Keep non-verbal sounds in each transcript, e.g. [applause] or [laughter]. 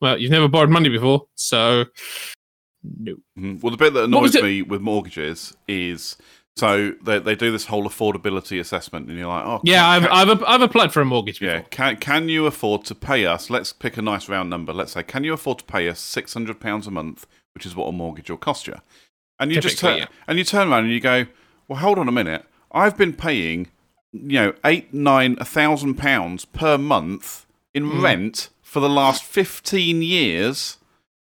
Well, you've never borrowed money before, so no. Mhm. Well, the bit that annoys me with mortgages is so they they do this whole affordability assessment, and you're like, oh, Yeah, can- I've I've I've applied for a mortgage before. yeah, can can you afford to pay us? Let's pick a nice round number. Let's say, can you afford to pay us six hundred pounds a month, which is what a mortgage will cost you? And you just Typically, turn yeah. and you turn around and you go, well, hold on a minute. I've been paying, you know, eight, nine, a thousand pounds per month in Hmm. rent for the last fifteen years.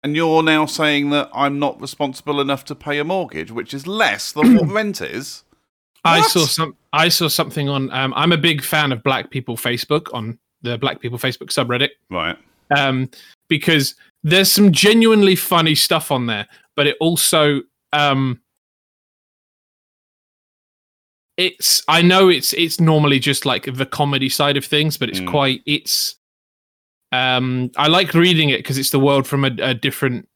And you're now saying that I'm not responsible enough to pay a mortgage, which is less than what [clears throat] rent is. I saw some. I saw something on. Um, I'm a big fan of Black People Facebook on the Black People Facebook subreddit Right. um, because there's some genuinely funny stuff on there, but it also um, it's. I know it's it's normally just like the comedy side of things, but it's Mm. quite. It's. Um, I like reading it because it's the world from a, a different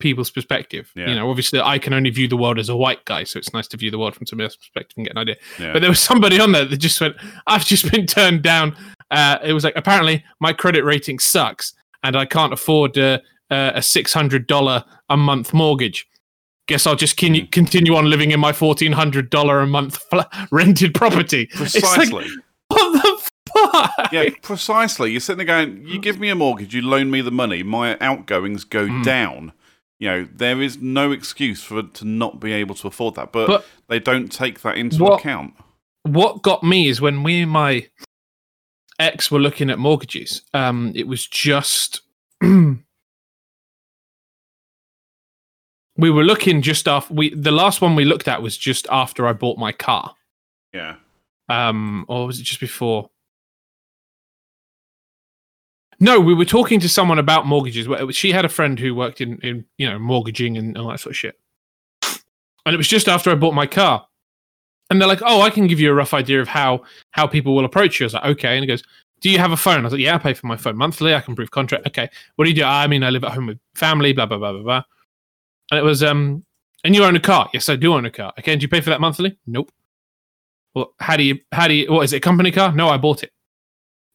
people's perspective. Yeah. You know, obviously, I can only view the world as a white guy, so it's nice to view the world from somebody else's perspective and get an idea. Yeah. But there was somebody on there that just went, [laughs] I've just been turned down. Uh, it was like, apparently, my credit rating sucks and I can't afford uh, uh, a $600 a month mortgage. Guess I'll just con- continue on living in my $1,400 a month fl- [laughs] rented property. It's like, Precisely. what the fuck? Yeah, precisely. You're sitting there going, you give me a mortgage, you loan me the money, my outgoings go Mm. down. You know, there is no excuse for to not be able to afford that, but, But- they don't take that into What- account. what got me is when me and my ex were looking at mortgages um it was just [clears throat] we were looking just after we the last one we looked at was just after i bought my car Yeah. um or was it just before no we were talking to someone about mortgages. She had a friend who worked in in you know mortgaging and all that sort of shit. And it was just after i bought my car. And they're like oh i can give you a rough idea of how how people will approach you. I was like okay. And he goes do you have a phone? I was like yeah i pay for my phone monthly. I can prove contract. Okay. What do you do? I mean i live at home with family blah blah blah blah blah. And it was um and you own a car? Yes i do own a car. Okay. And do you pay for that monthly? Nope. Well how do you how do you what is it company car? No i bought it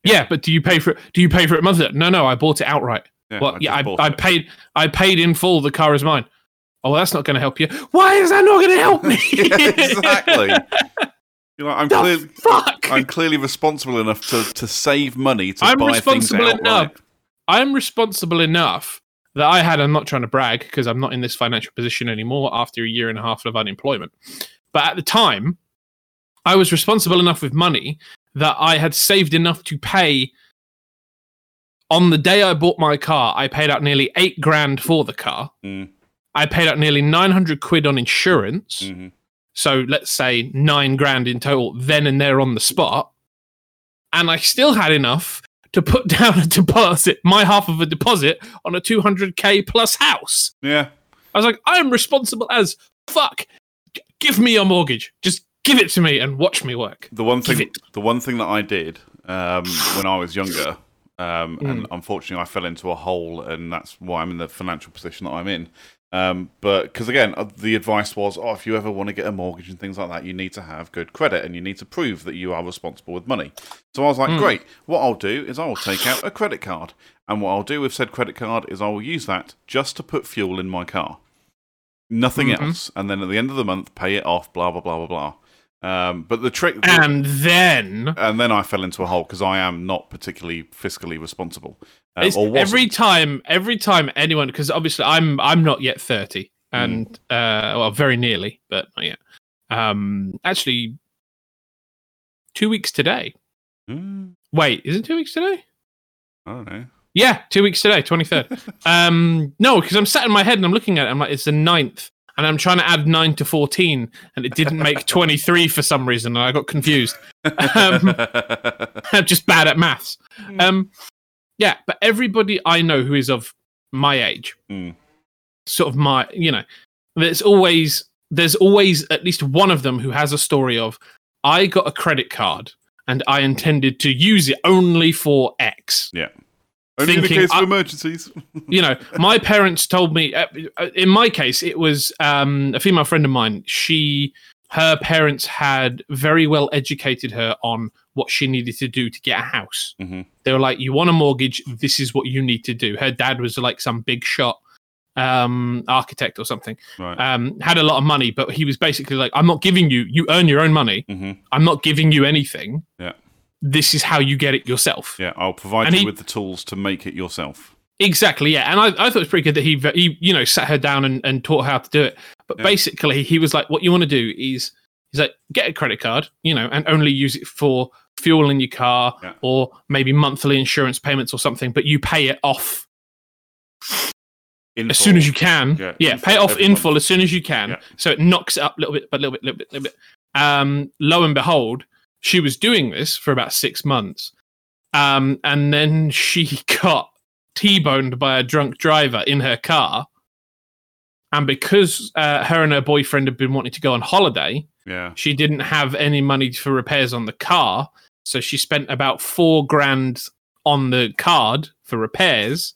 yeah but do you pay for it do you pay for it monthly no no i bought it outright Yeah, well I yeah I, I paid i paid in full the car is mine oh well, that's not going to help you why is that not going to help me [laughs] Yeah, exactly. [laughs] You're like, I'm The clearly fuck? I'm clearly responsible enough to, to save money to I'm buy things responsible outright. enough. I'm responsible enough that I had. I'm not trying to brag because I'm not in this financial position anymore after a year and a half of unemployment. But at the time, I was responsible enough with money that I had saved enough to pay. On the day I bought my car, I paid out nearly eight grand for the car. Mm, I paid out nearly 900 quid on insurance. mhm. So let's say nine grand in total, then and there on the spot. And I still had enough to put [laughs] down a deposit, my half of a deposit on a 200k plus house. Yeah. I was like, I'm responsible as fuck. Give me your mortgage. Just give it to me and watch me work. The one thing, the one thing that I did um, when I was younger, um, Mm. and unfortunately I fell into a hole, and that's why I'm in the financial position that I'm in. Um, but because again, uh, the advice was, oh, if you ever want to get a mortgage and things like that, you need to have good credit, and you need to prove that you are responsible with money. So I was like, Mm. great. What I'll do is I will take out a credit card, and what I'll do with said credit card is I will use that just to put fuel in my car, nothing Mhm. else, and then at the end of the month, pay it off. Blah blah blah blah blah. Um, but the trick, And then and then I fell into a hole because I am not particularly fiscally responsible. Uh, every time, every time anyone, because obviously I'm I'm not yet 30, and uh, well, very nearly, but not yet. Um, actually, two weeks today. Mm, Wait, is it two weeks today? I don't know. Yeah, two weeks today, 23rd. [laughs] um, no, because I'm sat in my head and I'm looking at it. I'm like, it's the 9th. And I'm trying to add 9 to 14, and it didn't make [laughs] 23 for some reason. And I got confused. Um, [laughs] I'm just bad at maths. Um, yeah, but everybody I know who is of my age, Mm. sort of my, you know, there's always there's always at least one of them who has a story of I got a credit card and I intended to use it only for X. yeah. Only in the case of emergencies. you know, [laughs] my parents told me. uh, In my case, it was um, a female friend of mine. She her parents had very well educated her on what she needed to do to get a house. hmm They were like, "You want a mortgage? This is what you need to do." Her dad was like some big shot um, architect or something. Right. Um, had a lot of money, but he was basically like, "I'm not giving you. You earn your own money. hmm I'm not giving you anything. Yeah. This is how you get it yourself." Yeah, I'll provide And you he- with the tools to make it yourself. Exactly, yeah. And I, I thought it was pretty good that he, he you know, sat her down and, and taught her how to do it. But Yeah. basically, he was like, what you want to do is, he's like, get a credit card, you know, and only use it for fuel in your car Yeah. or maybe monthly insurance payments or something, but you pay it off In as soon as you can. Yeah, Yeah, pay it off in month. full as soon as you can. So it knocks it up a little bit, but a little bit, little bit, little bit. Um, lo and behold, she was doing this for about six months. Um, and then she [laughs] got T-boned by a drunk driver in her car. And because uh, her and her boyfriend had been wanting to go on holiday, Yeah. she didn't have any money for repairs on the car. So she spent about four grand on the card for repairs.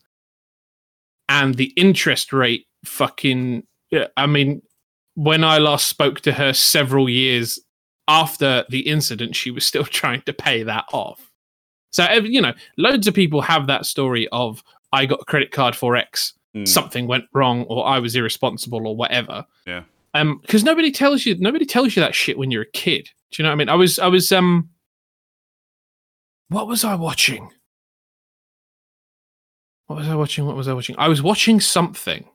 And the interest rate fucking. I mean, when I last spoke to her several years after the incident, she was still [laughs] trying to pay that off. So, you know, loads of people have that story of I got a credit card for X, Mm. something went wrong, or I was irresponsible, or whatever Yeah. um because nobody tells you nobody tells you that shit when you're a kid do you know what i mean i was i was um what was i watching what was i watching what was i watching i was watching something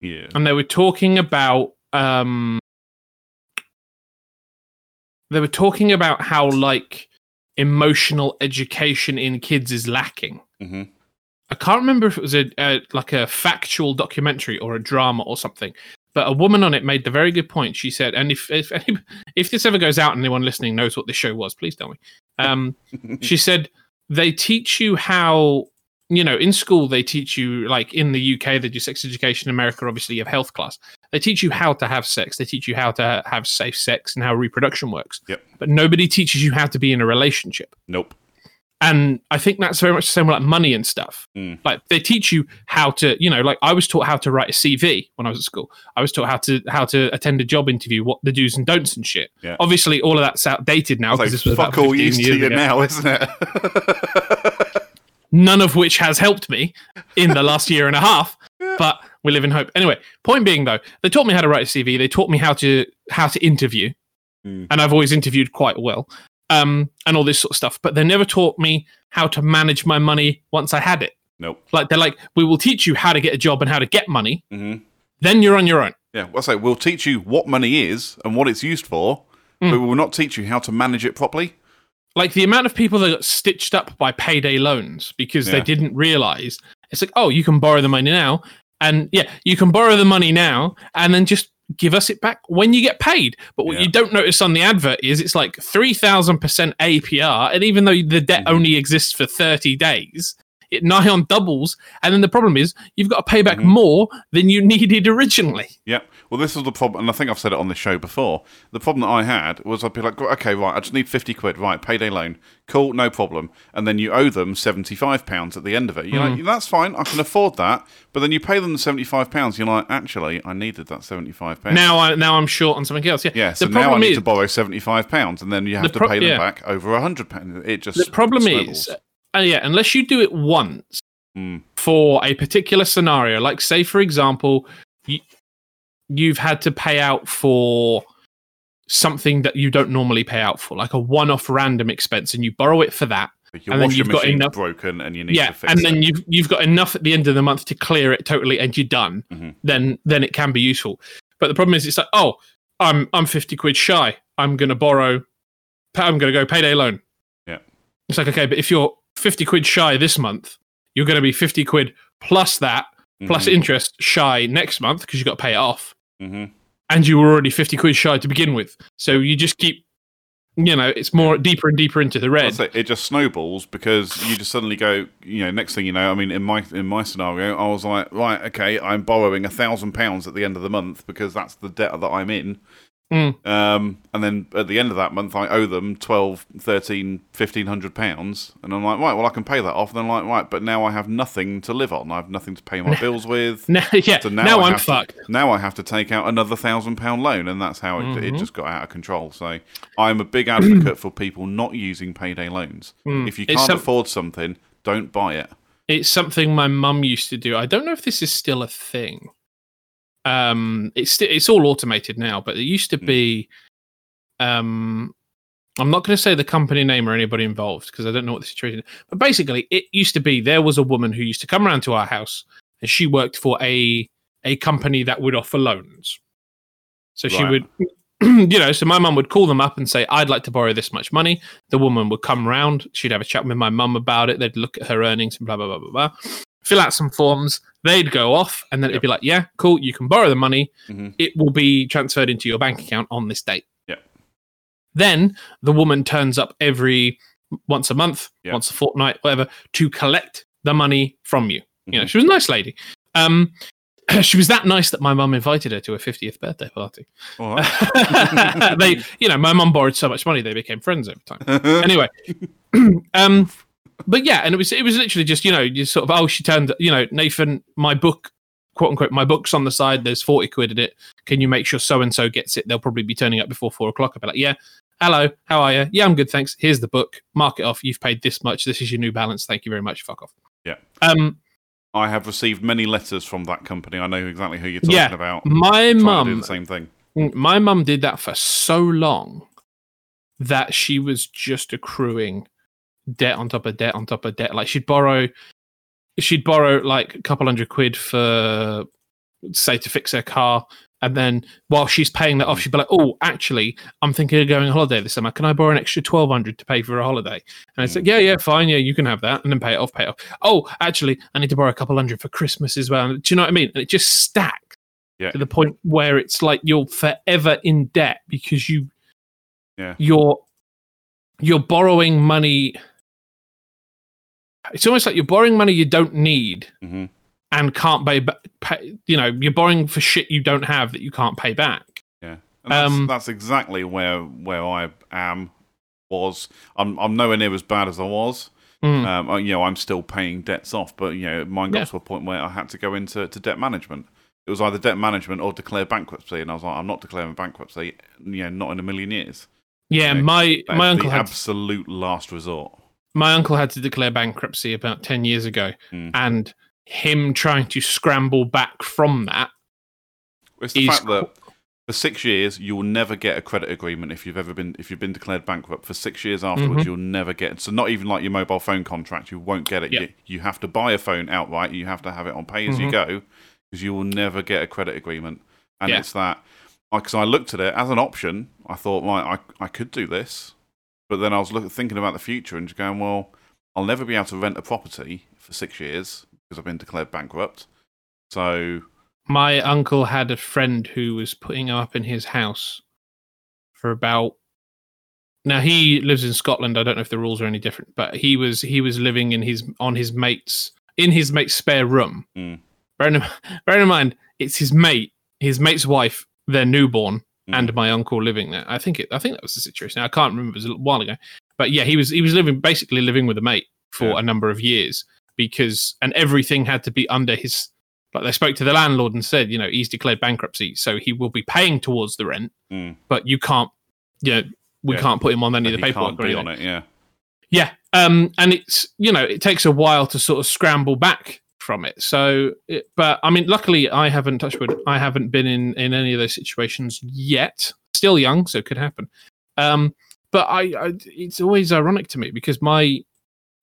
Yeah. and they were talking about um they were talking about how like emotional education in kids is lacking hmm I can't remember if it was a, a like a factual documentary or a drama or something, but a woman on it made the very good point. She said, and if if any, [laughs] if this ever goes out and anyone listening knows what this show was, please tell me. Um, [laughs] she said they teach you how you know in school they teach you like in the UK they do sex education. In America, obviously, you have health class. They teach you how to have sex. They teach you how to have safe sex and how reproduction works. Yep. But nobody teaches you how to be in a relationship Nope. and I think that's very much the same with like money and stuff. Mm. Like they teach you how to, you know, like I was taught how to write a CV when I was at school. I was taught how to how to attend a job interview, what the do's and don'ts and shit. Yeah. Obviously, all of that's outdated now because like, this was fuck about all 15 used to you ago. now, isn't it? [laughs] None of which has helped me in the last year and a half. But we live in hope. Anyway, point being though, they taught me how to write a CV. They taught me how to how to interview, Mm. and I've always interviewed quite well, um, and all this sort of stuff. But they never taught me how to manage my money once I had it. nope. Like they're like, we will teach you how to get a job and how to get money. hmm Then you're on your own. Yeah. Well, say we'll teach you what money is and what it's used for, Mm. but we will not teach you how to manage it properly. Like the amount of people that got stitched up by payday loans because they didn't realize it's like, oh, you can borrow the money now, and yeah, you can borrow the money now, and then just give us it back when you get paid. But what Yeah. you don't notice on the advert is it's like three thousand percent APR, and even though the debt Mhm. only exists for thirty days. It nigh on doubles, and then the problem is you've got to pay back Mhm. more than you [laughs] needed originally. Yeah. Well, this was the problem, and I think I've said it on this show before. The problem that I had was I'd be like, okay, right, I just need 50 quid, right, payday loan. Cool, no problem. And then you owe them £75 at the end of it. You're Mm. like, that's fine, I can afford that. But then you pay them the £75, you're like, actually, I needed that £75. Now, I, now I'm short on something else. Yeah, yeah, so the now I problem need is to borrow £75, and then you have The to pay them yeah. back over £100. It just the problem snowballs. is, uh, yeah, unless you do it once Mm. for a particular scenario, like say for example, you, you've had to pay out for something that you don't normally pay out for, like a one-off random expense, and you borrow it for that. Your and then you've got enough- broken and you need yeah, to fix and it. then you've you've got enough at the end of the month to clear it totally, and you're done. Mhm. Then then it can be useful. But the problem is, it's like, oh, I'm I'm fifty quid shy. I'm going to borrow. I'm going to go payday loan. Yeah. It's like okay, but if you're fifty quid shy this month, you're going to be fifty quid plus that plus Mhm, interest shy next month because you've got to pay it off, mhm. and you were already fifty quid shy to begin with. So you just keep, you know, it's more deeper and deeper into the red. Say it just snowballs because you just suddenly go, you know, next thing you know, I mean, in my in my scenario, I was like, right, okay, I'm borrowing a thousand pounds at the end of the month because that's the debt that I'm in, Mm. Um, and then at the end of that month, I owe them 12, 13, 1500 pounds. And I'm like, right, well, I can pay that off. And then I'm like, right, but now I have nothing to live on. I have nothing to pay my [laughs] bills with. Now, [laughs] yeah, So now, now, I I'm have fucked. To, now I have to take out another thousand pound loan, and that's how it, it Mhm. just got out of control. So I'm a big advocate for people not using payday loans. [clears throat] Mm. If you can't some- afford something, don't buy it. It's something my mum used to do. I don't know if this is still a thing. Um, it's it's all automated now, but it used to Hmm. be. Um, I'm not going to say the company name or anybody involved because I don't know what the situation. is. But basically, it used to be there was a woman who used to come around to our house, and she worked for a a company that would offer loans. So she Right. would, [clears throat] you know, so my mum would call them up and say, "I'd like to borrow this much money." The woman would come round. She'd have a chat with my mum about it. They'd look at her earnings and blah blah blah blah blah. Fill out some forms. They'd go off, and then it'd be like, "Yeah, cool. You can borrow the money. Mhm. It will be transferred into your bank account on this date." Yep. Then the woman turns up every once a month, Yep. once a fortnight, whatever, to collect the money from you. You know, Mhm. she was a nice lady. Um, [clears throat] she was that nice that my mum invited her to a 50th birthday party. [laughs] Right. they, you know, my mum borrowed so much money they became friends over time. [laughs] Anyway, [clears throat] um, but yeah, and it was it was literally just you know you sort of oh she turned you know Nathan my book quote unquote my book's on the side there's 40 quid in it. Can you make sure so and so gets it? They'll probably be turning up before four o'clock. I'd be like yeah. Hello how are you? Yeah I'm good thanks. Here's the book. Mark it off. You've paid this much. This is your new balance. Thank you very much. Fuck off. Yeah. um I have received many letters from that company. I know exactly who you're talking Yeah, about. my mum the same thing. my mum did that for so long that she was just accruing debt on top of debt on top of debt. Like she'd borrow, she'd borrow like a couple hundred quid for, say, to fix her car. And then while she's paying that off, she'd be like, "Oh, actually, I'm thinking of going on holiday this summer. Can I borrow an extra twelve hundred to pay for a holiday?" And it's like, "Yeah, yeah, fine, yeah, you can have that." And then pay it off, pay it off. Oh, actually, I need to borrow a couple hundred for Christmas as well. Do you know what I mean? And it just stacks Yeah. to the point where it's like you're forever in debt because you Yeah. you're you're borrowing money it's almost like you're borrowing money you don't need hmm and can't pay, pay you know you're borrowing for shit you don't have that you can't pay back Yeah, and that's, Um, that's exactly where where I am. Was I'm I'm nowhere near as bad as I was. Mm. Um, you know, I'm still paying debts off, but you know, mine got Yeah. to a point where I had to go into to debt management. It was either debt management or declare bankruptcy, and I was like, I'm not declaring bankruptcy. You know, not in a million years. yeah my my uncle the had absolute last resort. My uncle had to declare bankruptcy about 10 years ago Mm. and him trying to scramble back from that It's the fact that for six years you will never get a credit agreement if you've ever been if you've been declared bankrupt. For six years afterwards, Mhm. you'll never get. So not even like your mobile phone contract, you won't get it. Yeah. You, you have to buy a phone outright. You have to have it on pay as you Mhm. go because you will never get a credit agreement. And Yeah. it's that because I looked at it as an option. I thought, right, I I could do this, but then I was look, thinking about the future and just going, well, I'll never be able to rent a property for six years because I've been declared bankrupt. So my uncle had a friend who was putting up in his house for about now he lives in Scotland. I don't know if the rules are any different, but he was he was living in his on his mate's in his mate's spare room. Mm. Bearing, in, [laughs] bearing in mind, it's his mate, his mate's wife, their newborn, mm, and my uncle living there. I think it. I think that was the situation. I can't remember. It was a while ago, but yeah, he was he was living basically living with a mate for Yeah. a number of years because and everything had to be under his. Like they spoke to the landlord and said, you know, he's declared bankruptcy, so he will be paying towards the rent, Mm. but you can't, you know, we Yeah. can't put him on any of the he paperwork or anything. on it. Yeah. Yeah, um, and it's you know it takes a while to sort of scramble back from it. So, it, but I mean, luckily I haven't touched wood. I haven't been in in any of those situations yet. Still young, so it could happen. Um, but I, I, it's always ironic to me because my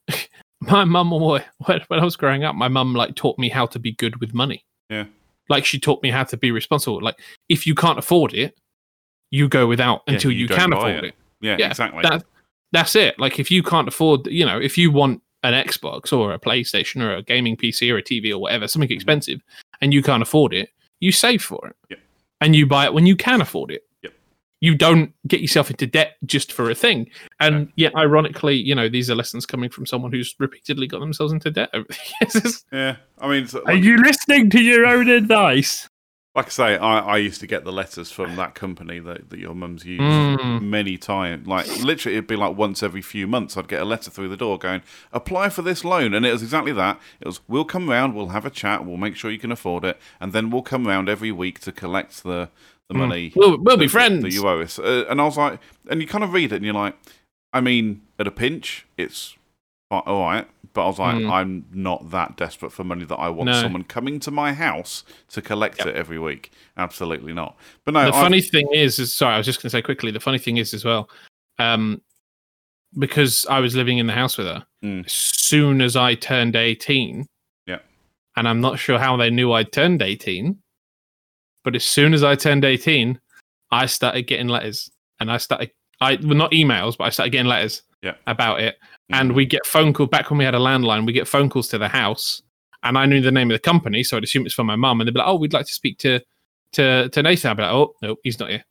[laughs] my mum, [laughs] when when I was growing up, my mum like taught me how to be good with money. Yeah. like she taught me how to be responsible. Like if you can't afford it, you go without Yeah, until you you, can afford it. it Yeah, Yeah, exactly. that that's it. Like if you can't afford, you know, if you want an Xbox or a PlayStation or a gaming PC or a TV or whatever, something Mhm. expensive, and you can't afford it, you save for it, Yep. and you buy it when you can afford it. Yep. You don't get yourself into debt just for a thing. And yet, ironically, you know, these are lessons coming from someone who's repeatedly got themselves into debt [laughs] over the years. yeah, I mean, it's Are you listening to your own advice? Like I say, I, I used to get the letters from that company that, that your mum's used Mm. many times. Like literally, it'd be like once every few months. I'd get a letter through the door going, "Apply for this loan," and it was exactly that. It was, "We'll come round, we'll have a chat, we'll make sure you can afford it, and then we'll come round every week to collect the the money." We'll, we'll be friends. that you owe us. Uh, and I was like, and you kind of read it, and you're like, I mean, at a pinch, it's all right. But I was like, Mm. I'm not that desperate for money that I want No. someone coming to my house to collect it every week. Absolutely not. But no, the I've- funny thing is, is sorry, I was just going to say quickly. The funny thing is as well, um, because I was living in the house with her. Mm. As soon as I turned eighteen, Yeah. and I'm not sure how they knew I turned eighteen, but as soon as I turned eighteen, I started getting letters, and I started, I well, not emails, but I started getting letters Yeah. about it, and Mhm. we get phone call back when we had a landline. We get phone calls to the house, and I knew the name of the company, so I'd assume it's from my mum, and they'd be like, "Oh, we'd like to speak to to to Nathan." I'd be like, "Oh, no, he's not here."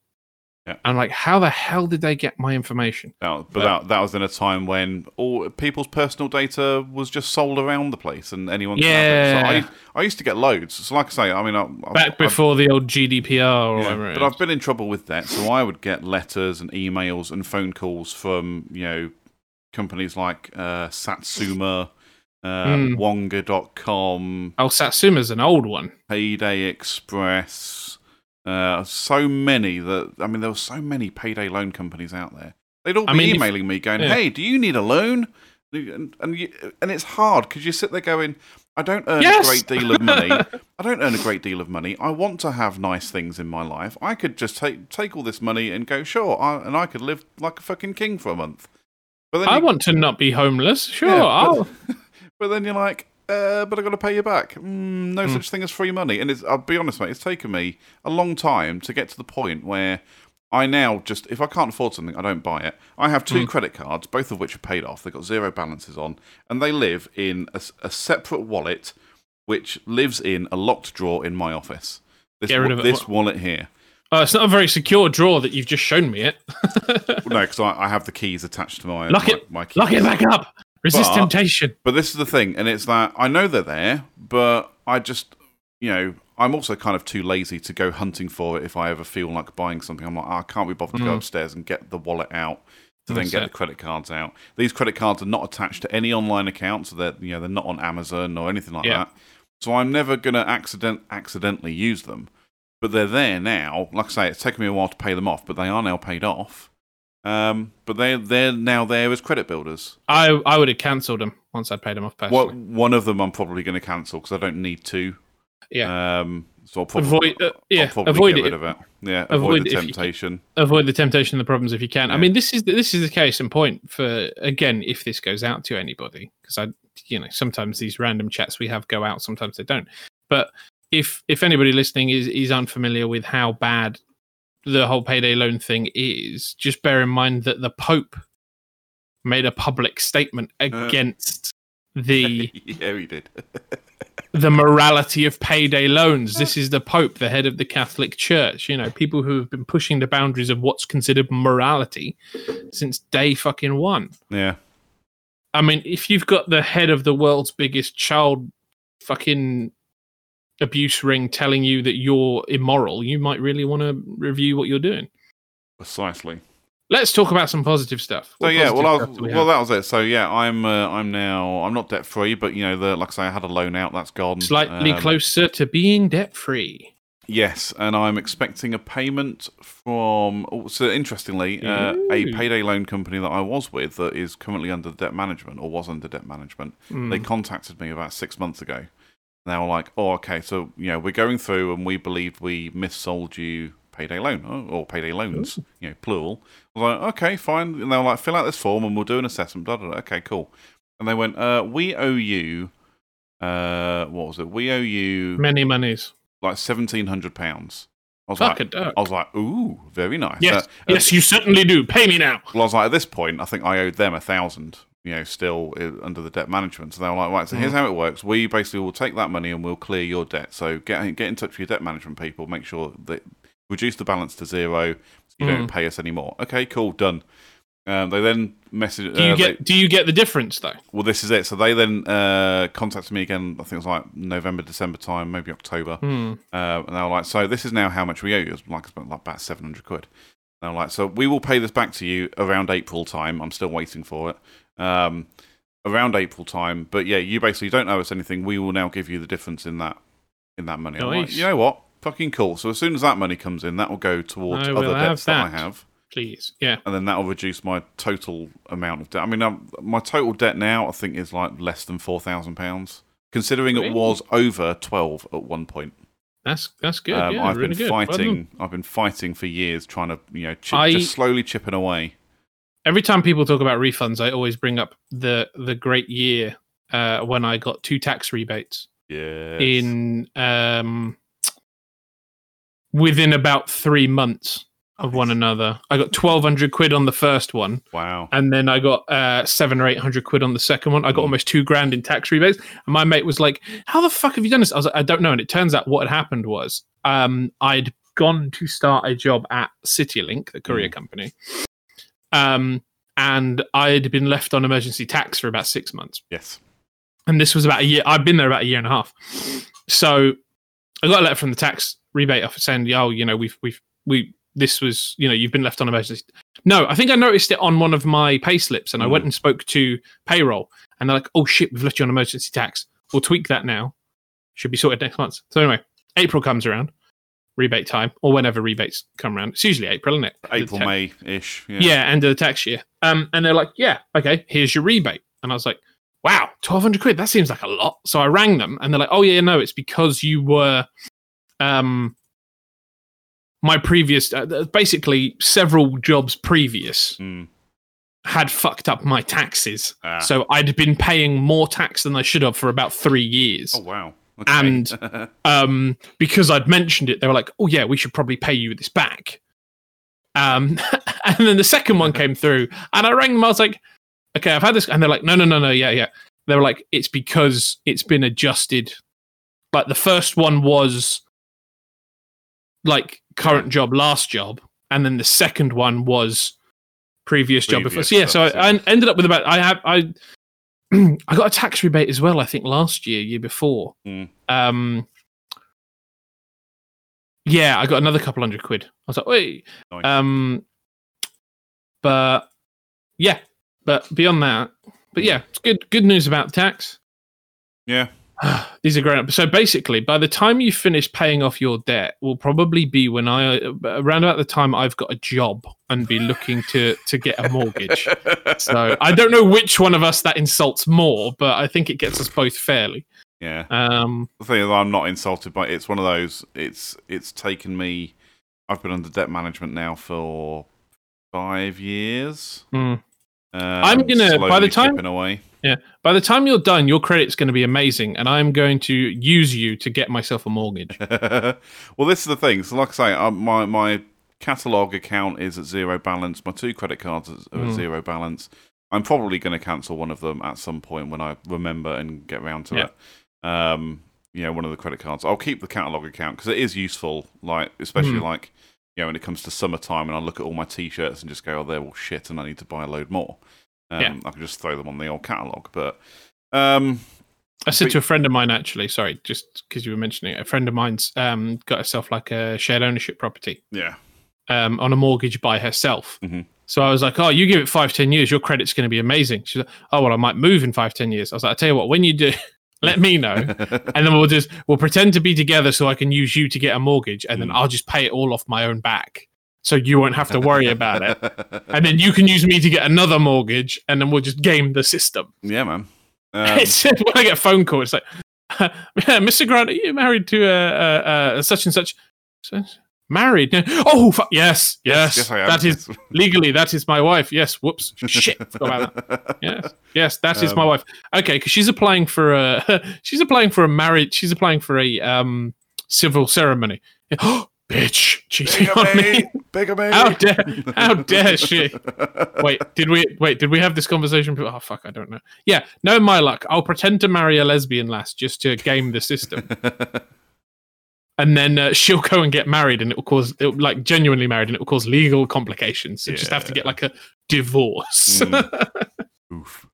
Yeah. I'm like, "How the hell did they get my information?" That- but that, that was in a time when all people's personal data was just sold around the place, and anyone. Could have it. So Yeah. I, I used to get loads. So, like I say, I mean, I, I- Back I- before the old GDPR or Yeah, whatever. but I've been in trouble with that, so I would get letters and emails and phone calls from you know companies like uh, Satsuma, uh, Hmm. Wonga.com, oh, Satsuma's an old one. Payday Express. Uh, so many that I mean, there were so many payday loan companies out there. They'd all be I mean, if- emailing me going, yeah. "Hey, do you need a loan?" And and, you, and it's hard because you sit there going, "I don't earn Yes! a great deal of money. [laughs] I don't earn a great deal of money. I want to have nice things in my life. I could just take take all this money and go, sure, I, and I could live like a fucking king for a month. But then, I you, want to not be homeless. Sure, Yeah, I'll. but, [laughs] but then you're like, uh, but I've got to pay you back. Mm, no Mm. such thing as free money. And it's, I'll be honest, mate, it's taken me a long time to get to the point where I now just, if I can't afford something, I don't buy it. I have two Mm. credit cards, both of which are paid off. They've got zero balances on, and they live in a separate wallet, which lives in a locked drawer in my office. This, Get rid wa- of it. this wallet here. Oh, it's not a very secure drawer that you've just shown me it. [laughs] No, because I, I have the keys attached to my Lock my, it- my keys. Lock it back up. Resist But- temptation. But this is the thing, and it's that I know they're there, but I just, you know, I'm also kind of too lazy to go hunting for it if I ever feel like buying something. I'm like, oh, I can't be bothered to go Mm. upstairs and get the wallet out to then get it. the credit cards out. These credit cards are not attached to any online account, so they're you know they're not on Amazon or anything like Yeah. that. So I'm never gonna accident accidentally use them. But they're there now. Like I say, it's taken me a while to pay them off, but they are now paid off. Um, but they they're now there as credit builders. I I would have cancelled them once I'd paid them off personally. Well, one of them I'm probably going to cancel because I don't need to. Yeah. Um, so I'll probably, Avoid- uh, yeah, probably avoid get it rid of it. Yeah, avoid avoid, the if you can. temptation. avoid the temptation and the problems if you can. I mean, this is this is the case in point for again if this goes out to anybody because I you know sometimes these random chats we have go out, sometimes they don't. But if if anybody listening is is unfamiliar with how bad the whole payday loan thing is, just bear in mind that the Pope made a public statement uh. against the [laughs] yeah, he did. [laughs] the morality of payday loans. This is the Pope, the head of the Catholic Church. You know, people who have been pushing the boundaries of what's considered morality since day fucking one. yeah, I mean, if you've got the head of the world's biggest child fucking abuse ring telling you that you're immoral, you might really want to review what you're doing. precisely. Let's talk about some positive stuff. So yeah, well, I was, we well, that was it. So yeah, I'm uh, I'm now I'm not debt free, but you know, the like I say, I had a loan out. That's gone. slightly Um, closer to being debt free. Yes, and I'm expecting a payment from. oh, So interestingly, uh, a payday loan company that I was with that is currently under debt management or was under debt management. They contacted me about six months ago. They were like, "Oh, okay, so you know we're going through and we believe we missold you payday loan or payday loans, you know, plural." I was like, "Okay, fine." And they were like, "Fill out this form and we'll do an assessment." Blah, blah, blah. Okay, cool. And they went, uh, "We owe you, uh, what was it? We owe you Many monies. like seventeen hundred pounds." I was Fuck like, duck. I was like, "Ooh, very nice." Yes, Uh, yes, you certainly do. Pay me now. well, I was like, at this point, I think I owed them a thousand, you know, still under the debt management. So they were like, right, so here's how it works. We basically will take that money and we'll clear your debt. So get get in touch with your debt management people. Make sure that reduce the balance to zero. So you don't pay us anymore. Okay, cool, done. Um, they then message. Do you uh, get they- do you get the difference though? well, this is it. So they then uh, contacted me again. I think it was like November, December time, maybe October. Hmm. Uh, and they were like, "So this is now how much we owe you." It was like about, like about seven hundred quid. And I'm like, "So we will pay this back to you around April time." I'm still waiting for it. Um, around April time, but yeah, you basically don't owe us anything. We will now give you the difference in that in that money. I'm like, Nice. you know what? Fucking cool. So as soon as that money comes in, that will go towards I other debts that I have Please, yeah. and then that will reduce my total amount of debt. I mean, um, my total debt now I think is like less than four thousand pounds, considering it was over twelve at one point. That's that's good. Um, yeah, I've really been good. Well fighting. I've been fighting for years, trying to you know chip, I- just slowly chipping away. Every time people talk about refunds, I always bring up the the great year uh, when I got two tax rebates Yeah. in um, within about three months of one another. I got twelve hundred quid on the first one, wow. and then I got uh, seven or eight hundred quid on the second one. I got Mm. almost two grand in tax rebates. And my mate was like, "How the fuck have you done this?" I was like, "I don't know." And it turns out what had happened was um, I'd gone to start a job at CityLink, the courier Mm. company, um, and I'd been left on emergency tax for about six months Yes. and this was about a year. I've been there about a year and a half. So I got a letter from the tax rebate office saying, "Oh, you know, we've we've we this was you know you've been left on emergency." No, I think I noticed it on one of my pay slips, and I Mm. went and spoke to payroll, and they're like, "Oh shit, we've left you on emergency tax. We'll tweak that now. Should be sorted next month." So anyway, April comes around, rebate time, or whenever rebates come around. It's usually April, isn't it? April, May ish. Yeah. yeah, end of the tax year. Um, and they're like, yeah, okay, here's your rebate. And I was like, wow, twelve hundred quid. That seems like a lot. So I rang them, and they're like, oh yeah, no, it's because you were, um, my previous, uh, basically several jobs previous Mm. had fucked up my taxes. Ah. So I'd been paying more tax than I should have for about three years. oh wow. Okay. And- [laughs] um, because I'd mentioned it, they were like, "Oh yeah, we should probably pay you this back." Um, [laughs] and then the second one came through, and I rang them. I was like, "Okay, I've had this," and they're like, "No, no, no, no, yeah, yeah." They were like, "It's because it's been adjusted." Like the first one was like current job, last job, and then the second one was previous, job before. So yeah, so I. I ended up with about I have I [clears throat] I got a tax rebate as well. I think last year, year before. Mm. Um, yeah, I got another couple hundred quid. I was like, wait. Nice. Um, but yeah, but beyond that, but yeah, it's good. Good news about the tax. yeah. [sighs] These are grown up. So basically, by the time you finish paying off your debt, will probably be when I around about the time I've got a job and be looking to to get a mortgage. so I don't know which one of us that insults more, but I think it gets us both fairly. yeah. Um, The thing is, I'm not insulted by it's one of those. It's it's taken me. I've been under debt management now for five years. Hmm. Um, I'm gonna- by the time- away. by the time you're done, your credit's going to be amazing, and I'm going to use you to get myself a mortgage. [laughs] well, this is the thing. So, like I say, um, my my catalog account is at zero balance. My two credit cards are at Mm. zero balance. I'm probably going to cancel one of them at some point when I remember and get round to Yeah. it. Um, you know, one of the credit cards. I'll keep the catalog account because it is useful. Like, especially Mm. like you know, when it comes to summertime, and I look at all my t-shirts and just go, "Oh, they're all shit," and I need to buy a load more. Um, Yeah. I can just throw them on the old catalog, but. Um, I said But- to a friend of mine, actually, sorry, just because you were mentioning it, a friend of mine's um, got herself like a shared ownership property yeah, um, on a mortgage by herself. Mhm. So I was like, oh, you give it five, ten years, your credit's going to be amazing. She's like, oh, well, I might move in five, ten years. I was like, I tell you what, when you do, let me know. [laughs] and then we'll just, we'll pretend to be together so I can use you to get a mortgage and then Mm. I'll just pay it all off my own back. So you won't have to worry about it. [laughs] And then you can use me to get another mortgage and then we'll just game the system. yeah, man. [laughs] Um, it's, when I get a phone call, it's like, Mr. Grant, are you married to uh, uh, uh, such and such? Married? [laughs] Oh, yes, yes. yes, I am. that is [laughs] legally that is my wife. Yes. Whoops. Shit. Forgot about that. Yes. Yes, that is my Um, wife. Okay, because she's applying for a [laughs] she's applying for a marriage. She's applying for a um civil ceremony. Oh, [gasps] bitch, cheating on me. Bigamy. How dare? How dare she? Wait, did we wait? Did we have this conversation? Oh fuck, I don't know. Yeah, no, my luck. I'll pretend to marry a lesbian lass just to game the system. And then uh, [laughs] she'll go and get married, and it will cause it will, like genuinely married, and it will cause legal complications. So just have to get like a divorce. Mm. [laughs] Oof.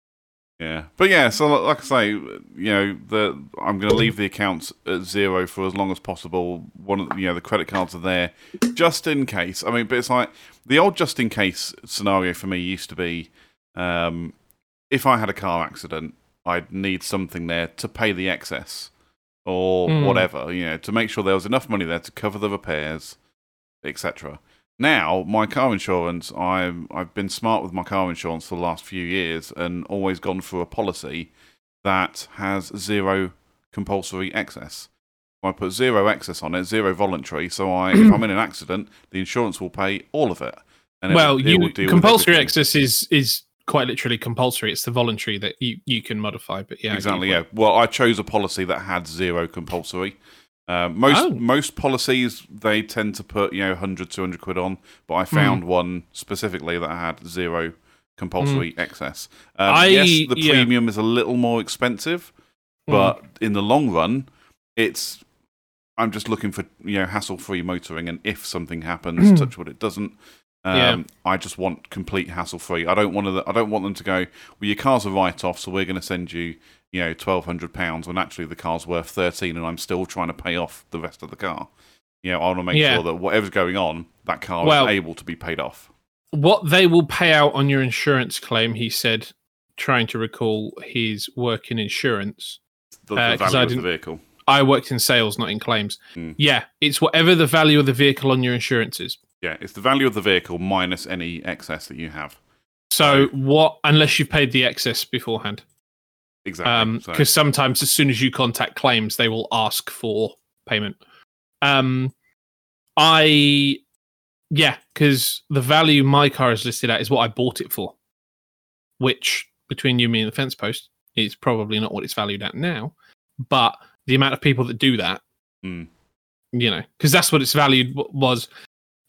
Yeah, but yeah. So like I say, you know, the I'm going to leave the accounts at zero for as long as possible. One, of the, you know, the credit cards are there just in case. I mean, but it's like the old just in case scenario for me used to be, um, if I had a car accident, I'd need something there to pay the excess or Mm. whatever. You know, to make sure there was enough money there to cover the repairs, etc. Now, my car insurance, I'm I've been smart with my car insurance for the last few years and always gone for a policy that has zero compulsory excess. I put zero excess on it, zero voluntary. So I, if I'm in an accident, the insurance will pay all of it. And it well, will- it you compulsory excess is is quite literally compulsory. It's the voluntary that you you can modify. But yeah, exactly. Yeah. Well, I chose a policy that had zero compulsory. Um, most Oh. most policies they tend to put you know 100 200 quid on, but Hmm. I found one specifically that had zero compulsory excess. Um, Hmm. I- yes, the yeah. premium is a little more expensive, Mm. but in the long run, it's I'm just looking for you know hassle free motoring, and if something happens, touch what it doesn't. Um, Yeah. I just want complete hassle free. I don't want to. I don't want them to go. Well, your car's a write off, so we're going to send you, you know, twelve hundred pounds when actually the car's worth thirteen, and I'm still trying to pay off the rest of the car. You know, I want to make Yeah. sure that whatever's going on, that car Well- is able to be paid off. what they will pay out on your insurance claim, he said, trying to recall his work in insurance. The, Uh, value I of the vehicle. I worked in sales, not in claims. Mm. Yeah, it's whatever the value of the vehicle on your insurance is. Yeah, it's the value of the vehicle minus any excess that you have. So So- what? Unless you've paid the excess beforehand, Exactly. So- because sometimes as soon as you contact claims, they will ask for payment. Um, I, yeah, because the value my car is listed at is what I bought it for, which between you, me, and the fence post is probably not what it's valued at now. But the amount of people that do that, Mm. you know, because that's what it's valued was.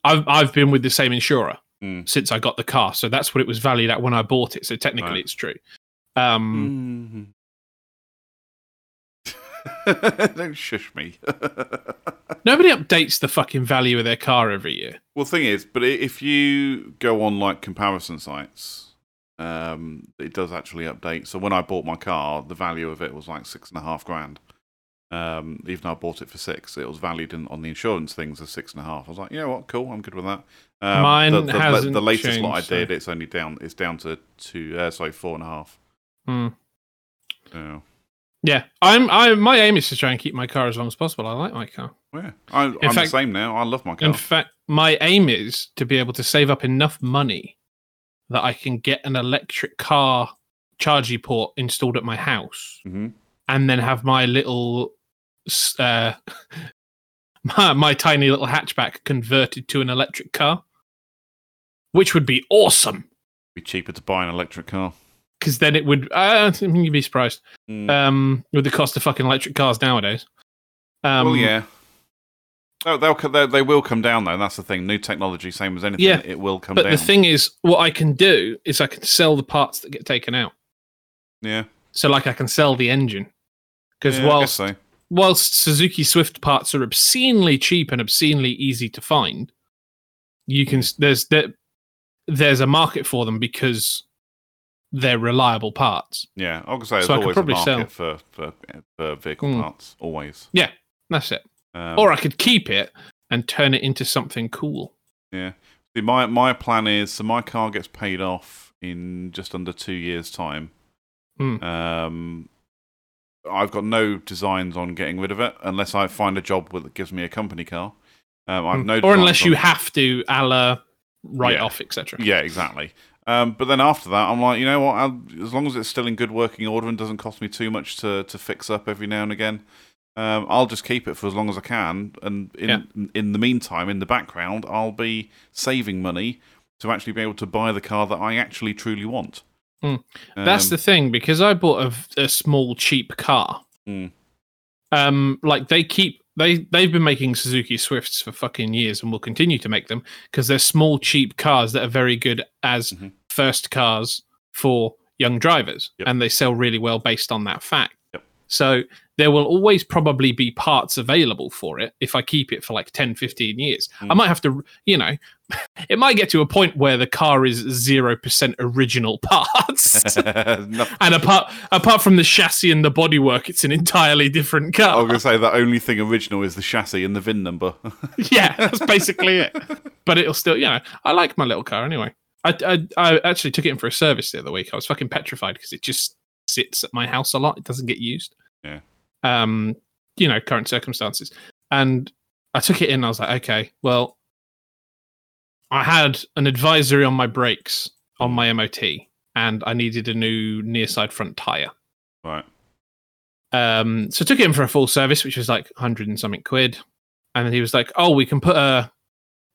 I've I've been with the same insurer Mm. since I got the car, so that's what it was valued at when I bought it. So technically, Right. it's true. Um, Mhm. [laughs] Don't shush me. [laughs] Nobody updates the fucking value of their car every year. well, thing is, but if you go on like comparison sites, um, it does actually update. So when I bought my car, the value of it was like six and a half grand. Um, even though I bought it for six, it was valued in, on the insurance things as six and a half. I was like, you know what, cool, I'm good with that. Um, Mine the, the, hasn't the latest lot I changed, so- did, it's only down. It's down to two. Uh, sorry, four and a half. Hmm. Yeah. Yeah, I'm. I my aim is to try and keep my car as long as possible. I like my car. Yeah. I, I'm the same now. I love my car. In fact, my aim is to be able to save up enough money that I can get an electric car charging port installed at my house, hmm and then have my little, uh, [laughs] my, my tiny little hatchback converted to an electric car, which would be awesome. Be cheaper to buy an electric car. Because then it would. Uh, I mean, you'd be surprised. Mm. Um, with the cost of fucking electric cars nowadays. Um, well, yeah. Oh, they'll they, they will come down though. That's the thing. New technology, same as anything, Yeah, it will come But down. the thing is, what I can do is I can sell the parts that get taken out. yeah, So, like, I can sell the engine. Because yeah, I guess whilst so. Whilst Suzuki Swift parts are obscenely cheap and obscenely easy to find, you can there's there, there's a market for them because they're reliable parts. yeah, I gonna say so there's could always a market for, for for vehicle Mm. parts. Always. Yeah, that's it. Um, or I could keep it and turn it into something cool. Yeah. See, my my plan is so my car gets paid off in just under two years' time. Hmm. Um, I've got no designs on getting rid of it unless I find a job that gives me a company car. Um, I've no or unless you have to, a la write Yeah. off, etc. Yeah, exactly. Um, but then after that, I'm like, you know what? I'll, as long as it's still in good working order and doesn't cost me too much to, to fix up every now and again, um, I'll just keep it for as long as I can. And in Yeah. in the meantime, in the background, I'll be saving money to actually be able to buy the car that I actually truly want. Hmm. That's Um, the thing because I bought a, a small cheap car. Hmm. Um, like they keep they they've been making Suzuki Swifts for fucking years and will continue to make them because they're small cheap cars that are very good as Mhm. first cars for young drivers Yep. and they sell really well based on that fact. Yep. So there will always probably be parts available for it if I keep it for like 10, 15 years. I Mm. might have to, you know, it might get to a point where the car is 0% original parts. [laughs] And apart apart from the chassis and the bodywork, it's an entirely different car. I was going to say the only thing original is the chassis and the VIN number. [laughs] yeah, that's basically it. But it'll still, you know, I like my little car anyway. I, I, I actually took it in for a service the other week. I was fucking petrified because it just sits at my house a lot. It doesn't get used. Yeah. Um, you know, current circumstances. And I took it in. I was like, okay, well, I had an advisory on my brakes on my MOT, and I needed a new near side front tire. right. Um, so I took it in for a full service, which was like hundred and something quid. And then he was like, "Oh, we can put a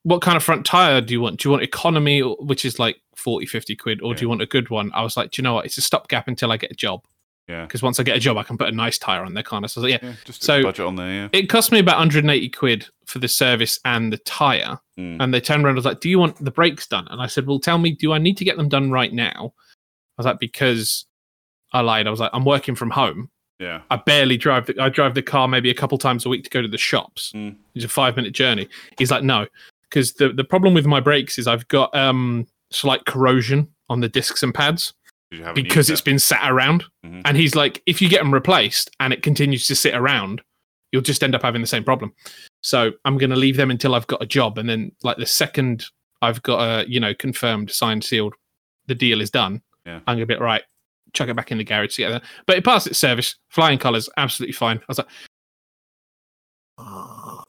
what kind of front tire do you want? Do you want economy, which is like 40, 50 quid, or do you want a good one?" I was like, "Do you know what? It's a stopgap until I get a job, Yeah. because once I get a job, I can put a nice tire on there, kind of." So I was like, "Yeah." Yeah. Just So- budget on there. Yeah. It cost me about 180 quid for the service and the tire. Mm. And they turned around and was like, Do you want the brakes done? And I said, Well, tell me, do I need to get them done right now? I was like, Because I lied. I was like, I'm working from home. Yeah. I barely drive the I drive the car maybe a couple times a week to go to the shops. Mm. It's a five minute journey. He's like, no, because the the problem with my brakes is I've got um slight corrosion on the discs and pads. Because used it's it. been sat around. Mhm. And he's like, if you get them replaced and it continues to sit around, you'll just end up having the same problem. So I'm going to leave them until I've got a job, and then like the second I've got a you know confirmed, signed, sealed, the deal is done. Yeah. I'm gonna be right. Chuck it back in the garage together. But it passed its service, flying colours, absolutely fine. I was like,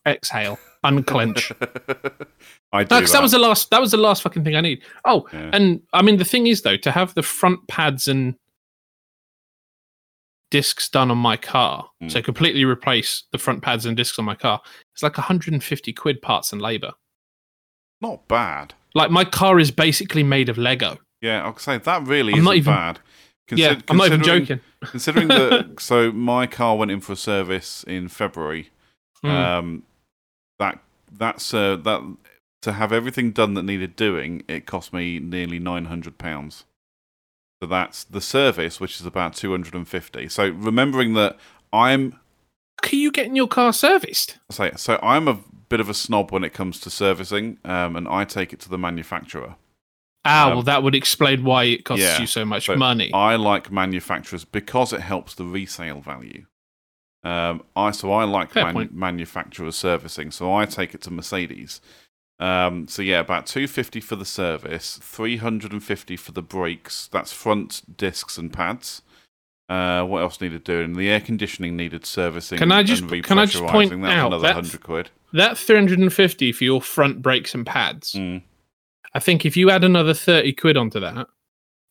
exhale, unclench. [laughs] I do. That that. was the last. That was the last fucking thing I need. Oh, Yeah. and I mean the thing is though, to have the front pads and discs done on my car, Mm. so completely replace the front pads and discs on my car, it's like 150 quid parts and labor. not bad. Like my car is basically made of Lego. Yeah, I'll say that really I'm isn't even- bad. yeah, I'm not even joking. [laughs] Considering that, so my car went in for a service in February. Mm. Um, that that's uh, that to have everything done that needed doing, it cost me nearly nine hundred pounds. So that's the service, which is about two hundred and fifty. So remembering that I'm Are you getting your car serviced? Say so I'm a bit of a snob when it comes to servicing, um, and I take it to the manufacturer. Ah, Um, well, that would explain why it costs yeah, you so much so money. I like manufacturers because it helps the resale value. Um, I so I like man- manufacturer servicing, so I take it to Mercedes. Um, so yeah, about two fifty for the service, three hundred and fifty for the brakes. That's front discs and pads. Uh, what else needed doing? The air conditioning needed servicing. Can I and just- can I just point. That's out another hundred quid. that 350 for your front brakes and pads. Mm. I think if you add another 30 quid onto that,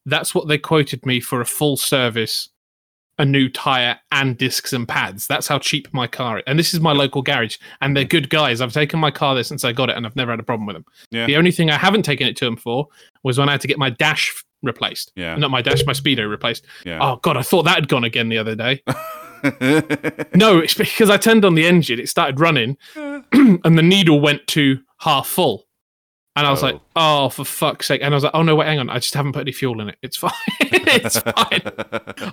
that's what they quoted me for a full service, a new tire and discs and pads. That's how cheap my car is. And this is my local garage, and they're mm. good guys. I've taken my car there since I got it, and I've never had a problem with them. Yeah. The only thing I haven't taken it to them for was when I had to get my dash replaced. Yeah. Not my dash, my speedo replaced. Yeah. Oh god, I thought that had gone again the other day. [laughs] No, it's because I turned on the engine, it started running, [laughs] [clears throat] and the needle went to half full. And I was Oh. like, oh, for fuck's sake. And I was like, oh, no, wait, hang on. I just haven't put any fuel in it. It's fine. [laughs] it's [laughs] fine.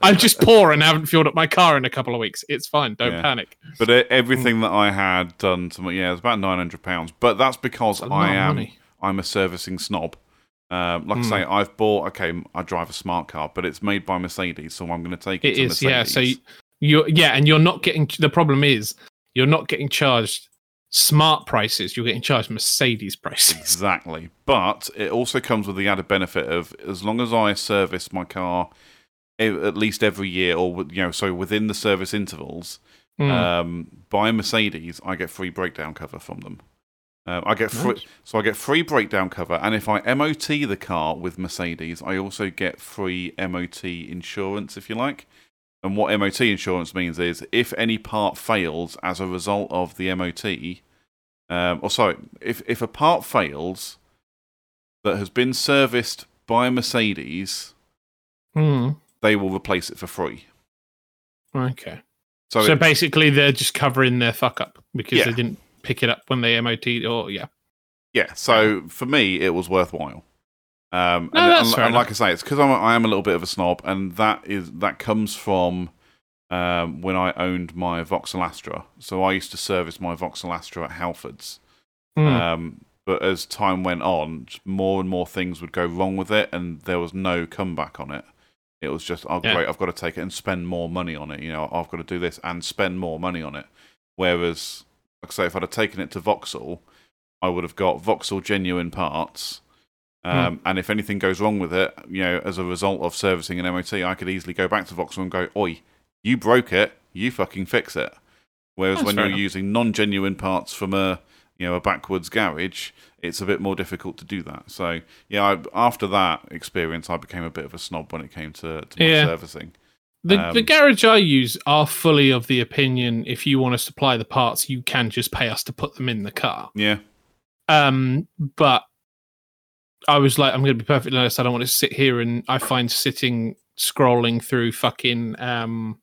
I'm just poor and haven't filled up my car in a couple of weeks. It's fine. Don't Yeah. panic. But everything that I had done to my yeah, it was about nine hundred pounds. But that's because That's I am money. I'm a servicing snob. Um, like Hmm. I say, I've bought okay, I drive a smart car, but it's made by Mercedes, so I'm going to take it, It to is, yeah. Mercedes. So you, you're, yeah, and you're not getting, the problem is you're not getting charged smart prices. You're getting charged Mercedes prices. [laughs] exactly. But it also comes with the added benefit of as long as I service my car at least every year, or you know, so within the service intervals, Mm. um, by Mercedes, I get free breakdown cover from them. Um, I get free, Nice. so I get free breakdown cover, and if I MOT the car with Mercedes, I also get free MOT insurance, if you like. And what MOT insurance means is if any part fails as a result of the MOT, um, or sorry, if if a part fails that has been serviced by Mercedes, Mm. they will replace it for free. Okay. So, So, it- basically, they're just covering their fuck up because Yeah. they didn't pick it up when they MOT or, yeah. Yeah, so for me, it was worthwhile. Um, No, and, that's and- fair and like I say, it's because I'm a, I am a little bit of a snob, and that is that comes from um, when I owned my Vauxhall Astra. So I used to service my Vauxhall Astra at Halfords. Hmm. Um, but as time went on, more and more things would go wrong with it, and there was no comeback on it. It was just, oh, Yeah. great, I've got to take it and spend more money on it. You know, I've got to do this and spend more money on it. Whereas, like I say, if I'd have taken it to Vauxhall, I would have got Vauxhall genuine parts. Um, And if anything goes wrong with it, you know, as a result of servicing an MOT, I could easily go back to Vauxhall and go, "Oi, you broke it, you fucking fix it." Whereas That's when you're enough. using non-genuine parts from a you know a backwards garage, it's a bit more difficult to do that. So yeah, I, after that experience, I became a bit of a snob when it came to, to Yeah. servicing. The, the Um, garage I use are fully of the opinion if you want to supply the parts, you can just pay us to put them in the car. Yeah, Um, but I was like, I'm going to be perfectly honest. I don't want to sit here and I find sitting scrolling through fucking um,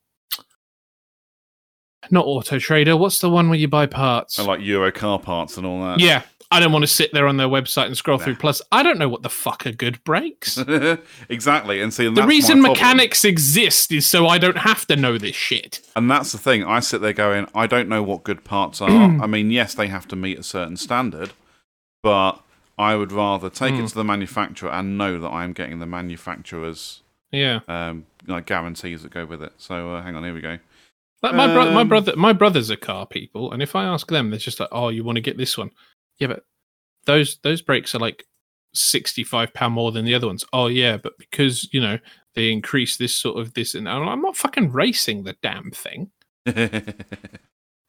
not Auto Trader. What's the one where you buy parts? and like Euro car parts and all that. yeah, I don't want to sit there on their website and scroll Nah. through. Plus, I don't know what the fuck are good brakes. [laughs] exactly. And see, and the reason mechanics exist is so I don't have to know this shit. And that's the thing. I sit there going, I don't know what good parts are. [clears throat] I mean, yes, they have to meet a certain standard, but I would rather take Hmm. it to the manufacturer and know that I'm getting the manufacturer's Yeah. um, like guarantees that go with it. So uh, hang on, here we go. Like my brother, my Um, brother, my brothers are car people, and if I ask them, they're just like, "Oh, you want to get this one?" Yeah, but those those brakes are like sixty five pound more than the other ones. Oh yeah, but because you know they increase this sort of this, and I'm, I'm not fucking racing the damn thing. [laughs]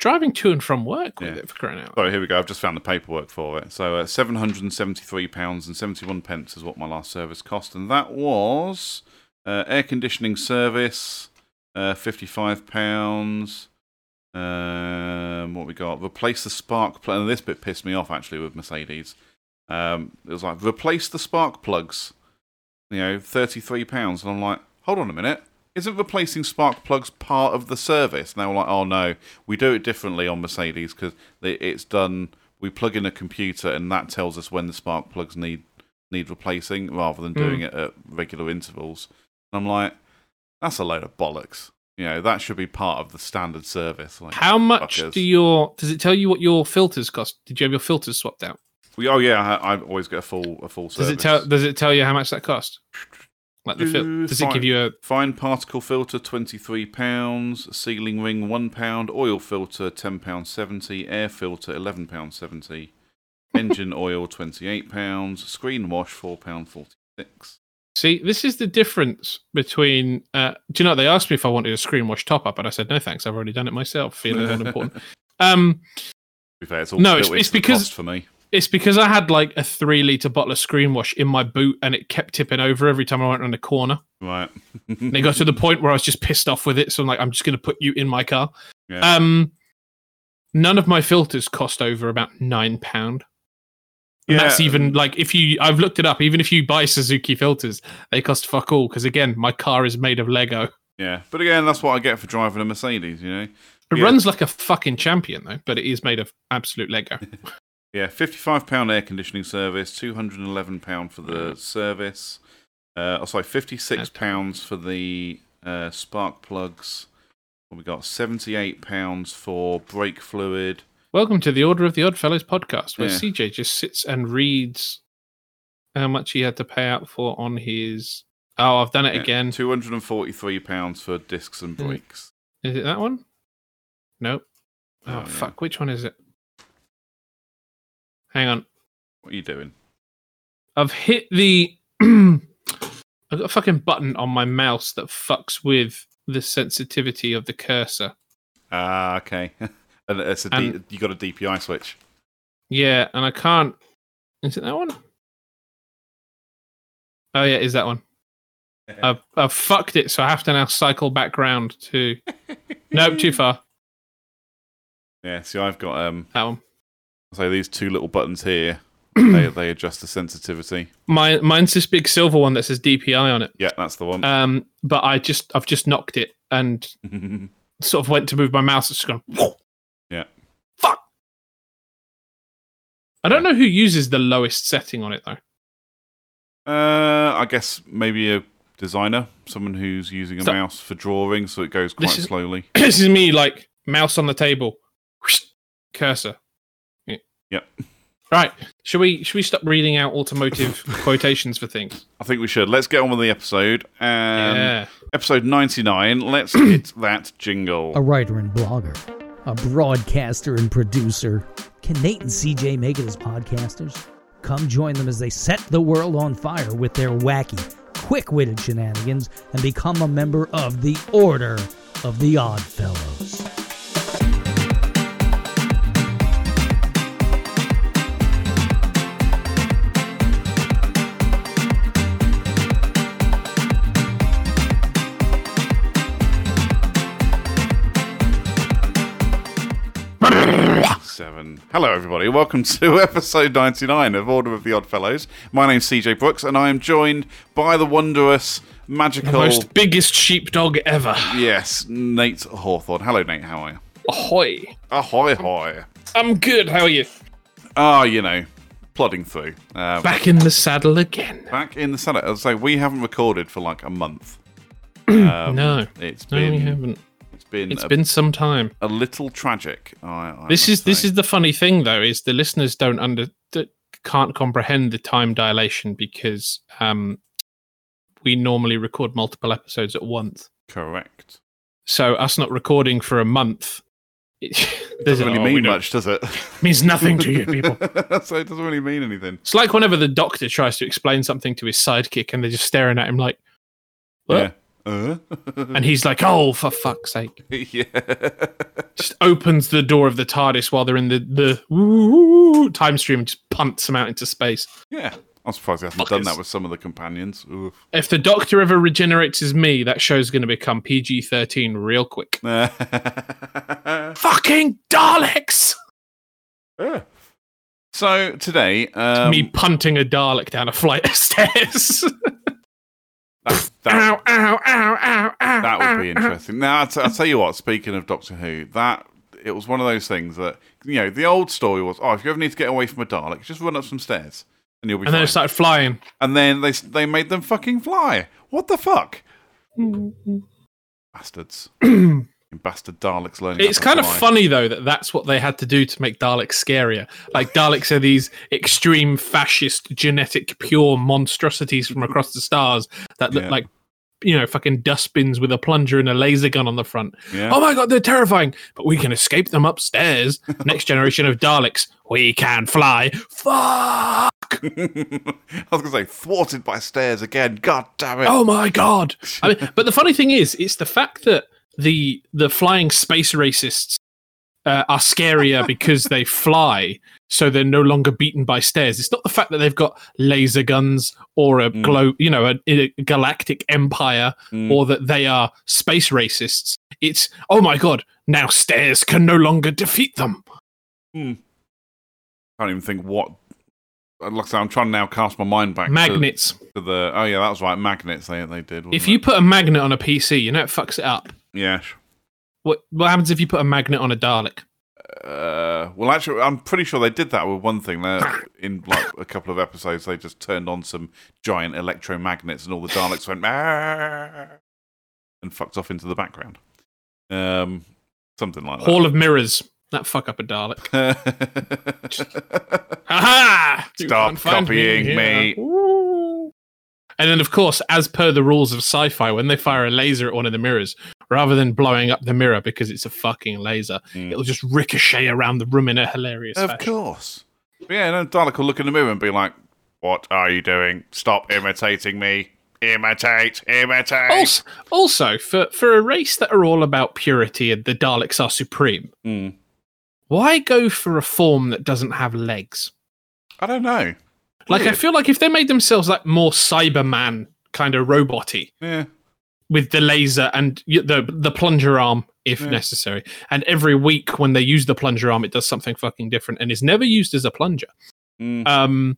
Driving to and from work with Yeah. it for crying out. So here we go. I've just found the paperwork for it. So uh, seven hundred and seventy-three pounds and seventy-one pence is what my last service cost, and that was uh, air conditioning service, uh, fifty-five pounds. Um, what we got? Replace the spark plug. And this bit pissed me off actually with Mercedes. Um, it was like replace the spark plugs. You know, thirty-three pounds, and I'm like, hold on a minute. Isn't replacing spark plugs part of the service? And they were like, oh no, we do it differently on Mercedes because it's done. We plug in a computer and that tells us when the spark plugs need need replacing, rather than hmm. doing it at regular intervals. And I'm like, that's a load of bollocks. You know, that should be part of the standard service. Like, How much fuckers. do your does it tell you what your filters cost? Did you have your filters swapped out? we, oh yeah, I, I always get a full a full Service. Does it tell does it tell you how much that cost? Like the fil- does it give you a Fine particle filter twenty three pounds, sealing ring one pound, oil filter ten pounds seventy, air filter eleven pounds seventy, engine [laughs] oil twenty eight pounds, screen wash four pound forty six. See, this is the difference between. Uh, do you know? They asked me if I wanted a screen wash top up, and I said no, thanks. I've already done it myself. Feeling more important. [laughs] Um, To be fair, it's all No, it's- it's because- cost for me. It's because I had like a three liter bottle of screen wash in my boot, and it kept tipping over every time I went around a corner. Right. And it got to the point where I was just pissed off with it. So I'm like, I'm just going to put you in my car. Yeah. Um, none of my filters cost over about nine pound. And that's even like if you I've looked it up. Even if you buy Suzuki filters, they cost fuck all. Because again, my car is made of Lego. yeah. But again, that's what I get for driving a Mercedes, you know? It Yeah. runs like a fucking champion though, but it is made of absolute Lego. [laughs] Yeah, fifty-five pound air conditioning service, two hundred and eleven pound for the service. Uh, oh, sorry, fifty-six pounds for the uh, spark plugs. We got? Seventy-eight pounds for brake fluid. Welcome to the Order of the Odd Fellows podcast, where Yeah. CJ just sits and reads how much he had to pay out for on his. Oh, I've done it again. Two hundred and forty-three pounds for discs and Mm. brakes. Is it that one? Nope. Oh, Oh, yeah. fuck. Which one is it? Hang on. What are you doing? I've hit the. [clears throat] I've got a fucking button on my mouse that fucks with the sensitivity of the cursor. Ah, okay. [laughs] and it's a D- And- you got a DPI switch. Yeah, and I can't. Is it that one? Oh yeah, is that one? [laughs] I've I've fucked it, so I have to now cycle back round to. nope, too [laughs] far. Yeah. See, I've got um. That one. So these two little buttons here, [clears throat] they they adjust the sensitivity. My mine's this big silver one that says DPI on it. Yeah, that's the one. Um, but I just I've just knocked it and [laughs] sort of went to move my mouse. It's just gone. Yeah. Fuck. I don't know who uses the lowest setting on it though. Uh, I guess maybe a designer, someone who's using a So- mouse for drawing, so it goes quite This is- slowly. [clears throat] this is me like mouse on the table, cursor. Yeah. Yep. Right. Should we should we stop reading out automotive [laughs] quotations for things? I think we should. Let's get on with the episode. Um, yeah. Episode 99. Let's [coughs] hit that jingle. a writer and blogger, a broadcaster and producer. Can Nate and CJ make it as podcasters? Come join them as they set the world on fire with their wacky, quick witted shenanigans and become a member of the Order of the Odd Fellows. Seven. Hello, everybody. Welcome to [laughs] episode 99 of Order of the Odd Fellows. My name's CJ Brooks, and I am joined by the wondrous, The magical, most biggest sheepdog ever. yes, Nate Hawthorne. Hello, Nate. How are you? Ahoy. Ahoy, hoy. I'm good. How are you? Ah, you know, plodding through. Um, Back in the saddle again. back in the saddle. I'll say we haven't recorded for like a month. [clears throat] Um, No. it's No, been we haven't. It's been It's a, been some time. a little tragic. I, I This is this is the funny thing though is the listeners don't under can't comprehend the time dilation because um we normally record multiple episodes at once. correct. So us not recording for a month [laughs] it Doesn't really oh, mean much, does it? [laughs] means nothing to you people. [laughs] so it doesn't really mean anything. It's like whenever the doctor tries to explain something to his sidekick and they're just staring at him like what? Yeah. Uh? And he's like, "Oh, for fuck's sake!" [laughs] yeah. Just opens the door of the TARDIS while they're in the the time stream and just punts them out into space. Yeah. I'm surprised they haven't done that with some of the companions. Oof. If the Doctor ever regenerates as me, that show's going to become PG thirteen real quick. [laughs] Fucking Daleks! Yeah. so today, um, me punting a Dalek down a flight of stairs. [laughs] that, that, ow! Ow! Ow! Ow! Ow! that would be ow, ow. interesting. Now, I'll, t- I'll tell you what. Speaking of Doctor Who, that it was one of those things that you know the old story was: oh, if you ever need to get away from a Dalek, just run up some stairs and you'll be And then fine. it started flying. and then they they made them fucking fly. What the fuck, mm-hmm. bastards! [clears throat] Bastard Daleks learning. It's kind of fly. funny though that that's what they had to do to make Daleks scarier. Like Daleks are these extreme fascist, genetic, pure monstrosities from across the stars that look Yeah. like, you know, fucking dustbins with a plunger and a laser gun on the front. Yeah. Oh my god, they're terrifying! But we can escape them upstairs. [laughs] Next generation of Daleks, we can fly. Fuck! [laughs] I was to say thwarted by stairs again. God damn it! Oh my god! I mean, but the funny thing is, it's the fact that the the flying space racists uh, are scarier [laughs] because they fly, so they're no longer beaten by stairs. It's not the fact that they've got laser guns or a Mm. glow, you know, a, a galactic empire, Mm. or that they are space racists. It's oh my god! Now stairs can no longer defeat them. I can't even think what. Like I said, I'm trying to now cast my mind back Magnets. to, the. Oh yeah, that was right. Magnets. They they did. If you it? put a magnet on a PC, you know it fucks it up. Yeah. What what happens if you put a magnet on a Dalek? Uh, well, actually, I'm pretty sure they did that with one thing. They [laughs] in like a couple of episodes, they just turned on some giant electromagnets, and all the Daleks went and fucked off into the background. Um, something like Hall of Mirrors. That fuck up a Dalek. [laughs] that. Ha Stop copying here. me. And then, of course, as per the rules of sci-fi, when they fire a laser at one of the mirrors, rather than blowing up the mirror because it's a fucking laser, Mm. it'll just ricochet around the room in a hilarious Of fashion. course. But yeah, and then Dalek will look in the mirror and be like, "What are you doing? Stop imitating me! Imitate! Imitate!" Also, also for for a race that are all about purity and the Daleks are supreme, Mm. why go for a form that doesn't have legs? I don't know. Like, I feel like if they made themselves like more Cyberman kind of roboty, Yeah. with the laser and the the plunger arm if Yeah. necessary. And every week when they use the plunger arm, it does something fucking different and is never used as a plunger. Mm. Um,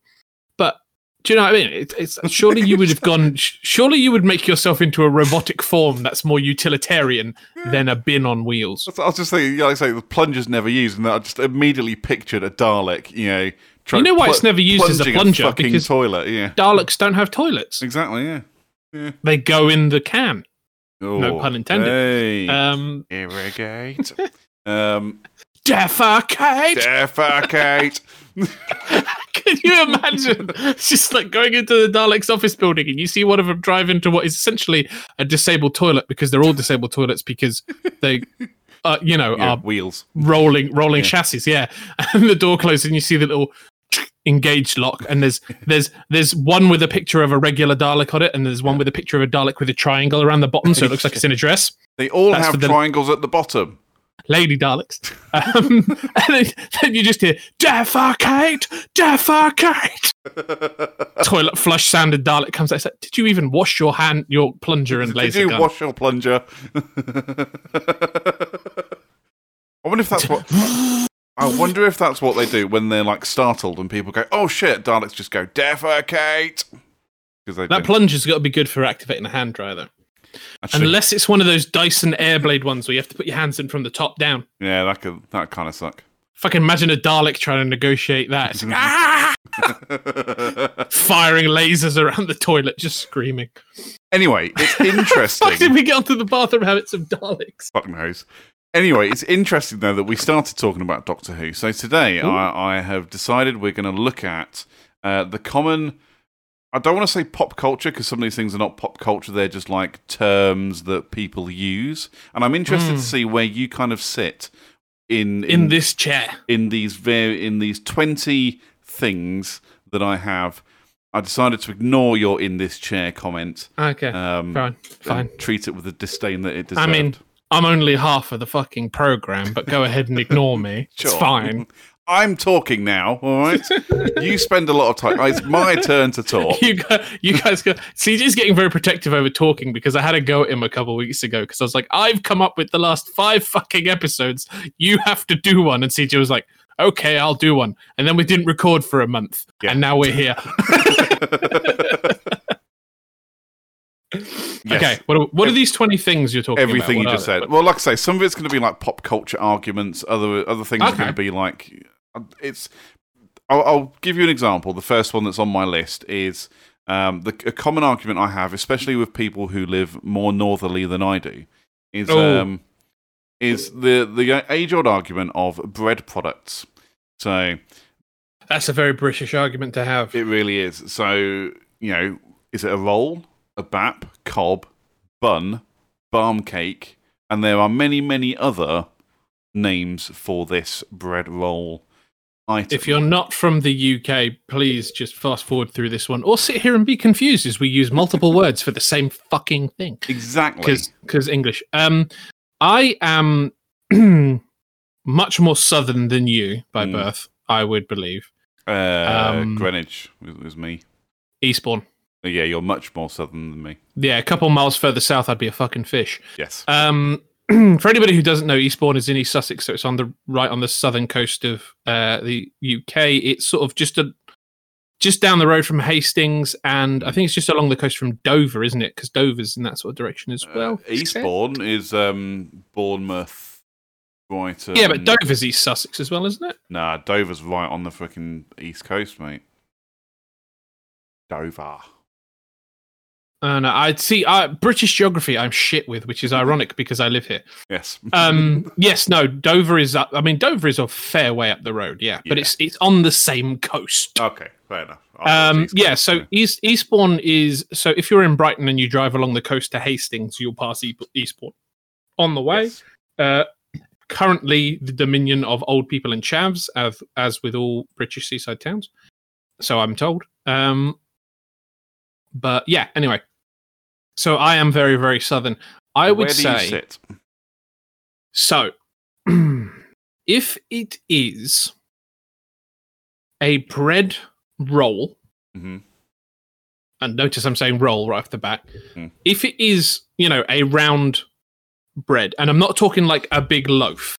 but do you know what I mean? It, it's surely you would have [laughs] gone. Surely you would make yourself into a robotic form that's more utilitarian than a bin on wheels. I was just thinking, like I say, the plunger's never used, and I just immediately pictured a Dalek, you know. Try- You know why pl- it's never used as a plunger? fucking Because- toilet, yeah. Daleks don't have toilets. Exactly, yeah. Yeah. They go in the can. Oh, pun intended. Hey. Um, irrigate. [laughs] um, defecate. defecate. [laughs] Can you imagine? It's just like going into the Daleks' office building and you see one of them drive into what is essentially a disabled toilet because they're all disabled toilets because they, uh, you know, Yeah, are wheels. rolling rolling Yeah. chassis. Yeah, [laughs] and the door closes and you see the little engaged lock and there's there's there's one with a picture of a regular Dalek on it and there's one with a picture of a Dalek with a triangle around the bottom so it looks like it's in a dress. They all That's have the- triangles at the bottom. Lady Daleks. Um, [laughs] and then, then you just hear defecate, defecate. [laughs] Toilet flush sounded Dalek comes out. said, Did you even wash your hand, your plunger and laser Did you gun? wash your plunger? [laughs] I wonder if that's what. I wonder if that's what they do when they're like startled and people go, "Oh shit!" Daleks just go defecate because they that do. plunger's got to be good for activating a hand dryer, though. Actually, Unless it's one of those Dyson Airblade ones where you have to put your hands in from the top down. yeah, that could that kind of suck. Fucking imagine a Dalek trying to negotiate that. Like, "Ah!" [laughs] firing lasers around the toilet, just screaming. anyway, it's [laughs] interesting. Fuck did we get onto the bathroom habits of Daleks? Fuck knows. Anyway, it's interesting though that we started talking about Doctor Who. So today, I, I have decided we're going to look at uh, the common. I don't want to say pop culture because some of these things are not pop culture; they're just like terms that people use. And I'm interested Mm. to see where you kind of sit in In this chair. in these very in these twenty things that I have. I decided to ignore your "in this chair" comment. Okay. Um, fine. Fine. treat it with the disdain that it I mean, I'm only half of the fucking program, but go ahead and ignore me. It's fine. I'm talking now, all right? [laughs] you spend a lot of time. It's my turn to talk. You go, you guys go. CJ's getting very protective over talking because I had a go at him a couple of weeks ago because I was like, I've come up with the last five fucking episodes. You have to do one, and CJ was like, Okay, I'll do one. And then we didn't record for a month, Yeah. and now we're here. [laughs] [laughs] Yes. Okay, what are, what are these twenty things you're talking Everything about? Everything you just said. Well, like I say, some of it's going to be like pop culture arguments. Other other things are going to be like it's. I'll, I'll give you an example. The first one that's on my list is um, the a common argument I have, especially with people who live more northerly than I do, is Oh. um, is the the age old argument of bread products. So That's a very British argument to have. It really is. So, you know, is it a roll, a bap, cob, bun, barm cake, and there are many, many other names for this bread roll item. If you're not from the UK, please just fast forward through this one, or sit here and be confused as we use multiple words for the same fucking thing. exactly, Because English. Um, I am [clears throat] much more southern than you by Mm. birth. I would believe uh, um, Greenwich was, was me. Eastbourne. Uh, Yeah, you're much more southern than me. Yeah, a couple miles further south, I'd be a fucking fish. Yes. Um, [clears throat] for anybody who doesn't know, Eastbourne is in East Sussex, so it's on the right on the southern coast of uh, the UK. It's sort of just a just down the road from Hastings, and I think it's just along the coast from Dover, isn't it? Because Dover's in that sort of direction as well. uh, Eastbourne is um, Bournemouth, Brighton. Yeah, but Dover's East Sussex as well, isn't it? Nah, Dover's right on the fucking east coast, mate. Dover. Uh, no, I'd see uh, British geography. I'm shit with, which is ironic because I live here. Yes. Um, [laughs] yes, no, Dover is up. I mean, Dover is a fair way up the road, yeah, but it's it's on the same coast. okay, fair enough. I Um, yeah, so East Eastbourne is so if you're in Brighton and you drive along the coast to Hastings, you'll pass Eastbourne. On the way, Yes. uh, currently the dominion of old people and chavs, as as with all British seaside towns. So I'm told. Um, but yeah, anyway. So I am very very southern. I would say you sit? so. [clears throat] if it is a bread roll, hmm and notice I'm saying roll right off the bat. Mm. If it is, you know, a round bread, and I'm not talking like a big loaf.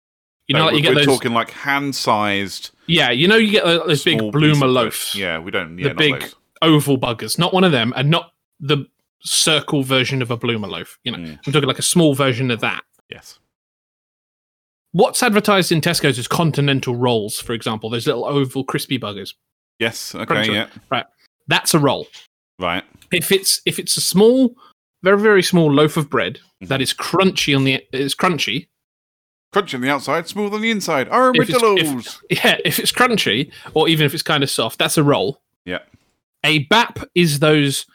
You know, No, like you get those. talking like hand-sized, yeah, you know, you get uh, those big bloomer piece of bread. loaves, Yeah, we don't. Yeah, The big- those. oval buggers. Not one of them, and not the circle version of a bloomer loaf. You know, Mm. I'm talking like a small version of that. Yes. What's advertised in Tesco's is continental rolls, for example. Those little oval crispy buggers. Yes. Okay. Yeah. That's a roll. Right. If it's if it's a small, very very small loaf of bread Mm-hmm. that is crunchy on the is crunchy, Crunchy on the outside, smooth on the inside. If it's- Armadillos. yeah, if it's crunchy or even if it's kind of soft, that's a roll. Yeah. A bap is those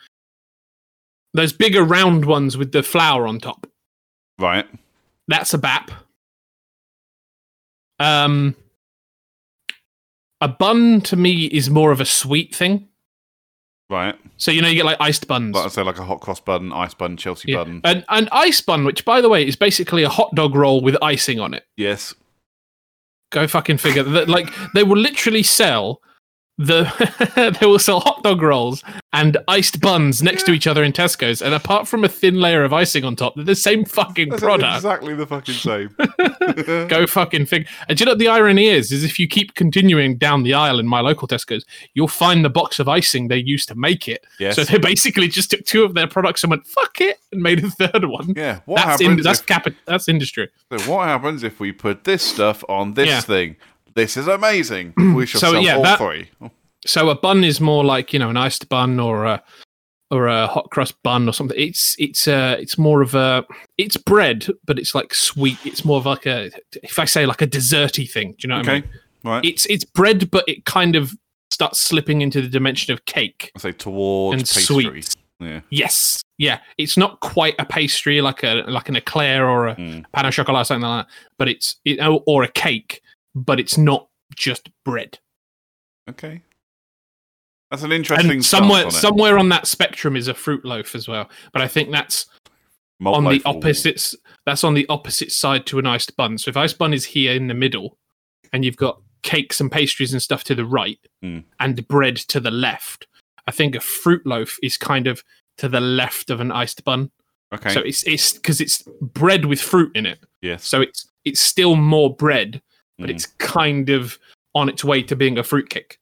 those bigger round ones with the flour on top. Right. That's a bap. Um, a bun to me is more of a sweet thing. Right. So you know you get like iced buns. Like I say, like a hot cross bun, ice bun, Chelsea Yeah. bun. and an ice bun, which by the way is basically a hot dog roll with icing on it. Yes. Go fucking figure. Like they will literally sell the they will sell hot dog rolls and iced buns next to each other in Tesco's, and apart from a thin layer of icing on top, they're the same fucking That's product. exactly the fucking same. [laughs] [laughs] Go fucking figure. And do you know what the irony is? Is if you keep continuing down the aisle in my local Tesco's, you'll find the box of icing they used to make it. Yes. So they basically just took two of their products and went fuck it and made a third one. yeah. What that's happens? in, that's if, capi- that's industry. so what happens if we put this stuff on this Yeah. thing? This is amazing. [clears throat] We shall So, sell yeah, all that- three. So a bun is more like you know an iced bun or a or a hot cross bun or something. It's it's uh it's more of a it's bread, but it's like sweet. It's more of like a if I say like a desserty thing. Do you know what I Okay. mean? Right. It's it's bread, but it kind of starts slipping into the dimension of cake. I say towards and pastry. sweets. Yeah. Yes, yeah. It's not quite a pastry like a like an eclair or a Mm. pan au chocolat or something like that, but it's it, or a cake, but it's not just bread. Okay. That's an interesting. and somewhere on somewhere on that spectrum is a fruit loaf as well. But I think that's Malt on the opposites. That's on the opposite side to an iced bun. So if iced bun is here in the middle, and you've got cakes and pastries and stuff to the right, Mm. and bread to the left, I think a fruit loaf is kind of to the left of an iced bun. Okay. So it's it's because it's bread with fruit in it. yes. So it's it's still more bread, but Mm. it's kind of on its way to being a fruitcake.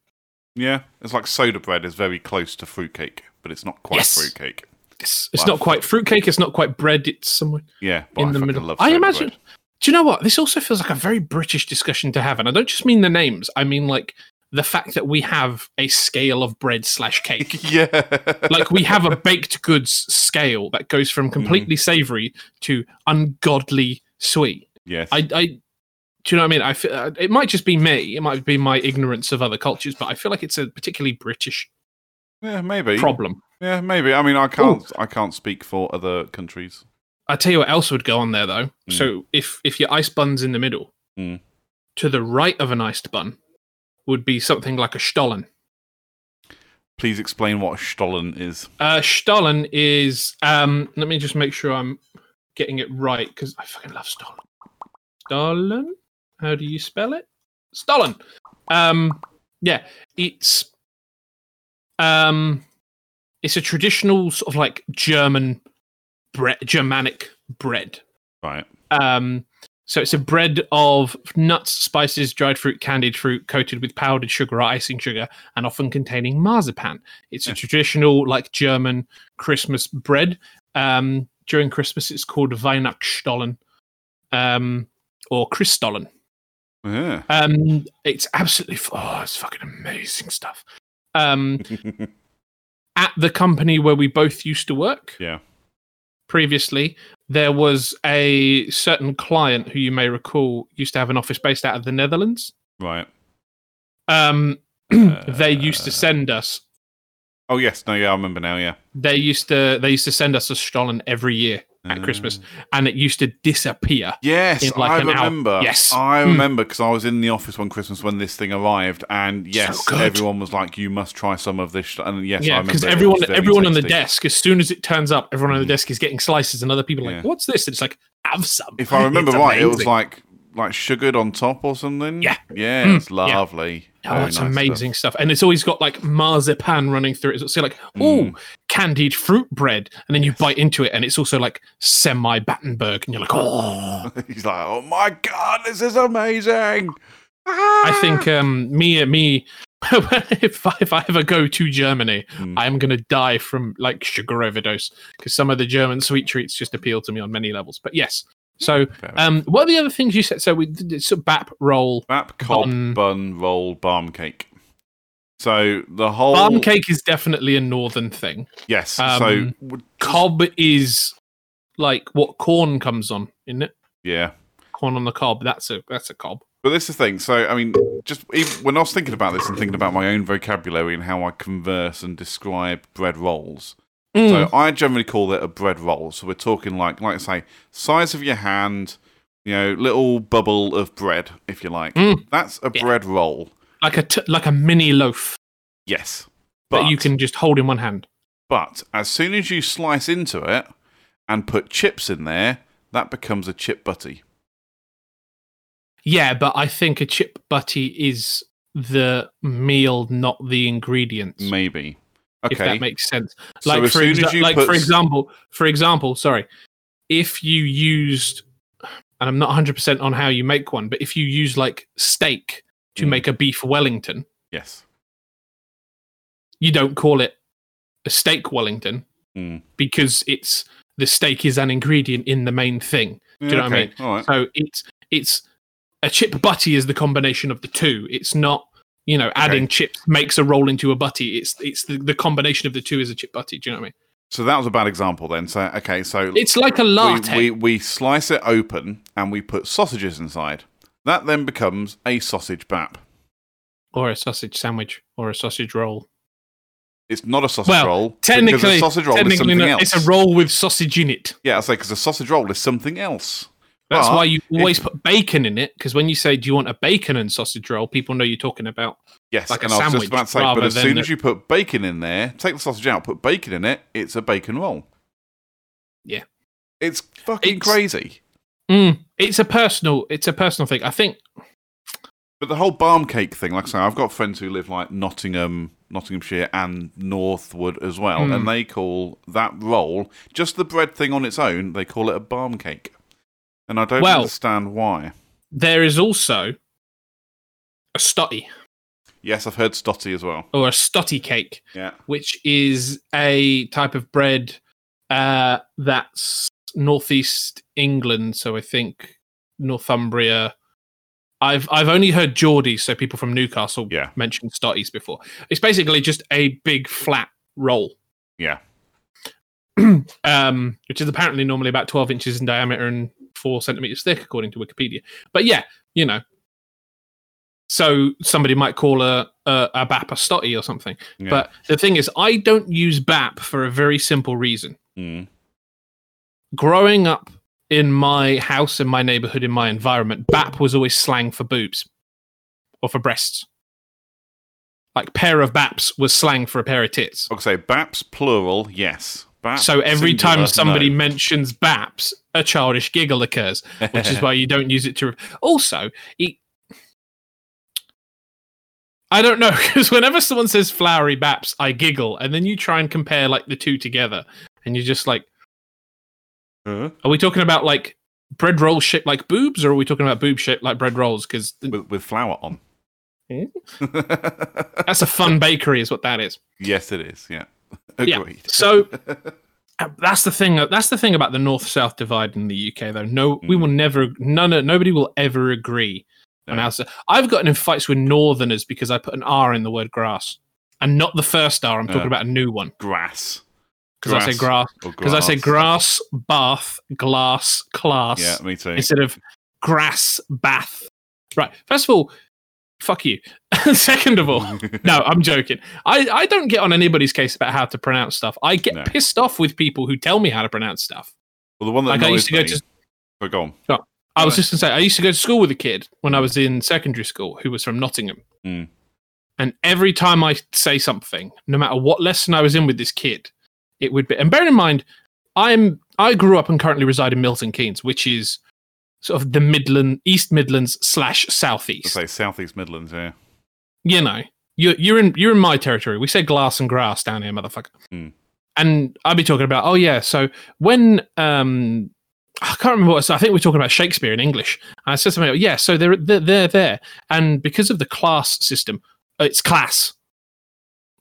Yeah. It's like soda bread is very close to fruitcake, but it's not quite Yes. fruitcake. It's, it's not quite fruitcake. It's not quite bread. It's somewhere. Yeah. In I the middle. I imagine. bread. Do you know what? This also feels like a very British discussion to have, and I don't just mean the names. I mean like the fact that we have a scale of bread slash [laughs] cake. yeah. like we have a baked goods scale that goes from completely Mm. savory to ungodly sweet. yes. I, I, do you know what I mean? I feel uh, it might just be me. It might be my ignorance of other cultures, but I feel like it's a particularly British yeah. Maybe. problem. Yeah. Maybe. I mean, I can't. I can't speak for other countries. I tell you what else would go on there though. Mm. So if if your ice bun's in the middle, Mm. to the right of an iced bun would be something like a stollen. Please explain what a Stollen is. Uh, stollen is um. Let me just make sure I'm getting it right because I fucking love stollen. Stollen. How do you spell it? Stollen. Um. Yeah. It's um. It's a traditional sort of like German bread, Germanic bread. Right. Um, so it's a bread of nuts, spices, dried fruit, candied fruit, coated with powdered sugar or icing sugar, and often containing marzipan. It's a Yeah. traditional, like German Christmas bread. Um, during Christmas, it's called Weihnachtsstollen um, or Christstollen. Yeah. Um, it's absolutely oh, it's fucking amazing stuff. Um, [laughs] at the company where we both used to work, yeah. previously, there was a certain client who you may recall used to have an office based out of the Netherlands. Right. Um, [clears throat] they used to Uh. send us. Oh yes. No. Yeah. I remember now. Yeah. They used to. They used to send us a Stollen every year at Christmas, Uh, and it used to disappear. Yes, like I an hour. remember. Yes. I Mm. remember because I was in the office one Christmas when this thing arrived, and yes, good. everyone was like, "You must try some of this." And yes, yeah, because everyone, very everyone on the desk, as soon as it turns up, everyone on the Mm. desk is getting slices, and other people are like, Yeah. "What's this?" And it's like, "Have some." If I [laughs] remember It's right, it was like like sugared on top or something. Yeah. yeah, Mm, it's lovely. Oh, Very it's nice amazing stuff. And it's always got like marzipan running through it. So like, oh, Mm. Candied fruit bread. And then you bite into it and it's also like semi Battenberg. And you're like, oh. [laughs] He's like, "Oh my god, this is amazing." I think um, me, me, [laughs] if, I, if I ever go to Germany, Mm. I'm going to die from like sugar overdose because some of the German sweet treats just appeal to me on many levels. But yes. So, um, what are the other things you said? So we did it's bap roll. Bap, cob, bun. bun, roll, barm cake. So the whole Barm cake is definitely a northern thing. yes. Um, so Cob is like what corn comes on, isn't it? yeah. Corn on the cob. That's a that's a cob. But this is the thing. So, I mean, just even when I was thinking about this and thinking about my own vocabulary and how I converse and describe bread rolls, Mm. so I generally call it a bread roll. So we're talking like, like I say, size of your hand, you know, little bubble of bread, if you like. Mm. That's a Yeah. bread roll. Like a t- like a mini loaf Yes, but that you can just hold in one hand. But as soon as you slice into it and put chips in there, that becomes a chip butty. Yeah, but I think a chip butty is the meal, not the ingredients. Maybe. If that makes sense. So Like as for exa- you like put for example, for example, sorry, if you used, and I'm not 100 percent on how you make one, but if you use like steak to Mm. make a beef Wellington, yes. you don't call it a steak Wellington Mm. because it's the steak is an ingredient in the main thing. Do you know what I mean? Right. So it's it's a chip butty is the combination of the two. It's not you know adding Okay. chips makes a roll into a butty. It's it's the, the combination of the two is a chip butty. Do you know what I mean? So that was a bad example then. So okay, so It's like a latte. we, we we slice it open and we put sausages inside. That then becomes a sausage bap. or a sausage sandwich or a sausage roll. It's not a sausage Well, roll. Technically, a sausage roll is technically something not- else. it's a roll with sausage in it. Yeah, I say because a sausage roll is something else. That's But why you always if- put bacon in it because when you say do you want a bacon and sausage roll, people know you're talking about Yes, like a and I was just sandwich about to say, but as soon a- as you put bacon in there, take the sausage out, put bacon in it, it's a bacon roll. Yeah. It's fucking It's- crazy. Mm, it's a personal it's a personal thing. I think But the whole barm cake thing, like I say, I've got friends who live like Nottingham, Nottinghamshire, and Northwood as well, Hmm. and they call that roll just the bread thing on its own. They call it a barm cake, and I don't Well- understand why. there is also a stotty Yes, I've heard stotty as well. or a stotty cake, Yeah, which is a type of bread uh, that's northeast England. So I think Northumbria. I've I've only heard Geordie, so people from Newcastle Yeah. mention stotties before. It's basically just a big flat roll, yeah, [clears throat] um, which is apparently normally about twelve inches in diameter and four centimeters thick, according to Wikipedia. But yeah, you know. So somebody might call a a, a bap a stotty or something. yeah. But the thing is, I don't use BAP for a very simple reason. Mm. Growing up in my house, in my neighborhood, in my environment, BAP was always slang for boobs or for breasts. Like pair of BAPs was slang for a pair of tits. Okay, BAPS plural, yes. BAP So every time somebody no. mentions BAPs, a childish giggle occurs, which is why you don't use it to. Also, it, I don't know [laughs] because whenever someone says flowery baps, I giggle, and then you try and compare like the two together, and you're just like, Are we talking about like bread rolls shaped like boobs, or are we talking about boob shaped like bread rolls? Because with, with flour on. [laughs] Eh? that's a fun bakery, is what that is. yes, it is. Yeah, Yeah. agreed. So [laughs] uh, that's the thing. That's the thing about the north-south divide in the UK, though. No, we Mm. will never. None. Nobody will ever agree on how. I've gotten in fights with Northerners because I put an R in the word grass, and not the first R. I'm talking Yeah. about a new one grass. Because I say grass. Because I say grass, bath, glass, class Yeah, me too. instead of grass, bath. Right. First of all, fuck you. [laughs] Second of all, [laughs] no, I'm joking. I, I don't get on anybody's case about how to pronounce stuff. I get No. pissed off with people who tell me how to pronounce stuff. well, the one that Like I used to go to. me- Oh, go on. I was just gonna say I used to go to school with a kid when I was in secondary school who was from Nottingham, Mm. and every time I say something, no matter what lesson I was in with this kid, it would be. And bear in mind, I'm I grew up and currently reside in Milton Keynes, which is sort of the Midland, East Midlands slash I Southeast. say Southeast Midlands. Yeah. you know, you're you're in you're in my territory. We say glass and grass down here, motherfucker. Hmm. And I'd be talking about, oh yeah, so when um I can't remember what so I think we're talking about Shakespeare in English. And I said something like, yeah, so they're they're, they're there. And because of the class system, it's class.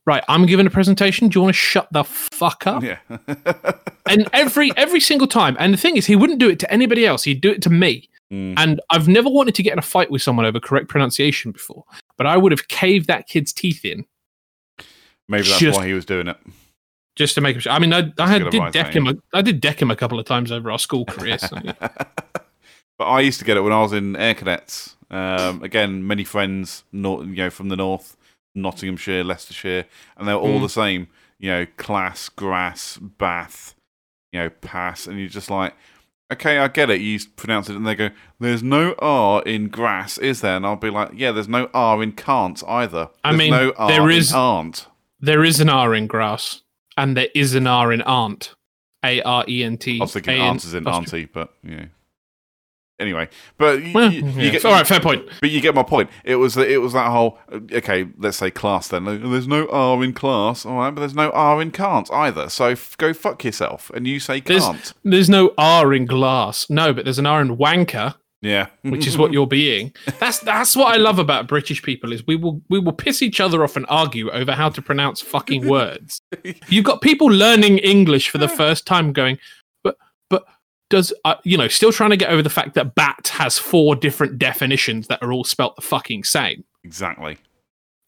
Right, I'm giving a presentation. Do you want to shut the fuck up? Yeah. [laughs] And every every single time. And the thing is, he wouldn't do it to anybody else. He'd do it to me. Mm. And I've never wanted to get in a fight with someone over correct pronunciation before, but I would have caved that kid's teeth in Maybe that's Just- why he was doing it. just to make him. I mean, I, I had did deck him. A, I did deck him a couple of times over our school career. So, [laughs] but I used to get it when I was in air cadets. Um, again, many friends, nor- you know, from the north, Nottinghamshire, Leicestershire, and they're all Mm. the same. You know, class, grass, bath, you know, pass, and you're just like, okay, I get it. You pronounce it, and they go, "There's no R in grass, is there?" And I'll be like, "Yeah, there's no R in can't either. I There's mean, no R there in is- aren't." there is an R in grass, and there is an R in aunt. A R E N T. I was thinking A N- answers in auntie, but yeah. Anyway, but you, Well, you, you get, all right, fair point. But you get my point. It was it was that whole okay. Let's say class then. There's no R in class, all right, but there's no R in can't either. So f- go fuck yourself, and you say can't. There's no R in glass. No, but there's an R in wanker, Yeah, which is what you're being. [laughs] That's that's what I love about British people is we will we will piss each other off and argue over how to pronounce fucking words. [laughs] You've got people learning English for the first time going, does uh, you know still trying to get over the fact that bat has four different definitions that are all spelt the fucking same. exactly.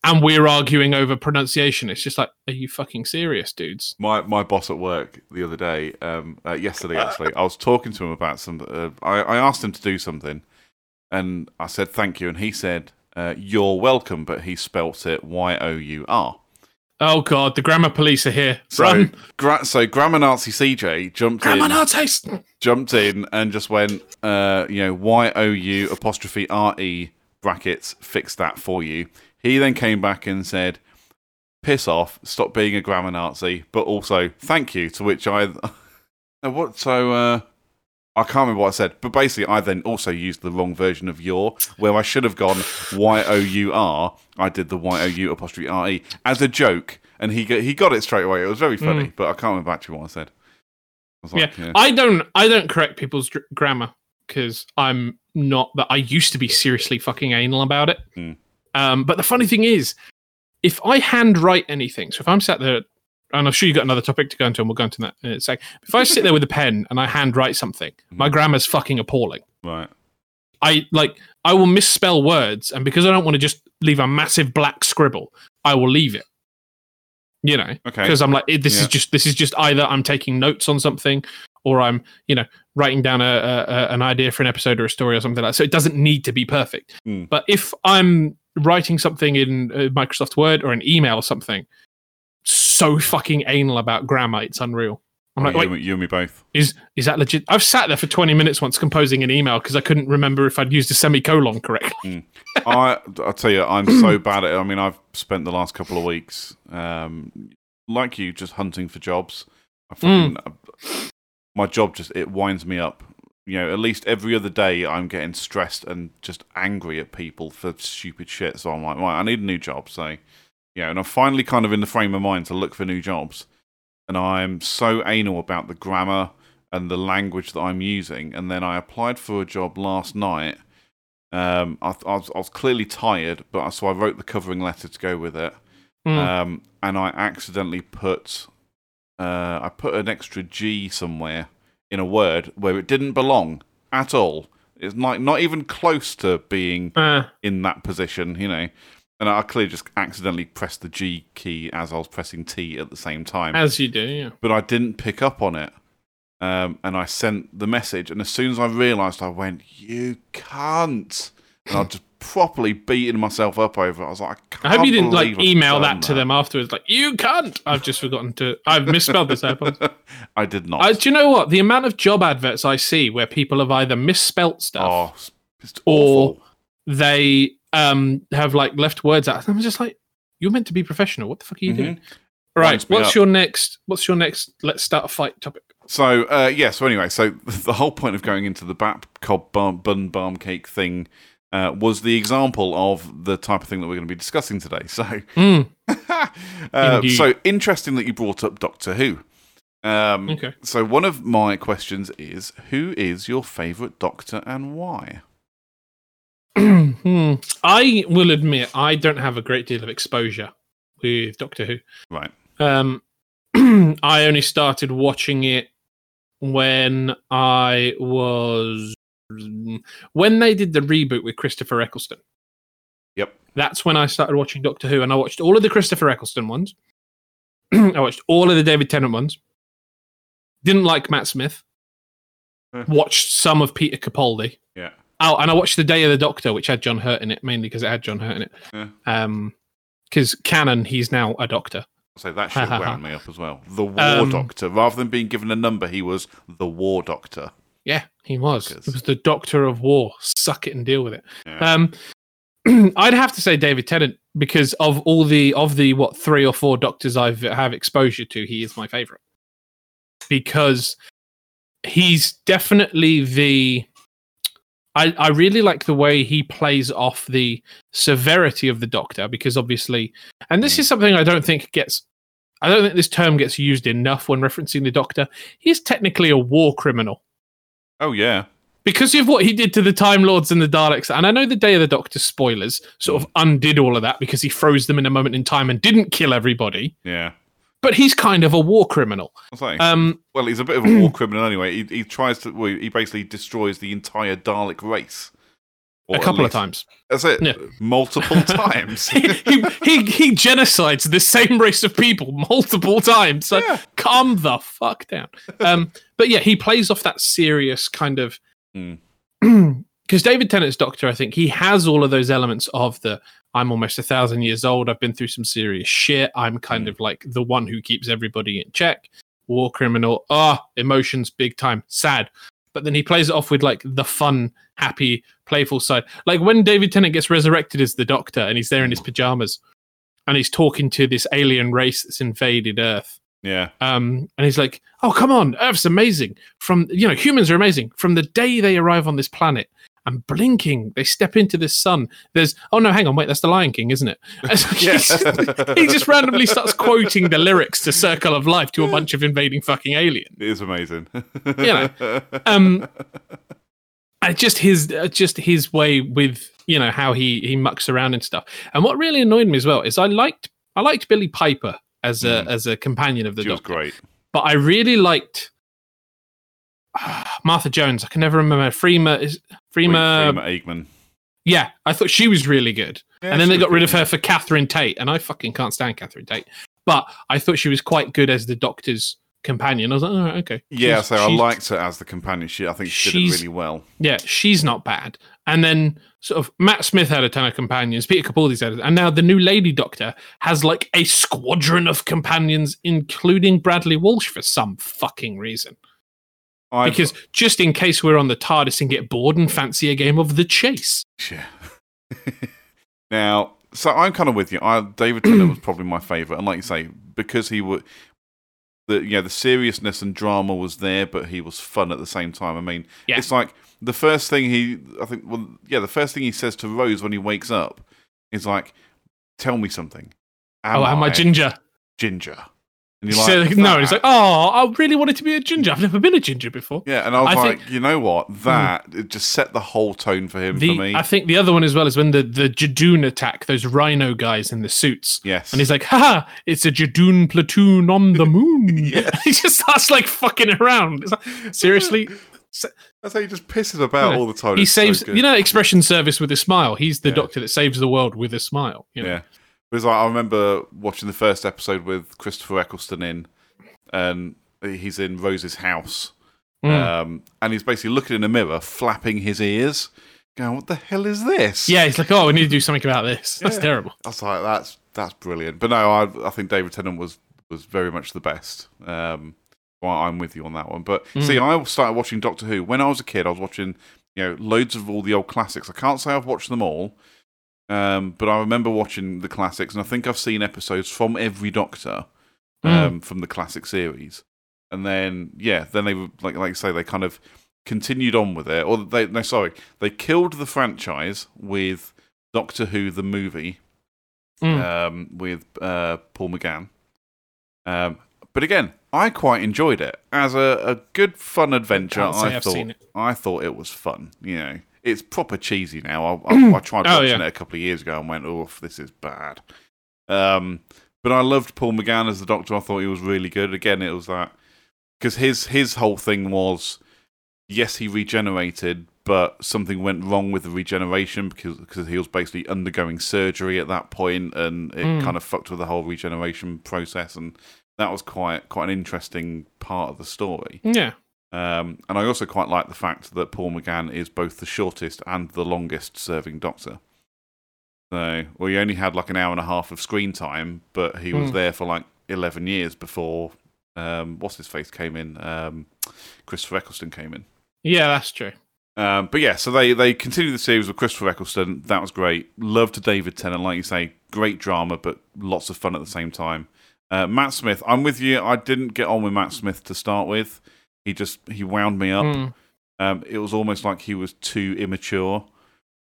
and we're arguing over pronunciation. It's just like, are you fucking serious, dudes? My my boss at work the other day, um, uh, yesterday actually, I was talking to him about some. Uh, I, I asked him to do something, and I said thank you, and he said uh, you're welcome, but he spelt it Y O U R. Oh god, the grammar police are here. So, gra- so grammar Nazi CJ jumped grammar in. Nazis. jumped in and just went, uh, you know, Y O U apostrophe R E brackets, fix that for you. He then came back and said, piss off, stop being a grammar Nazi, but also thank you. To which I, [laughs] what? So, uh, I can't remember what I said, but basically, I then also used the wrong version of your, where I should have gone Y O U R. I did the Y O U apostrophe R E as a joke, and he got, he got it straight away. It was very funny, Mm. but I can't remember actually what I said. I like, yeah. I don't. I don't correct people's dr- grammar because I'm not that. I used to be seriously fucking anal about it. Hmm. Um, but the funny thing is, if I handwrite anything, so if I'm sat there, and I'm sure you've got another topic to go into, and we'll go into that in a sec. If I sit there with a pen and I handwrite something, my Hmm. grammar's fucking appalling. right. I like I will misspell words, and because I don't want to just leave a massive black scribble, I will leave it. You know, Okay. because I'm like, this Yeah. is just this is just either I'm taking notes on something, or I'm you know writing down a, a, an idea for an episode or a story or something like. that. So it doesn't need to be perfect. Hmm. But if I'm writing something in uh, Microsoft Word or an email or something, so fucking anal about grammar, it's unreal. I'm like, you, wait, and me- you and me both. is is that legit? I've sat there for 20 minutes once composing an email because I couldn't remember if I'd used a semicolon correctly. Mm. I I'll tell you, I'm so [coughs] bad at it. I mean, I've spent the last couple of weeks, um, like you, just hunting for jobs. I mm. fucking, uh, my job just it winds me up. You know, at least every other day, I'm getting stressed and just angry at people for stupid shit. So I'm like, right, I need a new job. So, yeah, and I'm finally kind of in the frame of mind to look for new jobs. And I'm so anal about the grammar and the language that I'm using. And then I applied for a job last night. Um, I, I, was, I was clearly tired, but I- so I wrote the covering letter to go with it. Mm. Um, and I accidentally put uh, I put an extra G somewhere in a word where it didn't belong at all. It's like not even close to being Uh, in that position, you know. And I clearly just accidentally pressed the G key as I was pressing T at the same time as you do, yeah. but I didn't pick up on it. Um, and I sent the message, and as soon as I realised, I went, "You can't!" And I just properly beating myself up over it. I was like, "I, I hope you didn't like I've email done that to them afterwards, like you can't. I've just forgotten to. I've misspelled this. [laughs] I. I did not. I, do you know what? The amount of job adverts I see where people have either misspelt stuff, oh, Or- awful. they um have like left words out. I'm just like, you're meant to be professional. What the fuck are you Mhm. doing? Right. What's up. your next? What's your next? Let's start a fight topic. So uh, yeah. So anyway, so [laughs] the whole point of going into the bap cob bun, bun barm cake thing uh, was the example of the type of thing that we're going to be discussing today. So [laughs] Mm, uh, so interesting that you brought up Doctor Who. Um, okay. So one of my questions is, who is your favourite Doctor and why? [clears throat] Hmm. I will admit I don't have a great deal of exposure with Doctor Who. Right. Um, [clears throat] I only started watching it when I was when they did the reboot with Christopher Eccleston. Yep. That's when I started watching Doctor Who, and I watched all of the Christopher Eccleston ones. [clears throat] I watched all of the David Tennant ones. Didn't like Matt Smith. Watched some of Peter Capaldi. Yeah. Oh, and I watched The Day of the Doctor, which had John Hurt in it, mainly because it had John Hurt in it. Yeah. Um, because canon, he's now a doctor. So that should wound me up as well. The War Um, Doctor. Rather than being given a number, he was the War Doctor. Yeah, he was. He was the Doctor of War. Suck it and deal with it. Yeah. Um, [clears throat] I'd have to say David Tennant because of all the of the what three or four Doctors I've have exposure to, he is my favorite because he's definitely the. I, I really like the way he plays off the severity of the Doctor because obviously, and this Mm. is something I don't think gets. I don't think this term gets used enough when referencing the Doctor. He's technically a war criminal Oh yeah. because of what he did to the Time Lords and the Daleks, and I know the Day of the Doctor spoilers sort of undid all of that because he froze them in a moment in time and didn't kill everybody. Yeah. But he's kind of a war criminal. I was like, Um, well, he's a bit of a [clears throat] war criminal anyway. He, he tries to. Well, he basically destroys the entire Dalek race. Or a couple of times. That's it. Yeah. Multiple [laughs] times. he, he, he, he genocides the same race of people multiple times. So Yeah. calm the fuck down. Um, [laughs] but yeah, he plays off that serious kind of. [clears throat] Mm. Because David Tennant's Doctor, I think he has all of those elements of the I'm almost a thousand years old. I've been through some serious shit. I'm kind Mm. of like the one who keeps everybody in check. War criminal. Ah, emotions big time. Sad. But then he plays it off with like the fun, happy, playful side. Like when David Tennant gets resurrected as the Doctor and he's there in his pajamas and he's talking to this alien race that's invaded Earth. yeah. Um, and he's like, "Oh, come on, Earth's amazing. From you know, humans are amazing. From the day they arrive on this planet, and blinking, they step into this sun. There's oh no, hang on, wait, that's the Lion King, isn't it? [laughs] Yeah. he just randomly starts quoting the lyrics to "Circle of Life" to a bunch of invading fucking aliens. It is amazing. You know, um, just his uh, just his way with you know how he he mucks around and stuff. And what really annoyed me as well is I liked I liked Billie Piper as a Mm. as a companion of the she was Doctor great. but I really liked [sighs] Martha Jones. I can never remember Freema is Freema. Freema Agyeman. Yeah, I thought she was really good, Yeah, and then they got rid of her for Catherine Tate, and I fucking can't stand Catherine Tate. But I thought she was quite good as the Doctor's companion. I was like, oh, okay, Yeah, She's- so I liked her as the companion. She, I think she did it she's- really well. Yeah, she's not bad. And then sort of Matt Smith had a ton of companions, Peter Capaldi's had it, and now the new Lady Doctor has like a squadron of companions, including Bradley Walsh for some fucking reason. I've- because just in case we're on the TARDIS and get bored and fancy a game of the chase. Yeah. [laughs] now, so I'm kind of with you. I, David Tennant was [clears throat] probably my favourite, and like you say, because he would, the yeah, the seriousness and drama was there, but he was fun at the same time. I mean, Yeah. it's like the first thing he, I think, well, yeah, the first thing he says to Rose when he wakes up is like, "Tell me something." Oh, am oh, am I ginger? ginger? And you're like, no, he's like, oh, I really wanted to be a ginger. I've never been a ginger before. Yeah, and I was I like, think- Hmm. you know what? That it just set the whole tone for him The, for me. I think the other one as well is when the, the Judoon attack, those rhino guys in the suits. yes, And he's like, haha, it's a Judoon platoon on the [laughs] moon. Yes. [laughs] he just starts like fucking around. It's like, seriously? [laughs] that's how he just pisses about all the time. he It's saves, good. you know, expression service with a smile. He's the Yeah. doctor that saves the world with a smile. You know? Yeah. Because like, I remember watching the first episode with Christopher Eccleston in, and he's in Rose's house, Mm. um, and he's basically looking in a mirror, flapping his ears, going, "What the hell is this?" yeah, he's like, oh, we need to do something about this. That's Yeah. terrible. I was like, "That's that's brilliant." But no, I I think David Tennant was was very much the best. Um, well, I'm with you on that one. But Mm. see, I started watching Doctor Who when I was a kid. I was watching you know loads of all the old classics. I can't say I've watched them all. Um, but I remember watching the classics, and I think I've seen episodes from every Doctor um, from the classic series. And then, yeah, then they were- like like I say they kind of continued on with it, or they no sorry, they killed the franchise with Doctor Who the movie Mm. um, with uh, Paul McGann. Um, but again, I quite enjoyed it as a, a good fun adventure. I I've thought. I thought it was fun. You know, it's proper cheesy now. I, I, I tried Oh, watching yeah. it a couple of years ago and went, "Oh, this is bad." Um, but I loved Paul McGann as the Doctor. I thought he was really good. Again, it was that because his his whole thing was, yes, he regenerated, but something went wrong with the regeneration because because he was basically undergoing surgery at that point, and it Mm. kind of fucked with the whole regeneration process. And that was quite quite an interesting part of the story. Yeah. Um, and I also quite like the fact that Paul McGann is both the shortest and the longest serving Doctor. So, well, he only had like an hour and a half of screen time, but he was Hmm. there for like 11 years before, um, what's his face came in? Um, Christopher Eccleston came in. Yeah, that's true. Um, but yeah, so they, they continued the series with Christopher Eccleston. That was great. Love to David Tennant, like you say, great drama, but lots of fun at the same time. Uh, Matt Smith, I'm with you. I didn't get on with Matt Smith to start with. He just he wound me up. Mm. Um, it was almost like he was too immature.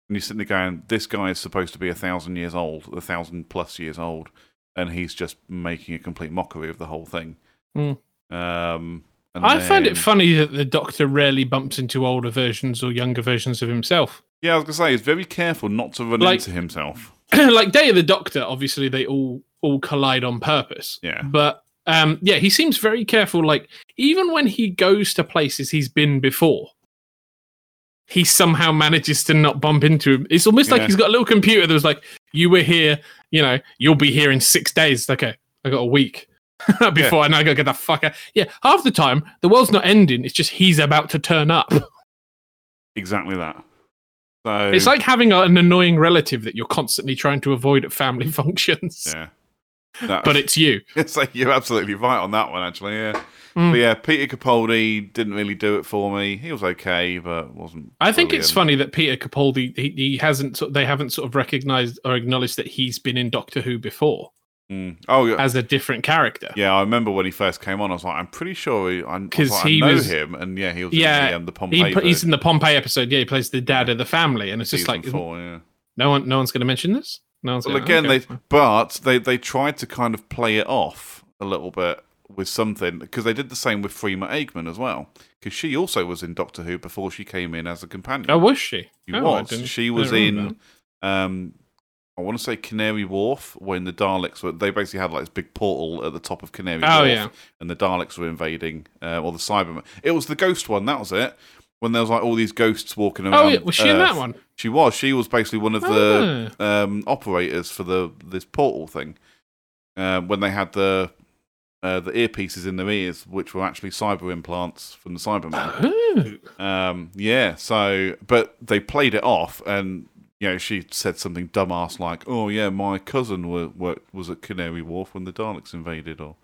And you're sitting there going, this guy is supposed to be a thousand years old, a thousand plus years old, and he's just making a complete mockery of the whole thing. Mm. Um, and I find it funny that the Doctor rarely bumps into older versions or younger versions of himself. Yeah, I was gonna say he's very careful not to run Like- into himself. [clears throat] like Day of the Doctor, obviously they all all collide on purpose. Yeah. But um, yeah, he seems very careful. Like even when he goes to places he's been before, he somehow manages to not bump into him. It's almost like he's got a little computer that was like, "You were here, you know, you'll be here in six days." Okay, I got a week. [laughs] Before and I gotta get the fuck out. Yeah, half the time the world's not ending. It's just he's about to turn up. [laughs] Exactly that. So It's like having a- an annoying relative that you're constantly trying to avoid at family [laughs] functions, yeah, But it's you. [laughs] it's like you're absolutely right on that one, actually. Yeah, Mm. but yeah, Peter Capaldi didn't really do it for me. He was okay, but wasn't. I think it's funny that Peter Capaldi he, he hasn't they haven't sort of recognized or acknowledged that he's been in Doctor Who before Mm. Oh yeah, as a different character. yeah. I remember when he first came on. I was like, I'm pretty sure he, I, I, 'Cause like, I he know was- him, and yeah, he was Yeah, in the, um, the He, Pompeii. put- he's in the Pompeii episode. Yeah, he plays the dad of the family, and it's just like four, yeah. no one, no one's going to mention this. No. Well, again, okay, they but they they tried to kind of play it off a little bit with something because they did the same with Freema Agyeman as well because she also was in Doctor Who before she came in as a companion. Oh, was she? she Oh, was. She was in. Um, I want to say Canary Wharf when the Daleks were. They basically had like this big portal at the top of Canary Oh, Wharf, yeah. and the Daleks were invading, uh, or the Cybermen. It was the ghost one. That was it. When there was like all these ghosts walking around. Oh, yeah. was she in that one? She was. She was basically one of the Ah. um, operators for the this portal thing. Uh, when they had the uh, the earpieces in their ears, which were actually cyber implants from the Cyberman. Oh. Um, yeah. So, but they played it off, and you know, she said something dumbass like, "Oh yeah, my cousin were, were, was at Canary Wharf when the Daleks invaded, or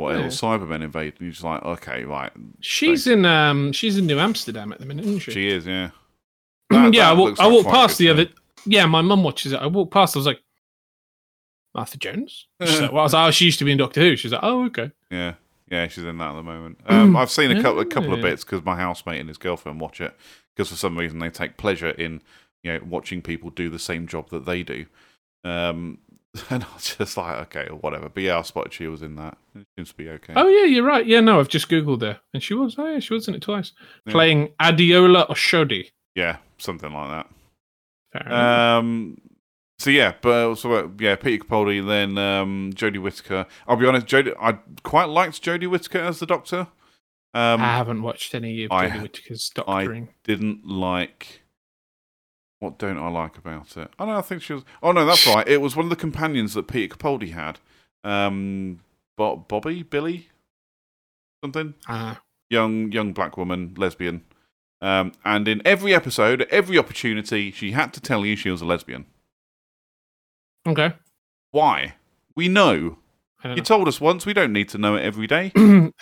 what Yeah. else Cybermen invaded." And you're just like, "Okay, right." She's in um she's in New Amsterdam at the minute, isn't she? She is, yeah. [clears throat] yeah, That- I that walked I walked past the other yeah, my mum watches it. I walked past, I was like, Martha Jones? [laughs] She's like, well, I was like, oh, she used to be in Doctor Who. She's like, oh, okay. Yeah, yeah, she's in that at the moment. Um, I've seen a couple, a couple of bits because my housemate and his girlfriend watch it because for some reason they take pleasure in you know watching people do the same job that they do. Um, [laughs] and I was just like, okay, or whatever. But yeah, I spotted she was in that. It seems to be okay. Oh, yeah, you're right. Yeah, no, I've just Googled her. And she was, oh, yeah, she was in it twice. Yeah. Playing Adeola Oshodi. Yeah, something like that. Um, so yeah, but so uh, yeah, Peter Capaldi, then um, Jodie Whittaker. I'll be honest, Jodie, I quite liked Jodie Whittaker as the Doctor. Um, I haven't watched any of Jodie Whittaker's I doctoring. didn't like. What don't I like about it? Oh no, I think she was. Oh no, that's right. It was one of the companions that Peter Capaldi had. Um, Bo- Bobby, Billy, something. Ah, Young, young black woman, lesbian. Um, and in every episode, every opportunity, she had to tell you she was a lesbian. okay. Why? We know. You told us once. We don't need to know it every day. [clears throat] Thank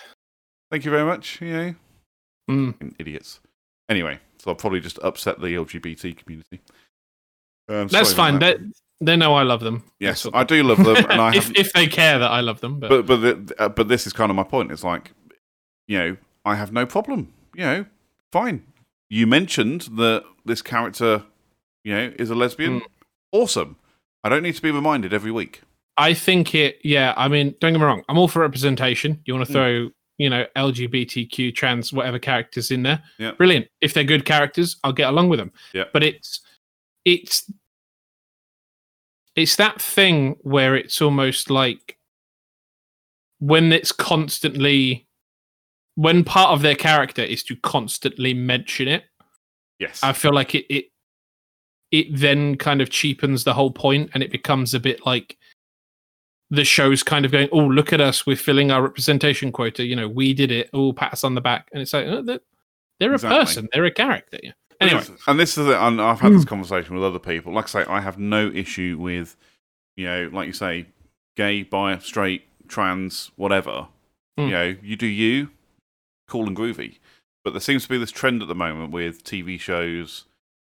you very much. You know, Mm. Idiots. Anyway, so I'll probably just upset the LGBT community. Um, That's fine. about They, they know I love them. Yes, I do love them, and I [laughs] if, if they care that I love them. But, But but the, uh, but this is kind of my point. It's like, you know, I have no problem. You know, fine. You mentioned that this character, you know, is a lesbian. Mm. Awesome. I don't need to be reminded every week. I think it, yeah, I mean, don't get me wrong. I'm all for representation. You want to Mm. throw, you know, LGBTQ, trans, whatever characters in there. Yeah. Brilliant. If they're good characters, I'll get along with them. Yeah. But it's, it's, it's that thing where it's almost like when it's constantly, when part of their character is to constantly mention it, Yes. I feel like it, it, it then kind of cheapens the whole point and it becomes a bit like, the show's kind of going, oh, look at us, we're filling our representation quota. You know, we did it. Oh, pat us on the back, and it's like oh, they're, they're Exactly. a person, they're a character. Anyway, and this is it. And I've had this conversation with other people. Like I say, I have no issue with, you know, like you say, gay, bi, straight, trans, whatever. Mm. You know, you do you, cool and groovy. But there seems to be this trend at the moment with TV shows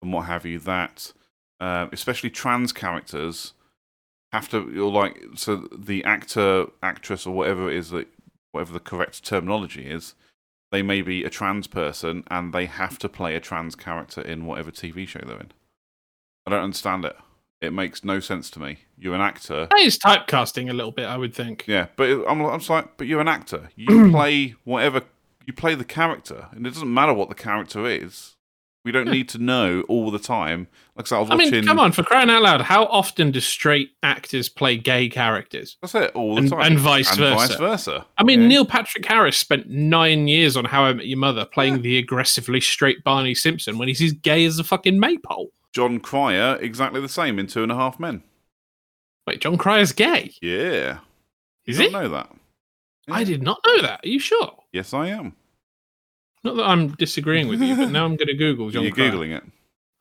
and what have you that, uh, especially trans characters, have to you're like so the actor, actress, or whatever it is that whatever the correct terminology is, they may be a trans person and they have to play a trans character in whatever TV show they're in. I don't understand it. It makes no sense to me. You're an actor. that is typecasting a little bit, I would think. Yeah, but it- I'm, I'm just like, but you're an actor. You [clears throat] play whatever, you play the character, and it doesn't matter what the character is. We don't need to know all the time. Like I said, I was I watching. mean, come on, for crying out loud, how often do straight actors play gay characters? That's it, all the And- time. and vice versa. vice versa. I mean, Yeah. Neil Patrick Harris spent nine years on How I Met Your Mother playing the aggressively straight Barney Stinson when he's as gay as a fucking maypole. Jon Cryer, exactly the same in Two and a Half Men. Wait, Jon Cryer's gay? Yeah. Is you he? don't know that? I did not know that. Are you sure? Yes, I am. Not that I'm disagreeing with you, but now I'm going [laughs] to Google John You're Cryer. googling it.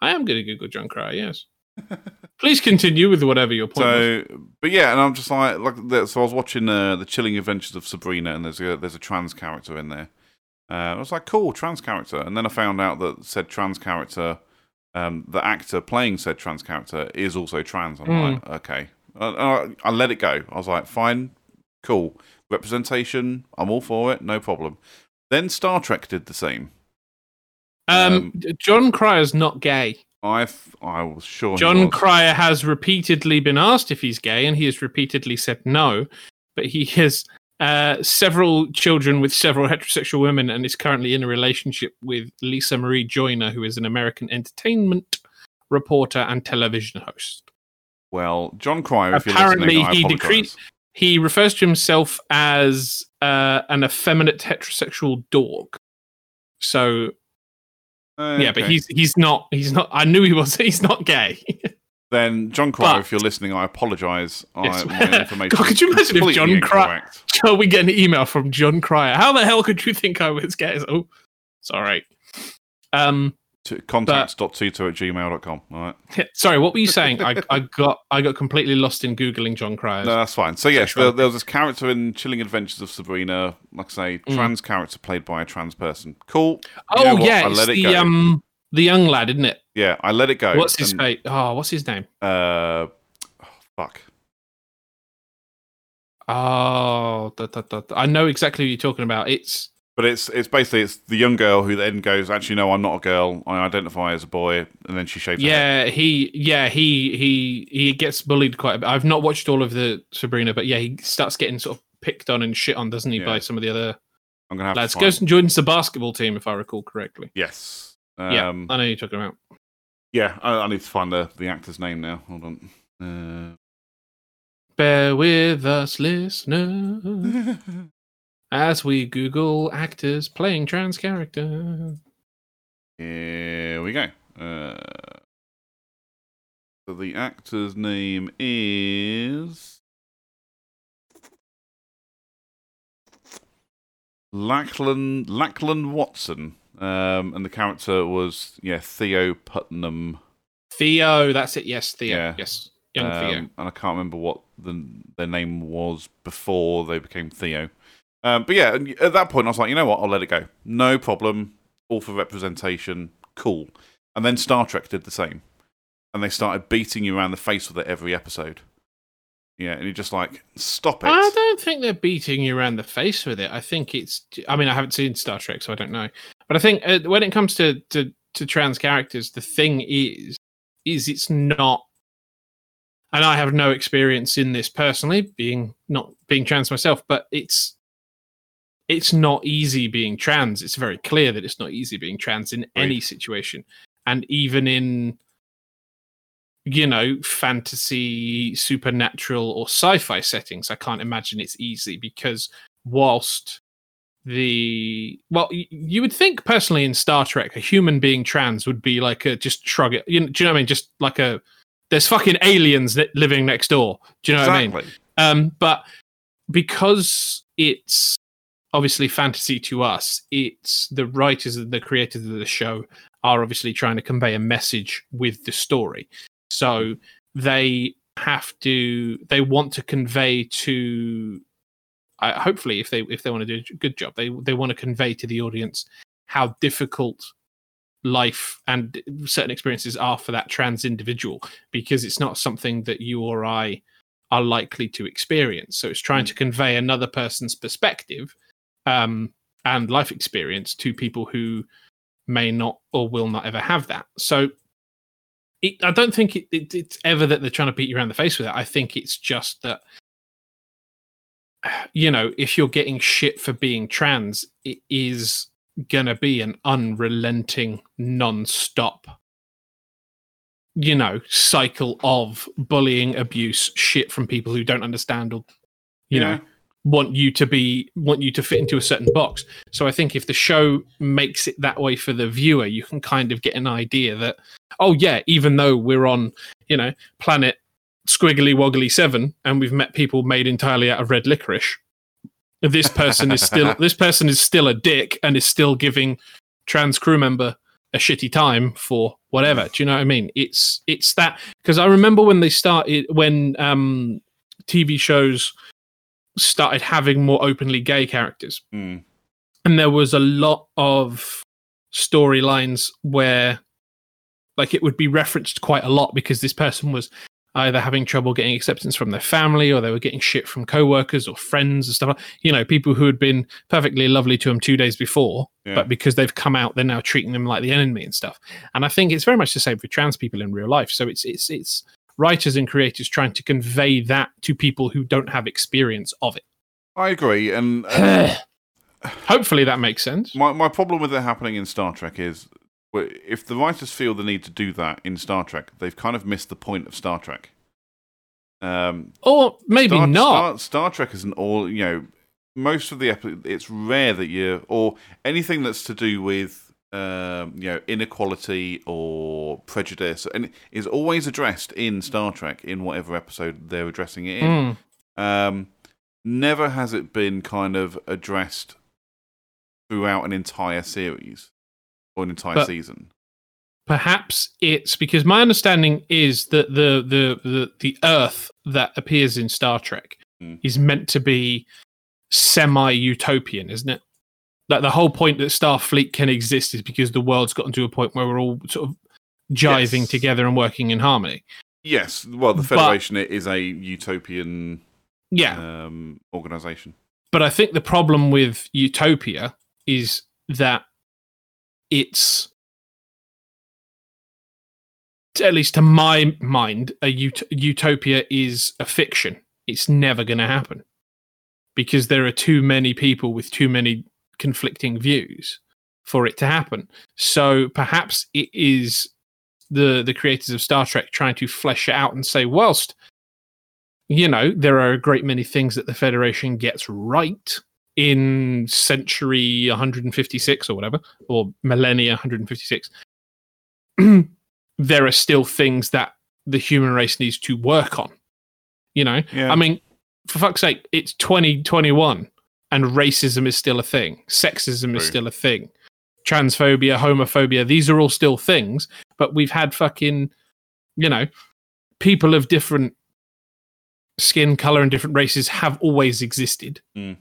I am going to Google Jon Cryer. Yes. [laughs] Please continue with whatever your point was. So, but yeah, and I'm just like, like, so I was watching uh, the Chilling Adventures of Sabrina, and there's a there's a trans character in there. Uh, I was like, cool, trans character, and then I found out that said trans character, um, the actor playing said trans character is also trans. I'm Mm. like, okay, uh, uh, I let it go. I was like, fine, cool, representation, I'm all for it, no problem. Then Star Trek did the same. Um, um, Jon Cryer's not gay. I I was sure John was. Cryer has repeatedly been asked if he's gay, and he has repeatedly said no. But he has uh, several children with several heterosexual women, and is currently in a relationship with Lisa Marie Joyner, who is an American entertainment reporter and television host. Well, Jon Cryer, if Apparently he decreed- He refers to himself as uh, an effeminate heterosexual dog. So yeah, but he's he's not he's not. I knew he was. [laughs] He's not gay. Then, Jon Cryer, if you're listening, I apologise. Yes. My information [laughs] God, could you imagine if Jon Cryer- incorrect. [laughs] So we get an email from Jon Cryer. How the hell could you think I was gay? Oh, sorry. Um, To contacts.tutor at gmail.com. All right. [laughs] sorry. What were you saying? I, I got I got completely lost in googling Jon Cryer. No, that's fine. So, yes, there, there was this character in Chilling Adventures of Sabrina, like I say, Mm. trans character played by a trans person. Cool. You oh know yeah, I it's let it the go. um the young lad, isn't it? Yeah, I let it go. What's his and. Oh, what's his name? Uh, oh, fuck. Oh, da, da, da. I know exactly what you're talking about. It's But it's it's basically it's the young girl who then goes, actually, no, I'm not a girl. I identify as a boy, and then she shaves. yeah, he yeah he he he gets bullied quite a bit. I've not watched all of the Sabrina, but yeah, he starts getting sort of picked on and shit on, doesn't he, Yeah. by some of the other I'm gonna have lads? to. Find, Goes and joins the basketball team, if I recall correctly. yes. yeah, Um, I know you're talking about. Yeah, I, I need to find the, the actor's name now. Hold on. Uh, Bear with us, listener, [laughs] as we Google actors playing trans characters. here we go. Uh, so the actor's name is Lachlan Lachlan Watson, um, and the character was yeah Theo Putnam. Theo, that's it. Yes, Theo. Yeah. Yes, young Theo. Um, and I can't remember what the, their name was before they became Theo. Um, but yeah, at that point, I was like, you know what? I'll let it go. No problem. All for representation. Cool. And then Star Trek did the same. And they started beating you around the face with it every episode. Yeah, and you're just like, stop it. I don't think they're beating you around the face with it. I think it's. I mean, I haven't seen Star Trek, so I don't know. But I think uh, when it comes to, to to trans characters, the thing is, is it's not. And I have no experience in this personally, being not being trans myself. But it's it's not easy being trans. It's very clear that it's not easy being trans in any situation, and even in you know, fantasy, supernatural, or sci fi settings, I can't imagine it's easy because whilst the well, you would think personally in Star Trek, a human being trans would be like a just shrug it. You know, do you know what I mean? Just like a there's fucking aliens living next door. Do you know what I mean? Um, but because it's obviously fantasy to us, it's the writers and the creators of the show are obviously trying to convey a message with the story. So they have to, they want to convey to, uh, hopefully, if they if they want to do a good job, they they want to convey to the audience how difficult life and certain experiences are for that trans individual because it's not something that you or I are likely to experience. So it's trying Mm. to convey another person's perspective um, and life experience to people who may not or will not ever have that. So it, I don't think it, it, it's ever that they're trying to beat you around the face with it. I think it's just that [sighs] you know if you're getting shit for being trans, it is gonna be an unrelenting, non-stop you know cycle of bullying abuse shit from people who don't understand or you know want you to be want you to fit into a certain box so i think if the show makes it that way for the viewer you can kind of get an idea that oh yeah even though we're on you know planet squiggly woggly 7 and we've met people made entirely out of red licorice this person is still [laughs] this person is still a dick and is still giving trans crew member a shitty time for whatever. Do you know what I mean? It's it's that because I remember when they started when um TV shows started having more openly gay characters, Mm. and there was a lot of storylines where like it would be referenced quite a lot because this person was either having trouble getting acceptance from their family or they were getting shit from coworkers or friends and stuff you know people who had been perfectly lovely to them two days before Yeah. but because they've come out they're now treating them like the enemy and stuff and i think it's very much the same for trans people in real life so it's it's it's writers and creators trying to convey that to people who don't have experience of it I agree, and, and [sighs] hopefully that makes sense my my problem with it happening in Star Trek is if the writers feel the need to do that in Star Trek, they've kind of missed the point of Star Trek. Um, or maybe Star, not Star, Star Trek isn't all you know. Most of the episodes, it's rare that you or anything that's to do with um, you know inequality or prejudice, and is always addressed in Star Trek in whatever episode they're addressing it in. Mm. Um, never has it been kind of addressed throughout an entire series or an entire But- season. perhaps it's because my understanding is that the the the, the earth that appears in star trek Hmm. is meant to be semi utopian isn't it like the whole point that starfleet can exist is because the world's gotten to a point where we're all sort of jiving Yes. together and working in harmony Yes, well, the But- Federation is a utopian yeah um, organization. but i think the problem with utopia is that it's at least to my mind a ut- utopia is a fiction it's never going to happen because there are too many people with too many conflicting views for it to happen. So perhaps it is the the creators of star trek trying to flesh it out and say whilst you know there are a great many things that the federation gets right in century 156 or whatever or millennia 156 [clears throat] there are still things that the human race needs to work on. You know? Yeah. i mean for fuck's sake it's 2021 and racism is still a thing. Sexism is still a thing. Transphobia homophobia these are all still things but we've had fucking you know people of different skin color and different races have always existed. Mm.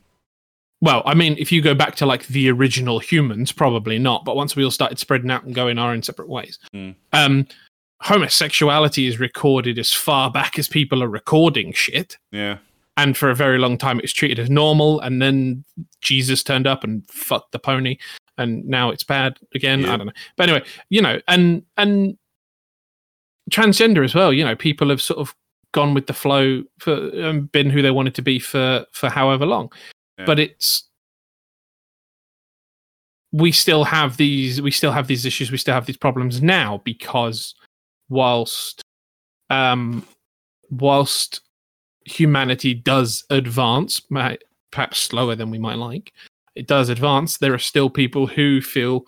well i mean if you go back to like the original humans probably not but once we all started spreading out and going our own separate ways Mm. um homosexuality is recorded as far back as people are recording shit. Yeah, and for a very long time it was treated as normal and then jesus turned up and fucked the pony and now it's bad again Yeah. i don't know but anyway you know and and transgender as well you know people have sort of gone with the flow for um, been who they wanted to be for for however long Yeah. but it's we still have these we still have these issues we still have these problems now because whilst um whilst humanity does advance perhaps slower than we might like it does advance there are still people who feel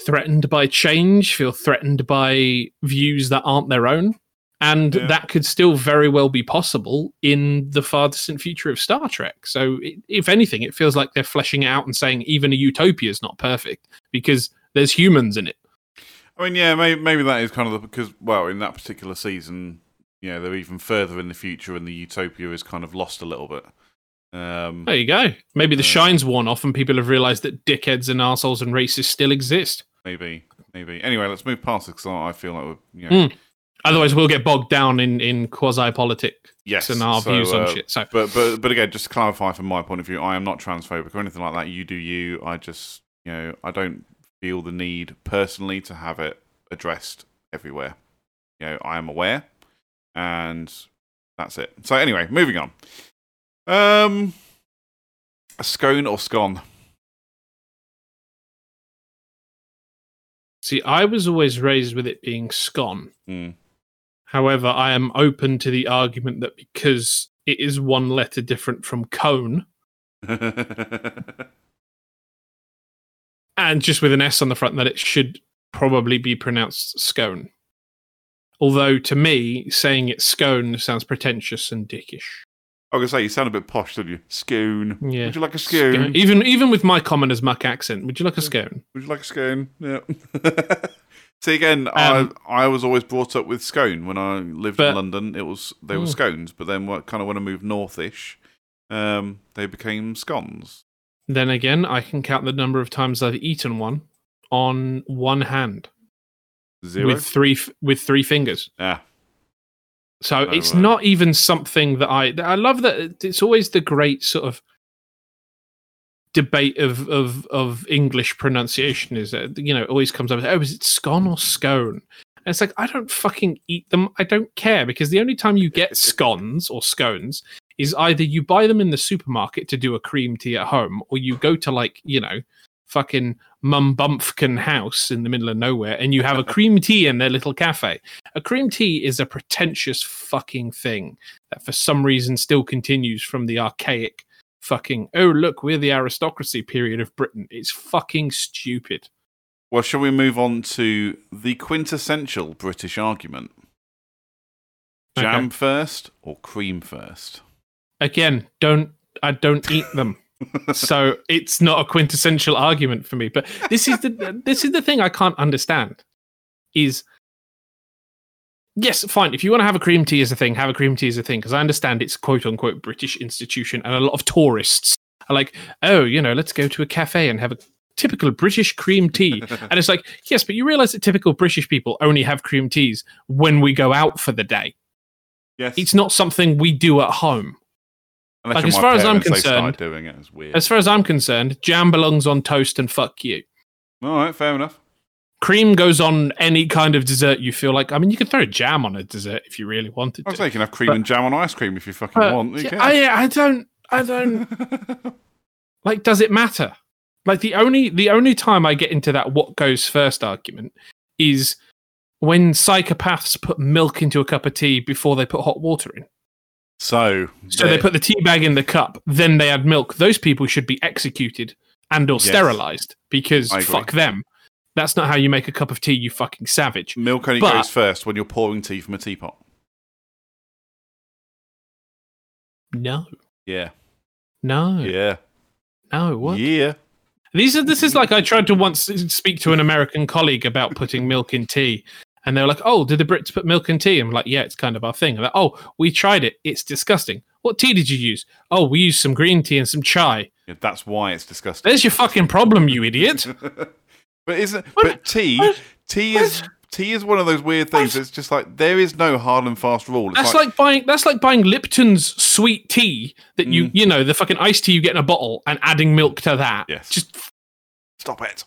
threatened by change feel threatened by views that aren't their own And Yeah. that could still very well be possible in the far distant future of Star Trek. So, i if anything, it feels like they're fleshing it out and saying even a utopia is not perfect because there's humans in it. I mean, yeah, maybe, maybe that is kind of the, because, well, in that particular season, you know, they're even further in the future and the utopia is kind of lost a little bit. Um, There you go. Maybe the Yeah. shine's worn off and people have realized that dickheads and assholes and racists still exist. maybe, maybe. Anyway, let's move past it because I I feel like we're, you know, Mm. Otherwise, we'll get bogged down in, in quasi politics yes. and our so, views on uh, shit. So, But, but, but again, just to clarify from my point of view, I am not transphobic or anything like that. You do you. I just, you know, I don't feel the need personally to have it addressed everywhere. You know, I am aware, and that's it. So anyway, moving on. Um, a scone or scone? see, I was always raised with it being scone. Hmm. However, I am open to the argument that because it is one letter different from cone [laughs] and just with an S on the front, that it should probably be pronounced scone. Although to me, saying it's scone sounds pretentious and dickish. I was gonna say you sound a bit posh, don't you? Scone. Yeah. Would you like a scone? Scone. Even even with my common as muck accent, would you like a scone? Would you like a scone? Yeah. [laughs] See again, Um, I I was always brought up with scone when I lived But- in London. It was they were Mm. scones, but then what kind of when I moved northish, um, they became scones. Then again, I can count the number of times I've eaten one on one hand Zero. with three with three fingers. Yeah. So Oh, it's right. not even something that I I love that it's always the great sort of debate of of of English pronunciation is that you know it always comes up oh is it scone or scone and it's like I don't fucking eat them I don't care because the only time you get [laughs] scones or scones is either you buy them in the supermarket to do a cream tea at home or you go to like you know fucking Mum Bumpkin house in the middle of nowhere and you have a cream tea in their little cafe a cream tea is a pretentious fucking thing that for some reason still continues from the archaic fucking oh look we're the aristocracy period of britain it's fucking stupid well, shall we move on to the quintessential British argument? Jam Okay. first or cream first? again don't i don't eat them so it's not a quintessential argument for me but this is the this is the thing i can't understand is yes fine if you want to have a cream tea as a thing have a cream tea as a thing because i understand it's quote unquote british institution and a lot of tourists are like oh you know let's go to a cafe and have a typical british cream tea. [laughs] And it's like yes but you realize that typical british people only have cream teas when we go out for the day. Yes. it's not something we do at home Unless like, as far as I'm parents, they started concerned- doing it. It's weird. As far as I'm concerned, jam belongs on toast and fuck you. All right, fair enough. Cream goes on any kind of dessert you feel like. I mean, you could throw jam on a dessert if you really wanted I was to. you can have cream But- and jam on ice cream if you fucking But, want. Yeah. I, I don't, I don't [laughs] like. Does it matter? Like the only, the only time I get into that what goes first argument is when psychopaths put milk into a cup of tea before they put hot water in. So, So they put the tea bag in the cup, then they add milk. Those people should be executed and or Yes. sterilized because fuck them. That's not how you make a cup of tea, you fucking savage. milk only but- goes first when you're pouring tea from a teapot. No, Yeah, no, yeah, no. What? yeah. These are. This is like I tried to once speak to an American colleague about putting milk in tea, and they were like, "Oh, did the Brits put milk in tea?" I'm like, "Yeah, it's kind of our thing." Like, "Oh, we tried it. It's disgusting. What tea did you use? Oh, we used some green tea and some chai. Yeah, That's why it's disgusting. There's your fucking problem, you idiot." [laughs] but isn't What- but tea what- tea is tea is one of those weird things. It's just like there is no hard and fast rule. It's That's like, buying that's like buying Lipton's sweet tea that you Mm. you know the fucking iced tea you get in a bottle and adding milk to that. Yes. Just stop it.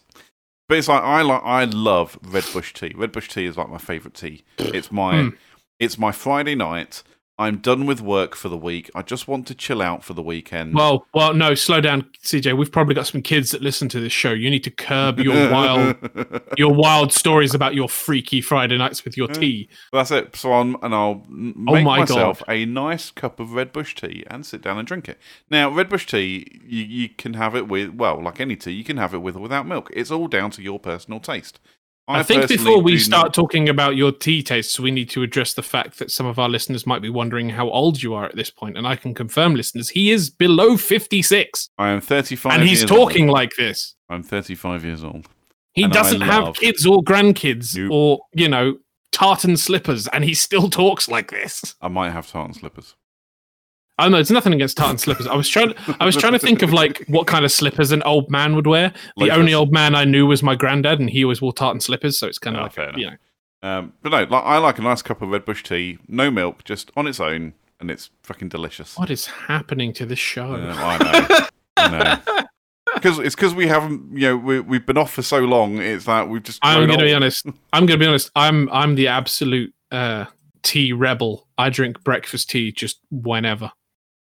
But it's like I like I love Red Bush tea. Red Bush tea is like my favourite tea. It's my Hmm. it's my Friday night. I'm done with work for the week. I just want to chill out for the weekend. well, well, no, slow down, CJ. We've probably got some kids that listen to this show. You need to curb your [laughs] wild your wild stories about your freaky Friday nights with your tea. That's it. So I'm, and I'll Oh make my myself God. a nice cup of Red Bush tea and sit down and drink it. Now, Red Bush tea, you, you can have it with, well, like any tea, you can have it with or without milk. It's all down to your personal taste. I, think before we start not- talking about your tea tastes, we need to address the fact that some of our listeners might be wondering how old you are at this point, and I can confirm, listeners, he is below fifty-six, I am 35 and he's talking old. like this. I'm 35 years old. He And doesn't have kids or grandkids Nope. or you know tartan slippers, and he still talks like this. I might have tartan slippers. I know it's nothing against tartan slippers. I was trying. I was trying to think of like what kind of slippers an old man would wear. The Loafers. only old man I knew was my granddad, and he always wore tartan slippers. So it's kind of Oh, like fair you know. Um, but no, like, I like a nice cup of Red Bush tea, no milk, just on its own, and it's fucking delicious. What is happening to this show? Uh, I know. I know. [laughs] Because it's because we haven't, you know, we, we've been off for so long. It's that we've just. I'm going to be honest. I'm going to be honest. I'm I'm the absolute uh, tea rebel. I drink breakfast tea just whenever.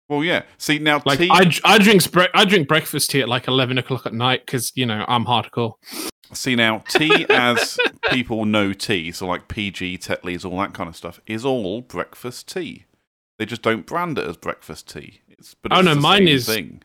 Well, yeah. See now, Like tea. I, I drink bre- I drink breakfast tea at like eleven o'clock at night because you know I'm hardcore. See now, tea [laughs] as people know tea, so like PG, Tetley's, all that kind of stuff, is all breakfast tea. They just don't brand it as breakfast tea. It's, but Oh, no, the mine same is- thing.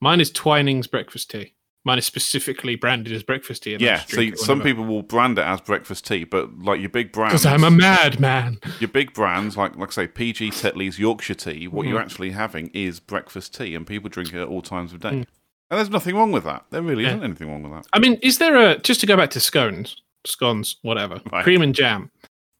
Mine is Twining's breakfast tea. Mine is specifically branded as breakfast tea. Yeah, see, some people will brand it as breakfast tea, but like your big brands, Because I'm a madman. [laughs] your big brands like like say PG, Tetley's, Yorkshire tea, what you're Mhm. actually having is breakfast tea, and people drink it at all times of day. Mm. And there's nothing wrong with that. There really Yeah. isn't anything wrong with that. I mean, is there a just to go back to scones, scones, whatever, Right. cream and jam?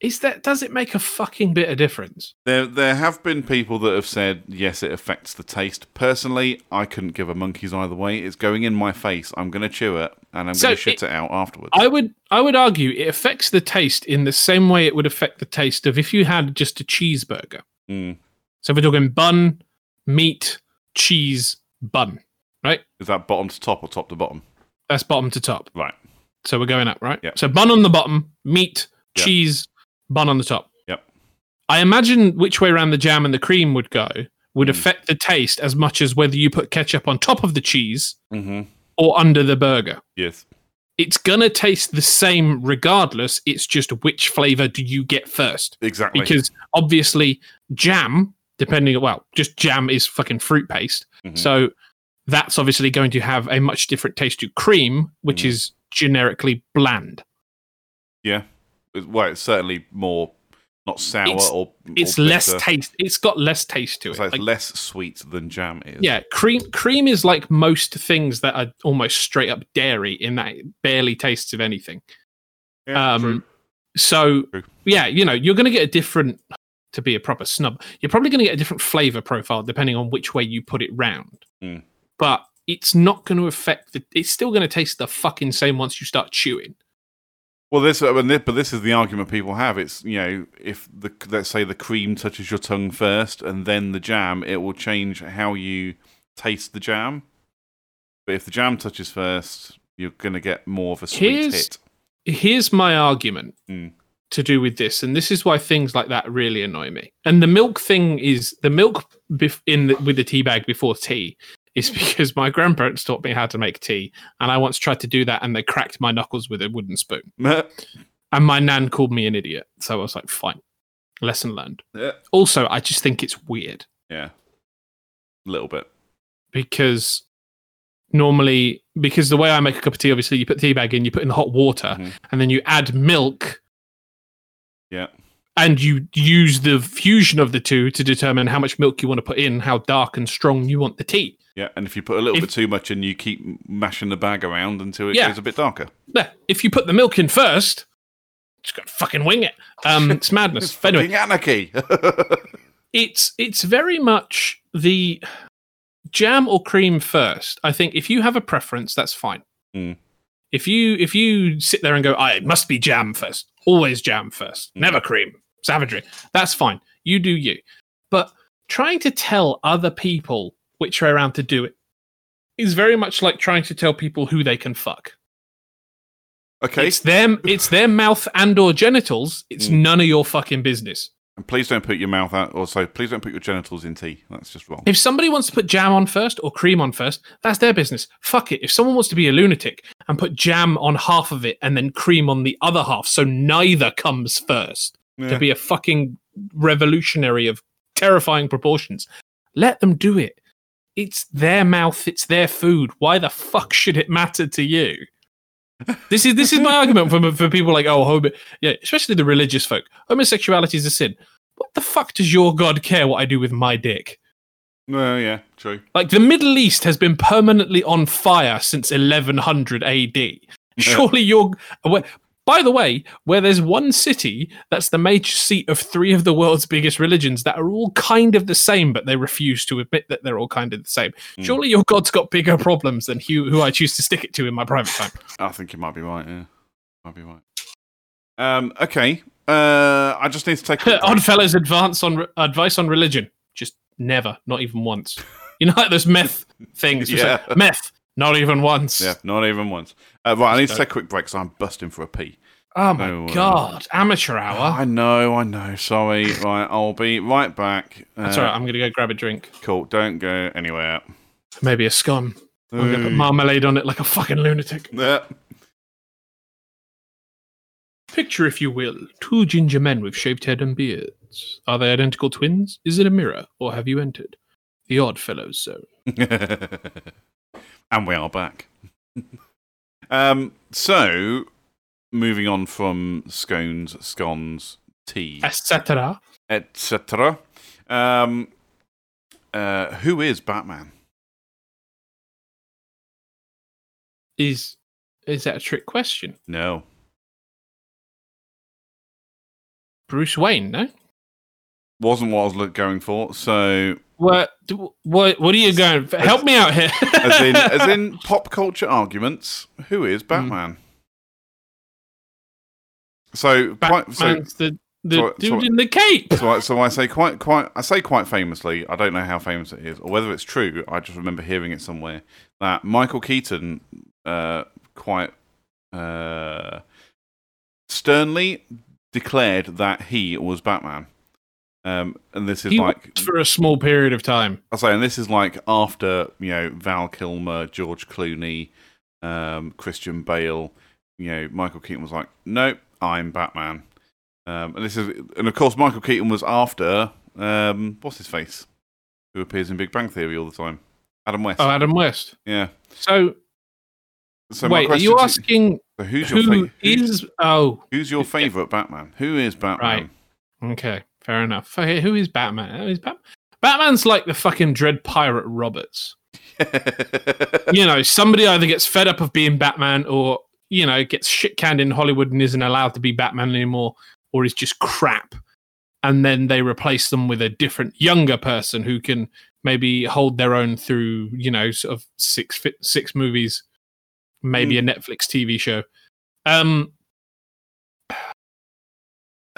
Is that does it make a fucking bit of difference? There, there have been people that have said yes, it affects the taste. Personally, I couldn't give a monkey's either way. It's going in my face. I'm going to chew it, and I'm So going to shit it- it, out afterwards. I would I would argue it affects the taste in the same way it would affect the taste of if you had just a cheeseburger. Mm. So if we're talking bun, meat, cheese, bun. Right? Is that bottom to top or top to bottom? That's bottom to top. Right. So we're going up, right? Yep. So bun on the bottom, meat, Yep. cheese, bun on the top. Yep. I imagine which way around the jam and the cream would go would Mm. affect the taste as much as whether you put ketchup on top of the cheese Mm-hmm. or under the burger. Yes. It's gonna taste the same regardless. It's just which flavor do you get first? Exactly. Because obviously jam, depending well, just jam is fucking fruit paste. Mhm. So that's obviously going to have a much different taste to cream, which Mhm. is generically bland. yeah. It- Well, it's certainly more not sour It's- or It's or less taste. It's got less taste to it. So it's Like, less sweet than jam is. yeah, cream cream is like most things that are almost straight up dairy in that it barely tastes of anything. Yeah, um, true. So True. yeah, you know, you're going to get a different. To be a proper snub, you're probably going to get a different flavor profile depending on which way you put it round. Mm. But it's not going to affect the. It's still going to taste the fucking same once you start chewing. Well, this, I mean, thi- but this is the argument people have. It's you know, if the let's say the cream touches your tongue first and then the jam, it will change how you taste the jam. But if the jam touches first, you're going to get more of a sweet Here's- hit. Here's my argument Mm. to do with this, and this is why things like that really annoy me. And the milk thing is the milk in the, with the tea bag before tea is [laughs] because my grandparents taught me how to make tea, and I once tried to do that, and they cracked my knuckles with a wooden spoon. [laughs] And my nan called me an idiot, so I was like, fine, lesson learned. yeah, Also, I just think it's weird yeah, a little bit. because normally, because the way I make a cup of tea, obviously, you put the tea bag in, you put in the hot water, Mhm. and then you add milk Yeah, and you use the fusion of the two to determine how much milk you want to put in, how dark and strong you want the tea. yeah. And if you put a little If- bit too much in, you keep mashing the bag around until it Yeah. goes a bit darker. Yeah, if you put the milk in first, just got to fucking wing it. Um, it's [laughs] madness. It's anyway, anarchy. [laughs] it's it's very much the jam or cream first. I think if you have a preference, that's fine. Mm. If you if you sit there and go, I it must be jam first, always jam first, Mm. never cream, savagery. That's fine. You do you. But trying to tell other people which way around to do it is very much like trying to tell people who they can fuck. okay, It's them. It's their mouth and or genitals. It's Mm. none of your fucking business. and please don't put your mouth out. Also, please don't put your genitals in tea. That's just wrong. If somebody wants to put jam on first or cream on first, that's their business. Fuck it. If someone wants to be a lunatic and put jam on half of it and then cream on the other half, so neither comes first Yeah. to be a fucking revolutionary of terrifying proportions, let them do it. It's their mouth. It's their food. Why the fuck should it matter to you? This is this is my argument for for people like oh homo yeah especially the religious folk homosexuality is a sin. What the fuck does your god care what I do with my dick? Well, yeah, true. Like the Middle East has been permanently on fire since 1100 AD. Surely you're. where- By the way, where there's one city that's the major seat of three of the world's biggest religions that are all kind of the same, but they refuse to admit that they're all kind of the same. Hmm. Surely your god's got bigger problems than who, who I choose to stick it to in my private time. [laughs] I think you might be right. Yeah, might be right. Um. Okay. Uh. I just need to take. a [laughs] quick break. Oddfellows advance on re- advice on religion. Just never, not even once. You know, like those meth [laughs] things. It's like, Yeah. meth, not even once. Yeah, not even once. Uh, right, I need to take a quick break, so I'm busting for a pee. Oh my uh, god, amateur hour. I know, I know. Sorry. Right, I'll be right back. Uh, That's all right. I'm gonna go grab a drink. Cool. Don't go anywhere. Maybe a scone. I'm gonna put marmalade on it like a fucking lunatic. [laughs] Yeah. Picture, if you will, two ginger men with shaved head and beards. Are they identical twins? Is it a mirror, or have you entered the Odd Fellows [laughs] Zone? And we are back. [laughs] um. So, moving on from scones, scones, tea, Etc. etc. Um. Uh. Who is Batman? Is is that a trick question? No. Bruce Wayne, no? Wasn't what I was look- going for. So, What? What? What are you going? For? Help me out here. as in [laughs] as in pop culture arguments, who is Hmm. Batman? So quite so, Batman's the the so- dude so- in the cape. so I, so I say quite quite I say quite famously. I don't know how famous it is or whether it's true. I just remember hearing it somewhere that Michael Keaton uh, quite uh, sternly declared that he was Batman. Um, and this is He like for a small period of time. I say, and this is like after you know Val Kilmer, George Clooney, um, Christian Bale. You know, Michael Keaton was like, "Nope, I'm Batman." Um, and this is, and of course, Michael Keaton was after um, what's his face, who appears in Big Bang Theory all the time, Adam West. Oh, Adam West. yeah. So, So wait, are you asking so who's your who fa- who's, is? Oh, who's your favorite Batman? Who is Batman? Right. okay, fair enough. Okay, who is Batman? Is Bat- Batman's like the fucking Dread Pirate Roberts. [laughs] you know, somebody either gets fed up of being Batman or, you know, gets shit canned in Hollywood and isn't allowed to be Batman anymore, or is just crap. And then they replace them with a different, younger person who can maybe hold their own through, you know, sort of six six movies, maybe a Netflix TV show. Um,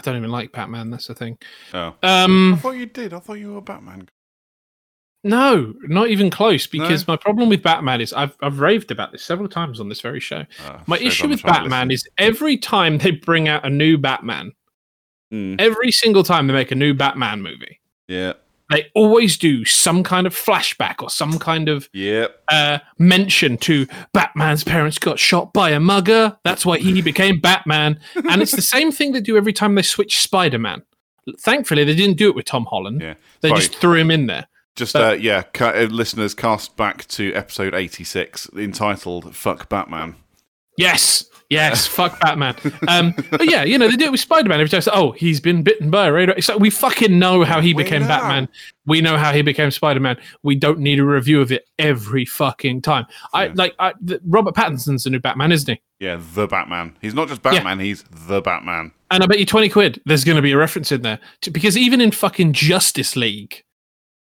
don't even like Batman. That's the thing. oh. I Um, thought you did. I thought you were a Batman. no, not even close. Because No? my problem with Batman is I've I've raved about this several times on this very show. Uh, My issue I'm with Batman is every time they bring out a new Batman, Mm, every single time they make a new Batman movie, yeah, they always do some kind of flashback or some kind of yeah. uh, mention to Batman's parents got shot by a mugger. That's why he [laughs] became Batman. And it's the same thing they do every time they switch Spider Man. Thankfully, they didn't do it with Tom Holland. Yeah. They Sorry. just threw him in there. Just But- uh, yeah, ca- uh, listeners, cast back to episode eighty-six, entitled "Fuck Batman." Yes, yes, fuck Batman. Um, but yeah, you know they do it with Spider Man every time. It's like, oh, he's been bitten by a radar. It's like we fucking know how he We became know. Batman. We know how he became Spider Man. We don't need a review of it every fucking time. I like I, the, Robert Pattinson's the new Batman, isn't he? Yeah, the Batman. He's not just Batman; he's the Batman. And I bet you twenty quid there's going to be a reference in there to, because even in fucking Justice League,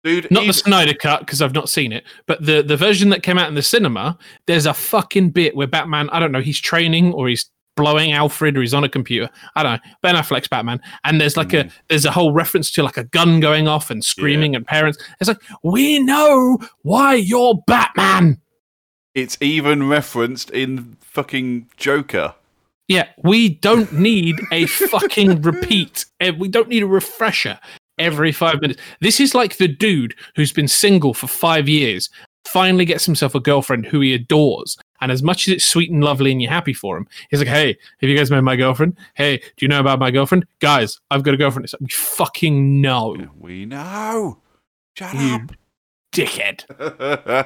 Dude, not the Snyder cut because I've not seen it, but the the version that came out in the cinema, there's a fucking bit where Batman, I don't know, he's training or he's blowing Alfred or he's on a computer. I don't know. Ben Affleck's Batman, and there's like a there's a whole reference to like a gun going off and screaming and parents. It's like we know why you're Batman. it's even referenced in fucking Joker. Yeah, we don't need a fucking repeat. Eh, We don't need a refresher every five minutes. This is like the dude who's been single for five years, finally gets himself a girlfriend who he adores. And as much as it's sweet and lovely and you're happy for him, he's like, hey, have you guys met my girlfriend? Hey, do you know about my girlfriend? Guys, I've got a girlfriend. It's like, we fucking know. We know. Shut You up. dickhead.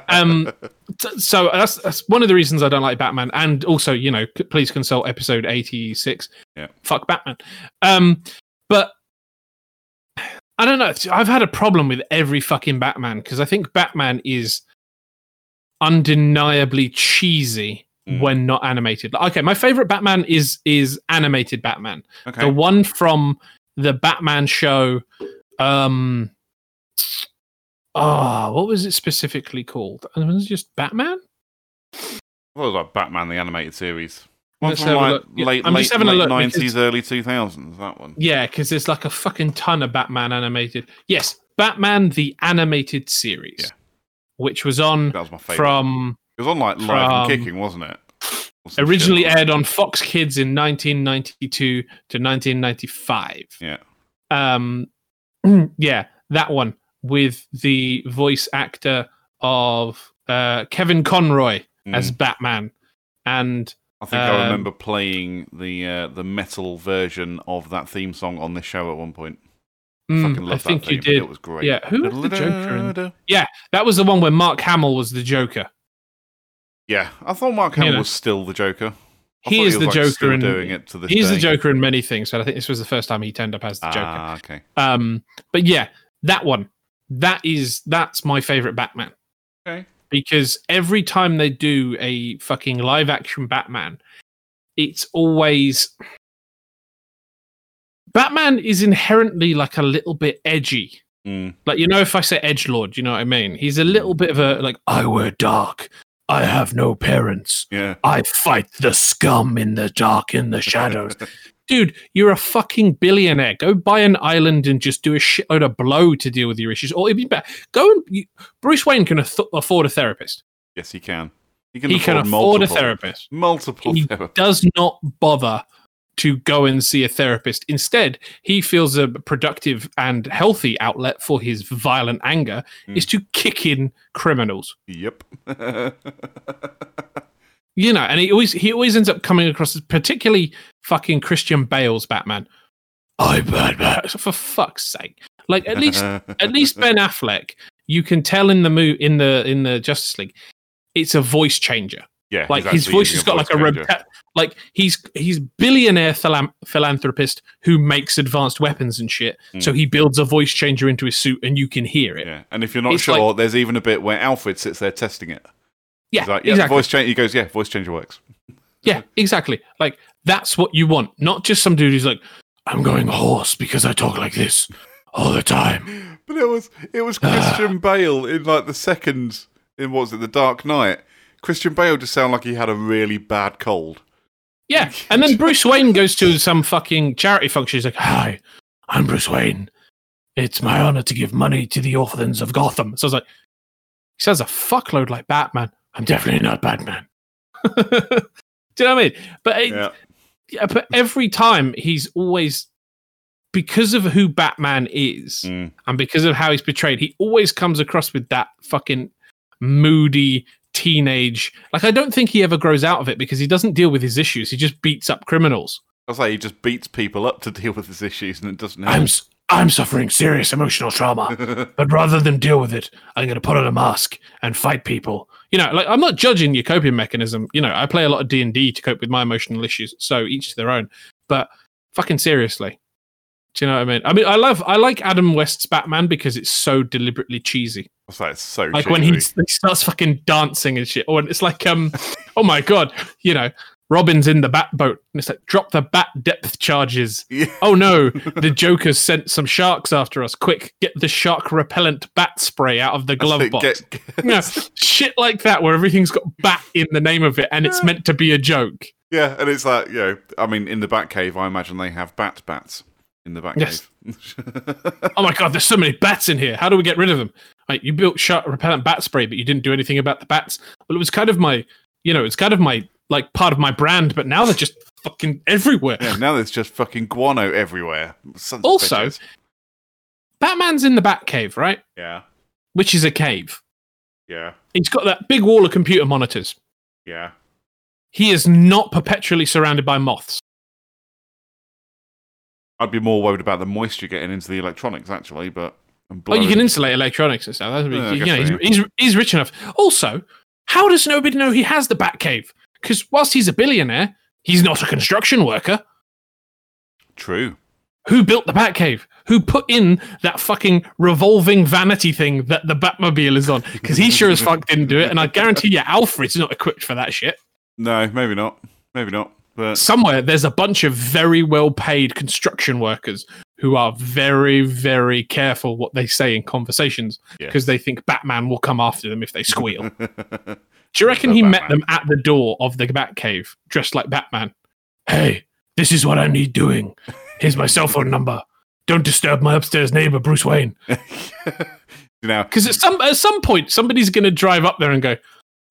[laughs] Um, t- so that's that's one of the reasons I don't like Batman, and also you know c- please consult episode eighty six. Yeah. fuck Batman. Um, but I don't know. I've had a problem with every fucking Batman because I think Batman is undeniably cheesy Mm. when not animated. Okay, my favorite Batman is is animated Batman. okay. The one from the Batman show. Um, oh, what was it specifically called? Uh, Was it just Batman? Well, it was like Batman the animated series. One Let's from like. Yeah, late, I'm late, just having a late look 90s, because- early 2000s, that one. Yeah, because there's like a fucking ton of Batman animated. Yes, Batman the animated series, Yeah. which was on That was my favourite. from it was on like Live and Kicking, wasn't it? Originally shit aired on Fox Kids in 1992 to 1995. Yeah. Um, [clears throat] yeah, that one with the voice actor of uh, Kevin Conroy as Mm. Batman, and I think I um, remember playing the uh, the metal version of that theme song on this show at one point. mm, Fucking I think you did. It was great. Yeah, who was the Joker in- Da-da-da-da. That was the one where Mark Hamill was the Joker. Yeah, I thought Mark You Hamill know. was still the Joker. I He is the like, Joker in- doing it to this He's day. the Joker in many things, but I think this was the first time he turned up as the Joker. Ah, okay. Um, but yeah, that one, that is that's my favorite Batman. Okay. Because every time they do a fucking live action Batman, it's always Batman is inherently like a little bit edgy. Mm. Like you know, if I say edge lord, you know what I mean. He's a little bit of a like I wear dark. I have no parents. Yeah. I fight the scum in the dark, in the shadows. [laughs] Dude, you're a fucking billionaire. Go buy an island and just do a shitload of blow to deal with your issues. Or it'd be better. Go and you, Bruce Wayne can ath- afford a therapist. Yes, he can. He can he afford, can afford multiple, a therapist. Multiple He therapists. does not bother to go and see a therapist. Instead, he feels a productive and healthy outlet for his violent anger Hmm. is to kick in criminals. Yep. [laughs] you know, and he always he always ends up coming across as particularly fucking Christian Bale's Batman. I Batman [laughs] for fuck's sake. Like at least [laughs] at least Ben Affleck, you can tell in the mo- in the in the Justice League, it's a voice changer. yeah, Like his voice has got like a rep- like he's he's billionaire philan- philanthropist who makes advanced weapons and shit. Hmm. So he builds a voice changer into his suit, and you can hear it. Yeah, and if you're not It's sure, like- there's even a bit where Alfred sits there testing it. Yeah, He's like, yeah, exactly. voice change. He goes, yeah, voice changer works. Yeah, exactly. Like that's what you want, not just some dude who's like, "I'm going hoarse because I talk like this all the time." But it was it was Christian ah. Bale in like the second in what was it, The Dark Knight. Christian Bale just sounded like he had a really bad cold. Yeah, [laughs] and then Bruce Wayne goes to some fucking charity function. He's like, "Hi, I'm Bruce Wayne. It's my honor to give money to the orphans of Gotham." So I was like, he sounds a fuckload like Batman. I'm definitely not Batman. [laughs] Do you know what I mean? But it, Yeah, yeah, but every time he's always because of who Batman is Mm. and because of how he's portrayed, he always comes across with that fucking moody teenage. Like I don't think he ever grows out of it because he doesn't deal with his issues. He just beats up criminals. I was like, he just beats people up to deal with his issues, and it doesn't help. I'm I'm suffering serious emotional trauma, [laughs] but rather than deal with it, I'm going to put on a mask and fight people. You know, like I'm not judging your coping mechanism. You know, I play a lot of D and D to cope with my emotional issues, so each to their own. But fucking seriously, do you know what I mean? I mean, I love I like Adam West's Batman because it's so deliberately cheesy. I was like, it's so Like when cheesy. he, he starts fucking dancing and shit, or it's like um, [laughs] oh my god, you know. Robin's in the bat boat, and it's like drop the bat depth charges. Yeah. Oh no, [laughs] the Joker's sent some sharks after us. Quick, get the shark repellent bat spray out of the glove Get- box. get- [laughs] You know, shit like that, where everything's got bat in the name of it, and it's meant to be a joke. yeah, and it's like you know, I mean, in the Batcave, I imagine they have bat bats in the Batcave. Yes. [laughs] Oh my god, there's so many bats in here. How do we get rid of them? Like, you built shark repellent bat spray, but you didn't do anything about the bats. Well, it was kind of my, you know, it's kind of my like part of my brand, but now they're just fucking everywhere. yeah, now there's just fucking guano everywhere. Sons Also- Batman's in the Batcave, right? yeah, Which is a cave. yeah, He's got that big wall of computer monitors. yeah. He is not perpetually surrounded by moths. I'd be more worried about the moisture getting into the electronics, actually, but Oh, you can insulate electronics and stuff. That's, Yeah, you know, so, he's, he's he's rich enough. Also, how does nobody know he has the Batcave? Because whilst he's a billionaire, he's not a construction worker. True. Who built the Batcave? Who put in that fucking revolving vanity thing that the Batmobile is on? Because he sure as fuck didn't do it, and I guarantee you, Alfred's not equipped for that shit. No, maybe not. Maybe not. But Somewhere there's a bunch of very well paid construction workers who are very, very careful what they say in conversations Yeah. because they think Batman will come after them if they squeal. [laughs] Do you reckon he met them at the door of the Batcave dressed like Batman? Hey, this is what I need doing. Here's my cell phone number. Don't disturb my upstairs neighbor, Bruce Wayne. [laughs] you know, Because at some at some point, somebody's going to drive up there and go,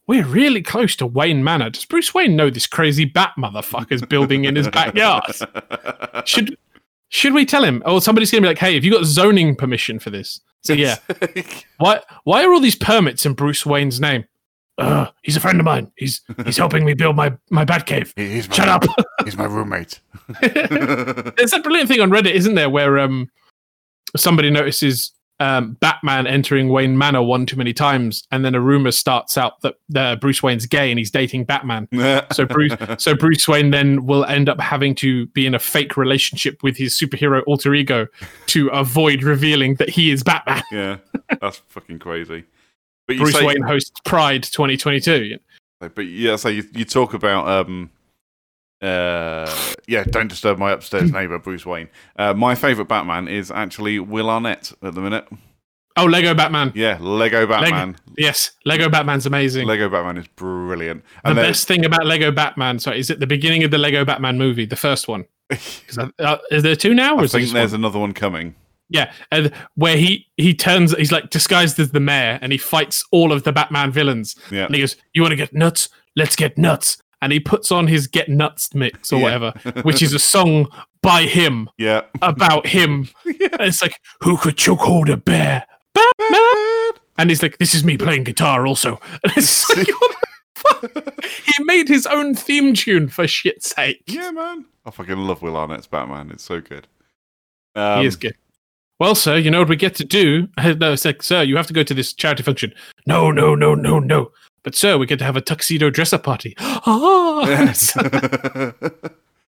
"We're really close to Wayne Manor. Does Bruce Wayne know this crazy bat motherfucker's building in his backyard? [laughs] Should should we tell him? Or somebody's going to be like, "Hey, have you got zoning permission for this?" So yeah, [laughs] why why are all these permits in Bruce Wayne's name? Uh, he's a friend of mine. He's he's helping me build my my bat cave. my, Shut up. [laughs] He's my roommate. [laughs] There's that brilliant thing on Reddit, isn't there, where um somebody notices um Batman entering Wayne Manor one too many times, and then a rumor starts out that uh, Bruce Wayne's gay and he's dating Batman. [laughs] So Bruce, so Bruce Wayne then will end up having to be in a fake relationship with his superhero alter ego to avoid revealing that he is Batman. yeah, that's fucking crazy. But Bruce say, Wayne hosts Pride 2022. but yeah, so you, you talk about um, uh, yeah, don't disturb my upstairs neighbor, Bruce Wayne. Uh, my favorite Batman is actually Will Arnett at the minute. Oh, Lego Batman. Yeah, Lego Batman. Yes, Lego Batman's amazing. Lego Batman is brilliant. the And then- best thing about Lego Batman, sorry, is at the beginning of the Lego Batman movie, the first one. [laughs] I- uh, is there two now? Or I think there's one? another one coming. Yeah, and where he he turns, he's like disguised as the mayor, and he fights all of the Batman villains. Yeah. And he goes, "You want to get nuts? Let's get nuts." And he puts on his "Get Nuts" mix or Yeah. whatever, which is a song by him Yeah. about him. [laughs] And it's like, "Who could choke hold a bear?" Batman. And he's like, "This is me playing guitar also." [laughs] And it's [laughs] like, what the fuck? he made his own theme tune for shit's sake. Yeah, man. I fucking love Will Arnett's Batman. It's so good. Um, he is good. Well, sir, you know what we get to do? [laughs] No, it's like, sir, you have to go to this charity function. No, no, no, no, no. But, sir, we get to have a tuxedo dress up party. [gasps] Ah! Yes. [laughs]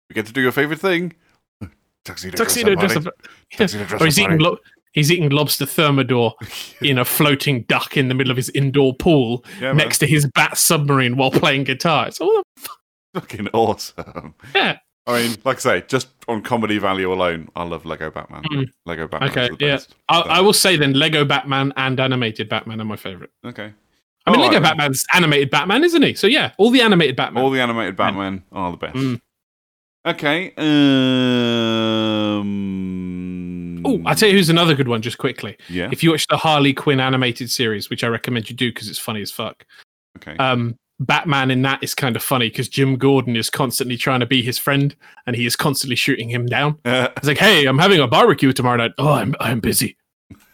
we get to do your favorite thing. [laughs] Tuxedo, tuxedo dress dress up. up. dress Or he's up eating, lo- he's eating lobster thermidor in a floating duck in the middle of his indoor pool Yeah, man. next to his bat submarine while playing guitar. It's all, the Fucking awesome. yeah. I mean, like I say, just on comedy value alone, I love Lego Batman. Mm. Lego Batman. Okay, is the yeah. best. I, So, I will say then Lego Batman and animated Batman are my favorite. okay. I mean, All Lego right. Batman's animated Batman, isn't he? So, yeah, all the animated Batman. All the animated Batman are the best. Mm. Okay. Um. Oh, I'll tell you who's another good one, just quickly. Yeah. If you watch the Harley Quinn animated series, which I recommend you do because it's funny as fuck, Okay. um, Batman in that is kind of funny because Jim Gordon is constantly trying to be his friend and he is constantly shooting him down. [laughs] It's like, hey, I'm having a barbecue tomorrow night. Oh, I'm I'm busy.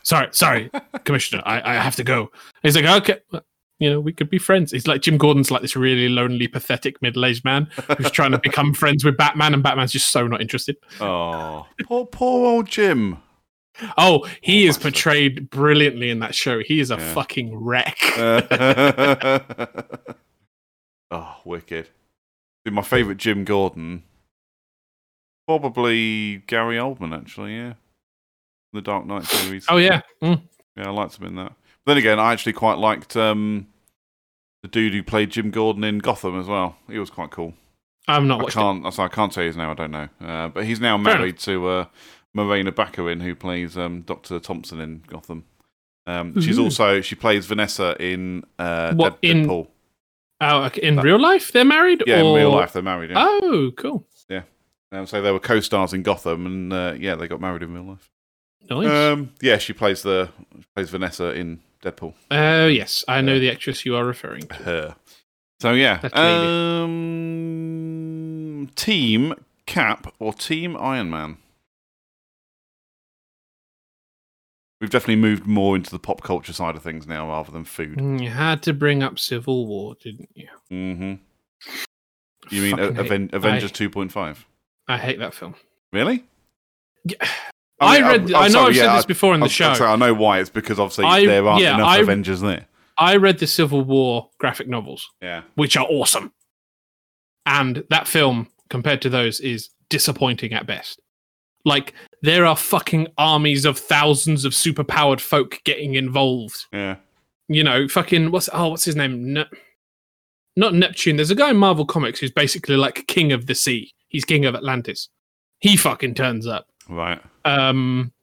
Sorry, sorry, [laughs] Commissioner, I, I have to go. He's like, okay, you know, we could be friends. He's like Jim Gordon's like this really lonely, pathetic middle-aged man who's trying to become [laughs] friends with Batman, and Batman's just so not interested. oh, poor, poor old Jim. Oh, he Oh, is portrayed brilliantly in that show. He is a Yeah. fucking wreck. Oh, wicked. My favourite Jim Gordon, probably Gary Oldman, actually. Yeah, the Dark Knight [laughs] series. oh yeah, Mm. yeah, I liked him in that. But then again, I actually quite liked um, the dude who played Jim Gordon in Gotham as well. He was quite cool. I'm not I can't. So I can't say his name. I don't know. Uh, but he's now married to uh, Morena Baccarin, who plays um, Doctor Thompson in Gotham. Um, she's also she plays Vanessa in uh, What, Dead, in- Deadpool. Oh, okay. in That- real life they're married. Yeah, or... in real life they're married. Yeah. Oh, cool. Yeah, um, so they were co-stars in Gotham, and uh, yeah, they got married in real life. Nice. Um, yeah, she plays the plays Vanessa in Deadpool. Oh yes, I know the actress you are referring to. Her. So yeah, um, Team Cap or Team Iron Man. We've definitely moved more into the pop culture side of things now rather than food. Mm, You had to bring up Civil War, didn't you? hmm You mean Fucking uh, hate- Aven- Avengers 2.5? I hate that film. Really? [sighs] I, mean, read. I'm- i I'm know sorry, I've yeah, said this I- before in I the gonna show. say, I know why. It's because obviously I- there aren't yeah, enough I- Avengers there. I read the Civil War graphic novels, Yeah. which are awesome, and that film compared to those is disappointing at best. Like there are fucking armies of thousands of superpowered folk getting involved. Yeah. You know, fucking what's oh what's his name? Ne- not Neptune. There's a guy in Marvel Comics who's basically like king of the sea. He's king of Atlantis. He fucking turns up. Right. um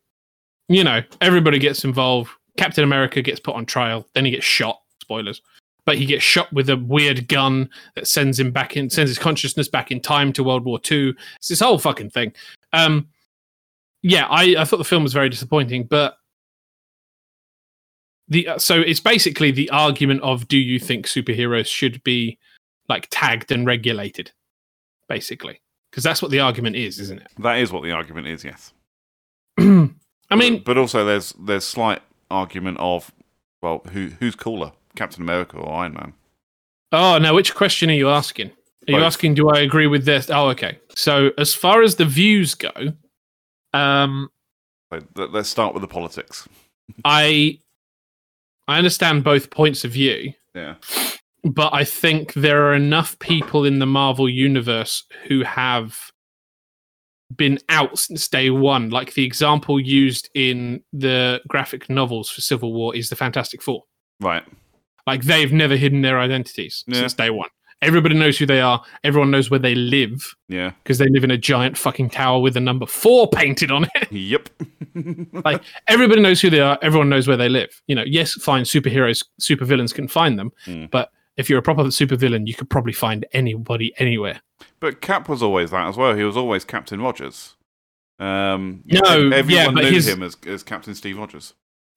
you know everybody gets involved captain america gets put on trial then he gets shot spoilers but he gets shot with a weird gun that sends him back in sends his consciousness back in time to world war ii it's this whole fucking thing um yeah i i thought the film was very disappointing but the uh, so it's basically the argument of do you think superheroes should be like tagged and regulated basically because that's what the argument is isn't it That is what the argument is. Yes. [clears throat] I mean, but, but also there's there's slight argument of well, who who's cooler, Captain America or Iron Man? oh no, which question are you asking? Are you asking, do I agree with this? Oh, okay. So as far as the views go, um, let's start with the politics. [laughs] I I understand both points of view, Yeah. but I think there are enough people in the Marvel universe who have been out since day one. Like the example used in the graphic novels for Civil War is the Fantastic Four. Right. Like they've never hidden their identities Yeah. since day one. Everybody knows who they are. Everyone knows where they live Yeah. because they live in a giant fucking tower with the number four [laughs] painted on it. Yep. [laughs] [laughs] like everybody knows who they are. Everyone knows where they live. You know, yes, fine, superheroes, supervillains can find them, Mm. but if you're a proper supervillain, you could probably find anybody anywhere. but Cap was always that as well. He was always Captain Rogers. Um, No, ev- yeah, everyone but knew his- him as, as Captain Steve Rogers.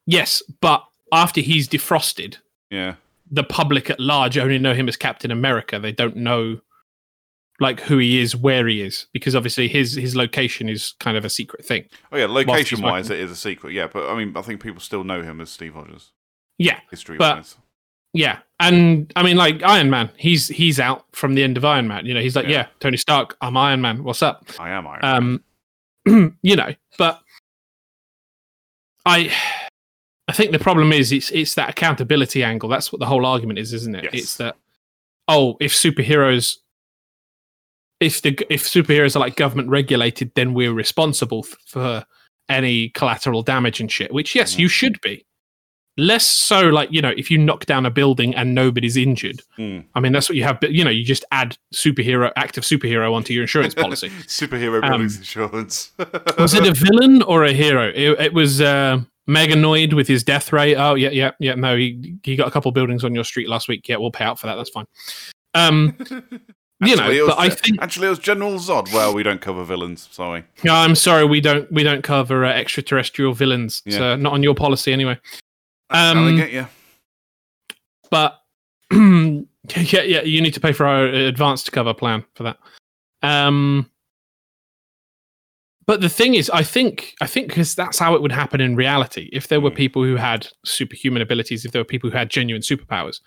Yes, but after he's defrosted, Yeah. The public at large only know him as Captain America. They don't know like who he is, where he is, because obviously his his location is kind of a secret thing. Oh yeah, location wise, it is a secret. Yeah, but I mean, I think people still know him as Steve Rogers, Yeah, history wise. Yeah, and I mean, like Iron Man, he's he's out from the end of Iron Man. You know, he's like, Yeah. yeah, Tony Stark, I'm Iron Man. What's up? I am Iron. Man. Um, [clears throat] you know, but I, I think the problem is it's it's that accountability angle. That's what the whole argument is, isn't it? Yes. It's that oh, if superheroes, if the if superheroes are like government regulated, then we're responsible f- for any collateral damage and shit. Which yes, Mhm. you should be. Less so, like you know, if you knock down a building and nobody's injured. Mm. I mean, that's what you have. But you know, you just add superhero, active superhero onto your insurance [laughs] policy. Superhero Um, insurance. was it a [laughs] villain or a hero? It, it was uh, Meganoid with his death ray. Oh yeah, yeah, yeah. No, he he got a couple buildings on your street last week. Yeah, we'll pay out for that. That's fine. Um, [laughs] you know, Actually, it was but I think actually it was General Zod. Well, we don't cover villains. Sorry. no, I'm sorry, we don't we don't cover uh, extraterrestrial villains. It's Yeah. uh, not on your policy anyway. That's how Um, they get you. But [clears throat] yeah, yeah, you need to pay for our advanced cover plan for that. Um, but the thing is, I think I think because that's how it would happen in reality. If there were Mm. people who had superhuman abilities, if there were people who had genuine superpowers,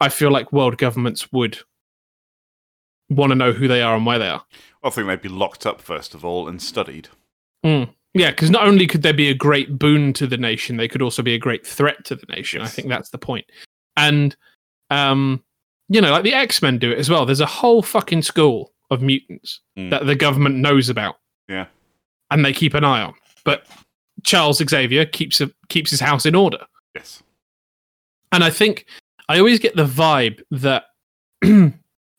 I feel like world governments would want to know who they are and where they are. I think they'd be locked up first of all and studied. Mm. Yeah, because not only could they be a great boon to the nation, they could also be a great threat to the nation. I think that's the point. And, um, you know, like the X Men do it as well. There's a whole fucking school of mutants Mm. that the government knows about. Yeah. And they keep an eye on. But Charles Xavier keeps a, keeps his house in order. Yes. And I think I always get the vibe that [clears throat]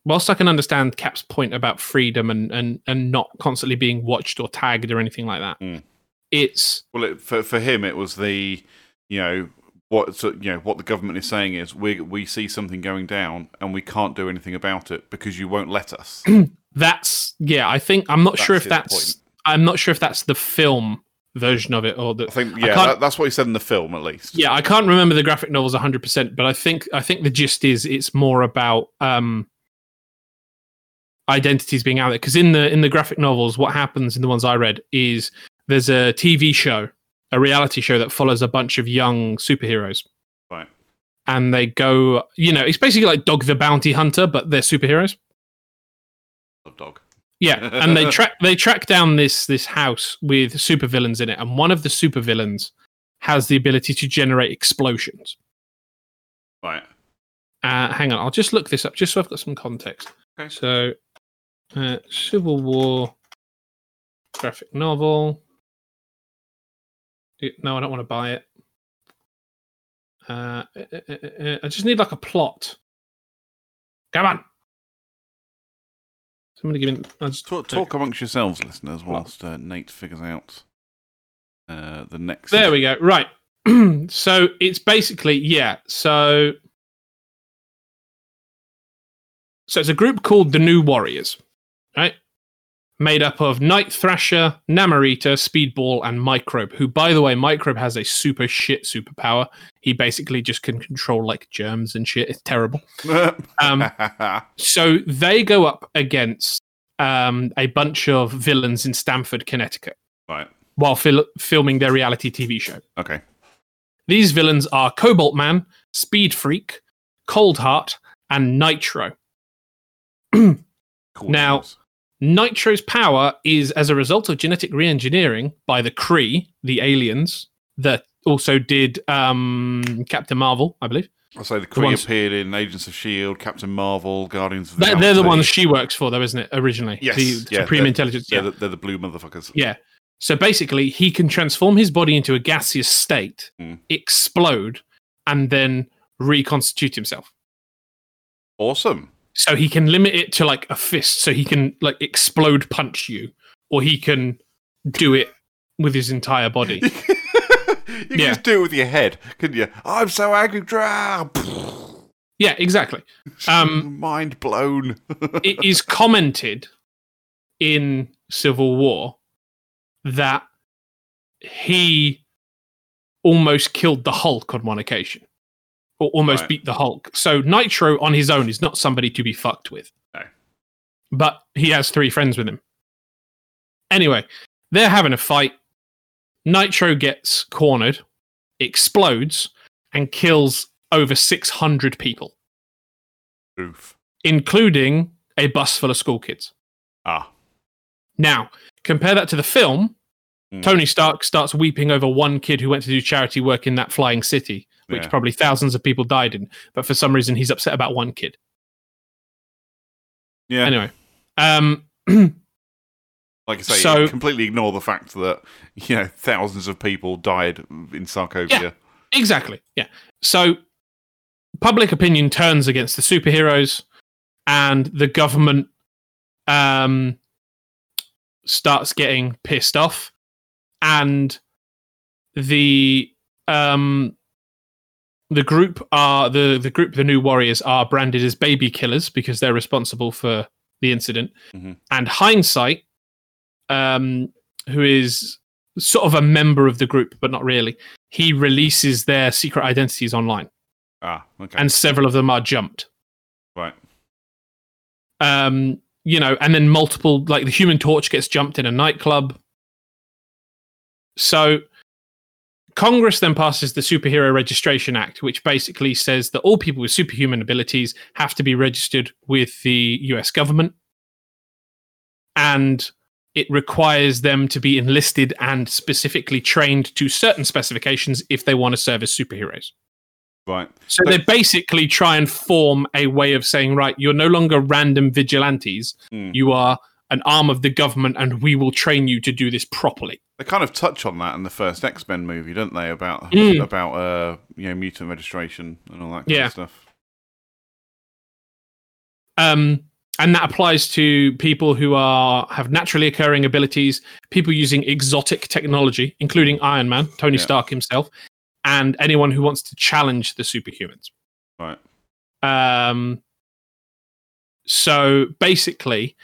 whilst I can understand Cap's point about freedom and, and, and not constantly being watched or tagged or anything like that, Mm. it's Well, it, for for him, it was the you know what so, you know what the government is saying is we we see something going down and we can't do anything about it because you won't let us. [clears throat] that's yeah. I think I'm not sure if That's that's point. I'm not sure if that's the film version of it or the I think yeah, can't- that, that's what he said in the film at least. yeah. I can't remember the graphic novels 100, percent but I think I think the gist is it's more about um identities being out there because in the in the graphic novels what happens in the ones i read is there's a tv show a reality show that follows a bunch of young superheroes Right. and they go you know it's basically like dog the bounty hunter but they're superheroes Love dog. Yeah, and they [laughs] track they track down this this house with supervillains in it, and one of the supervillains has the ability to generate explosions. Right. Uh, hang on, I'll just look this up just so I've got some context. Okay. So, uh, Civil War graphic novel. No, I don't want to buy it. Uh, uh, uh, uh, I just need like a plot. Come on. Somebody give me. I'll just Talk, talk amongst yourselves, listeners, whilst uh, Nate figures out uh, the next. There we go. Right. [clears throat] so it's basically yeah. So so it's a group called the New Warriors, right? Made up of Night Thrasher, Namorita, Speedball, and Microbe. Who, by the way, Microbe has a super shit superpower. He basically just can control like germs and shit. It's terrible. [laughs] Um, [laughs] So they go up against um, a bunch of villains in Stamford, Connecticut, right. while fil- filming their reality TV show. Okay. These villains are Cobalt Man, Speed Freak, Cold Heart, and Nitro. [clears throat] Cool Now- names. Nitro's power is as a result of genetic re-engineering by the Kree, the aliens that also did um, Captain Marvel, I believe. I'll say the the Kree ones- appeared in Agents of Shield, Captain Marvel, Guardians of the They're, they're the ones she works for, though, isn't it? Originally, Yes, the yeah, Supreme they're- Intelligence. They're, Yeah. they're the blue motherfuckers. yeah. So basically, he can transform his body into a gaseous state, Hmm. explode, and then reconstitute himself. Awesome. So he can limit it to like a fist so he can like explode punch you or he can do it with his entire body [laughs] you can Yeah. just do it with your head, couldn't you? I'm so angry. Yeah exactly Um, [laughs] Mind blown. [laughs] it is commented in civil war that he almost killed the hulk on one occasion or almost Right. beat the hulk so nitro on his own is not somebody to be fucked with No. but he has three friends with him anyway they're having a fight nitro gets cornered explodes and kills over 600 people Oof. including a bus full of school kids. Ah. Now, compare that to the film. Mm. Tony Stark starts weeping over one kid who went to do charity work in that flying city, which Yeah. probably thousands of people died in. But for some reason, he's upset about one kid. Yeah. Anyway, um, [clears throat] Like I say, So- completely ignore the fact that you know thousands of people died in Sokovia. exactly. Yeah. So, public opinion turns against the superheroes, and the government um, starts getting pissed off, and the um, the group are the the group the new warriors are branded as baby killers because they're responsible for the incident Mhm. and hindsight um who is sort of a member of the group but not really he releases their secret identities online Ah, okay. and several of them are jumped right. um you know and then multiple like the human torch gets jumped in a nightclub so congress then passes the superhero registration act which basically says that all people with superhuman abilities have to be registered with the us government and it requires them to be enlisted and specifically trained to certain specifications if they want to serve as superheroes Right. so they basically try and form a way of saying, right, you're no longer random vigilantes. Mm. You are an arm of the government, and we will train you to do this properly. They kind of touch on that in the first X Men movie, don't they? About Mm. about uh you know mutant registration and all that kind Yeah. of stuff. Um, and that applies to people who are have naturally occurring abilities, people using exotic technology, including Iron Man, Tony Yeah. Stark himself, and anyone who wants to challenge the superhumans. Right. Um, so basically,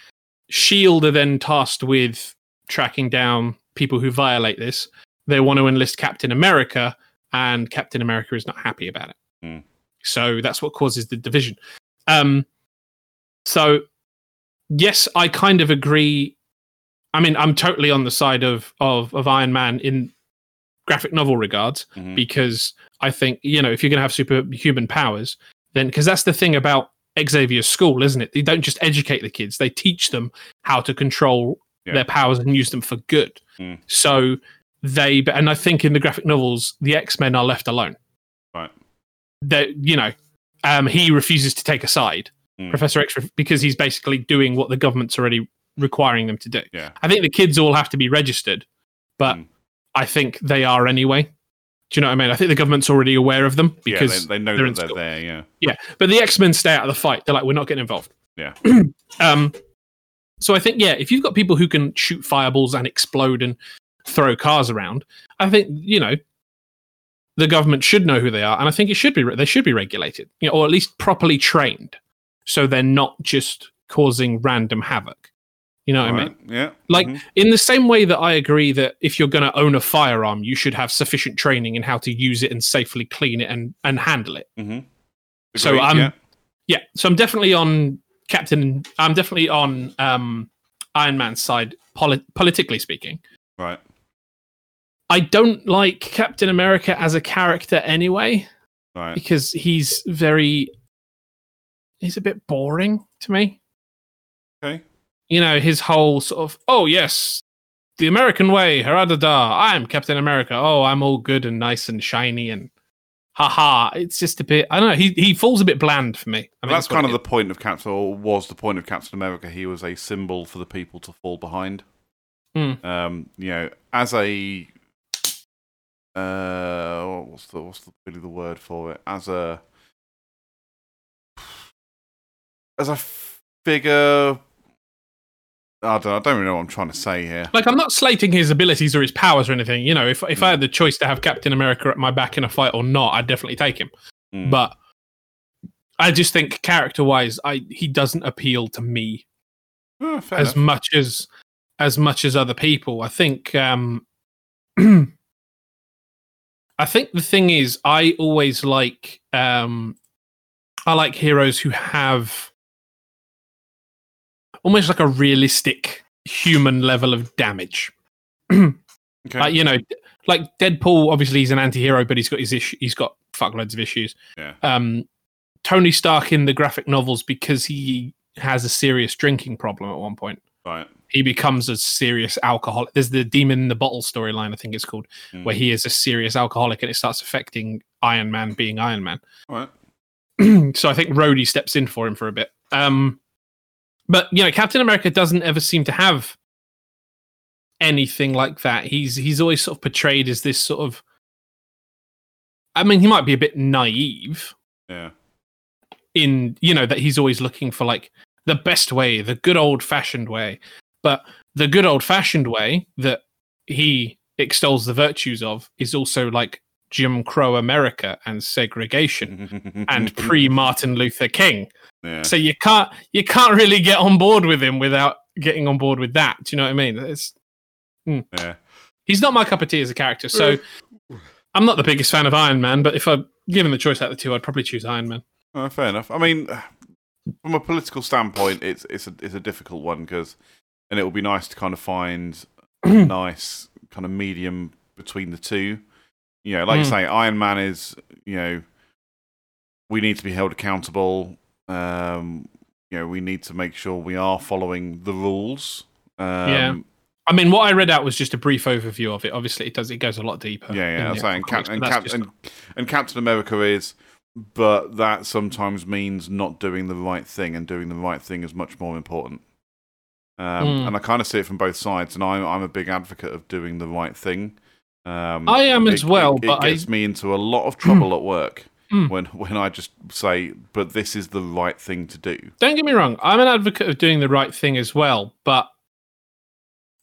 Shield are then tasked with tracking down people who violate this. They want to enlist Captain America, and Captain America is not happy about it. Hmm. So that's what causes the division. Um, so yes, I kind of agree. I mean, I'm totally on the side of of, of Iron Man in graphic novel regards Mhm. because I think you know if you're going to have superhuman powers, then because that's the thing about Xavier's school, isn't it? They don't just educate the kids; they teach them how to control Yeah. their powers and use them for good. Mm. So they, and I think in the graphic novels, the X Men are left alone. Right. That you know, um, he refuses to take a side, Mm. Professor X, because he's basically doing what the government's already requiring them to do. Yeah. I think the kids all have to be registered, but Mm. I think they are anyway. Do you know what I mean? I think the government's already aware of them Yeah, because they, they know they're that they're school. there. Yeah. yeah, but the X Men stay out of the fight. They're like, we're not getting involved. Yeah. [clears throat] um. So I think yeah, if you've got people who can shoot fireballs and explode and throw cars around, I think you know the government should know who they are, and I think it should be they should be regulated, you know, or at least properly trained, so they're not just causing random havoc. You know what I mean? Right, Yeah. Like Mhm. in the same way that I agree that if you're going to own a firearm, you should have sufficient training in how to use it and safely clean it and and handle it. Mhm. So I'm yeah. yeah, so I'm definitely on Captain. I'm definitely on um, Iron Man's side, poli- politically speaking. right. I don't like Captain America as a character anyway Right. because he's very he's a bit boring to me. Okay. You know, his whole sort of oh yes, the American way, haradada, I'm Captain America. Oh, I'm all good and nice and shiny and haha. It's just a bit I don't know, he he falls a bit bland for me. I think that's kind of is. the point of Captain, or was the point of Captain America. He was a symbol for the people to fall behind. Hmm. Um, you know, as a uh, what's the what's the, really the word for it? As a as a figure. I don't, I don't really know what I'm trying to say here. Like I'm not slating his abilities or his powers or anything. You know, if if I had the choice to have Captain America at my back in a fight or not, I'd definitely take him. Mm. But I just think character wise, I he doesn't appeal to me Oh, as enough. much as as much as other people. I think um [clears throat] I think the thing is I always like um I like heroes who have almost like a realistic human level of damage. [clears throat] Okay. Like you know, like Deadpool. Obviously, he's an anti-hero, but he's got his issue. He's got fuckloads of issues. Yeah. Um, Tony Stark in the graphic novels because he has a serious drinking problem at one point. right. He becomes a serious alcoholic. There's the demon in the bottle storyline, I think it's called, Mm. where he is a serious alcoholic, and it starts affecting Iron Man being Iron Man. All right. [clears throat] so I think Rhodey steps in for him for a bit. Um, but you know, Captain America doesn't ever seem to have anything like that. He's he's always sort of portrayed as this sort of. I mean, he might be a bit naive Yeah. in you know that he's always looking for like the best way, the good old fashioned way. But the good old fashioned way that he extols the virtues of is also like Jim Crow America and segregation [laughs] and pre Martin Luther King. Yeah. So you can't you can't really get on board with him without getting on board with that. Do you know what I mean? It's, yeah. he's not my cup of tea as a character. So [sighs] I'm not the biggest fan of Iron Man, but if I'm given the choice out of the two, I'd probably choose Iron Man. Oh, fair enough. I mean, from a political standpoint, it's it's a it's a difficult one because, and it will be nice to kind of find a [clears throat] nice kind of medium between the two. You know, like you Mm. say, Iron Man is you know, we need to be held accountable. Um, you know, we need to make sure we are following the rules. Um, Yeah. I mean, what I read out was just a brief overview of it. Obviously, it does it goes a lot deeper. Yeah, yeah. I'm the saying, Cap- and, Cap- just- and, and Captain America is, but that sometimes means not doing the right thing, and doing the right thing is much more important. Um, Mm. And I kind of see it from both sides, and I'm I'm a big advocate of doing the right thing. Um, I am it- as well, it, but I- it gets me into a lot of [clears throat] trouble at work Mm. when when I just say, "But this is the right thing to do." don't get me wrong. I'm an advocate of doing the right thing as well, but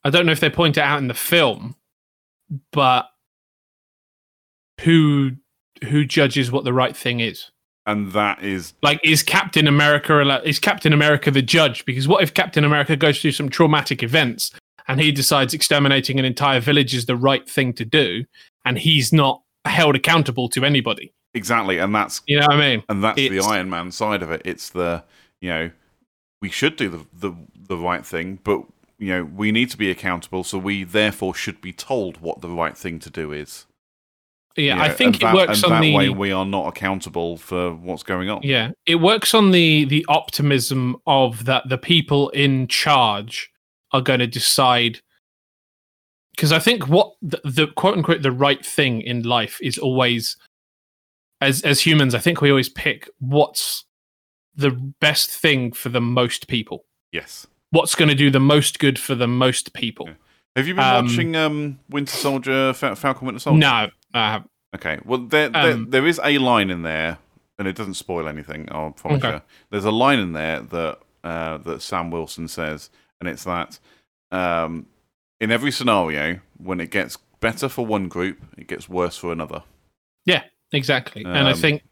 I don't know if they point it out in the film. But who who judges what the right thing is? And that is Like, is Captain America is Captain America the judge? Because what if Captain America goes through some traumatic events and he decides exterminating an entire village is the right thing to do, and he's not held accountable to anybody? Exactly, and that's You know what I mean? and that's the Iron Man side of it. It's the you know we should do the the, the right thing, but you know we need to be accountable, so we therefore should be told what the right thing to do is. Yeah, I think it that, works and on that the way we are not accountable for what's going on. yeah, it works on the the optimism of that the people in charge are going to decide. Because I think what the, the quote unquote the right thing in life is always, as as humans, I think we always pick what's the best thing for the most people. Yes. What's going to do the most good for the most people. Yeah. Have you been Um, watching um, Winter Soldier, Fa- Falcon Winter Soldier? No, I haven't. Okay. Well, there, there, Um, there is a line in there, and it doesn't spoil anything. I'll promise Okay. you. There's a line in there that uh, that Sam Wilson says, and it's that um, in every scenario, when it gets better for one group, it gets worse for another. Exactly. and I Um, think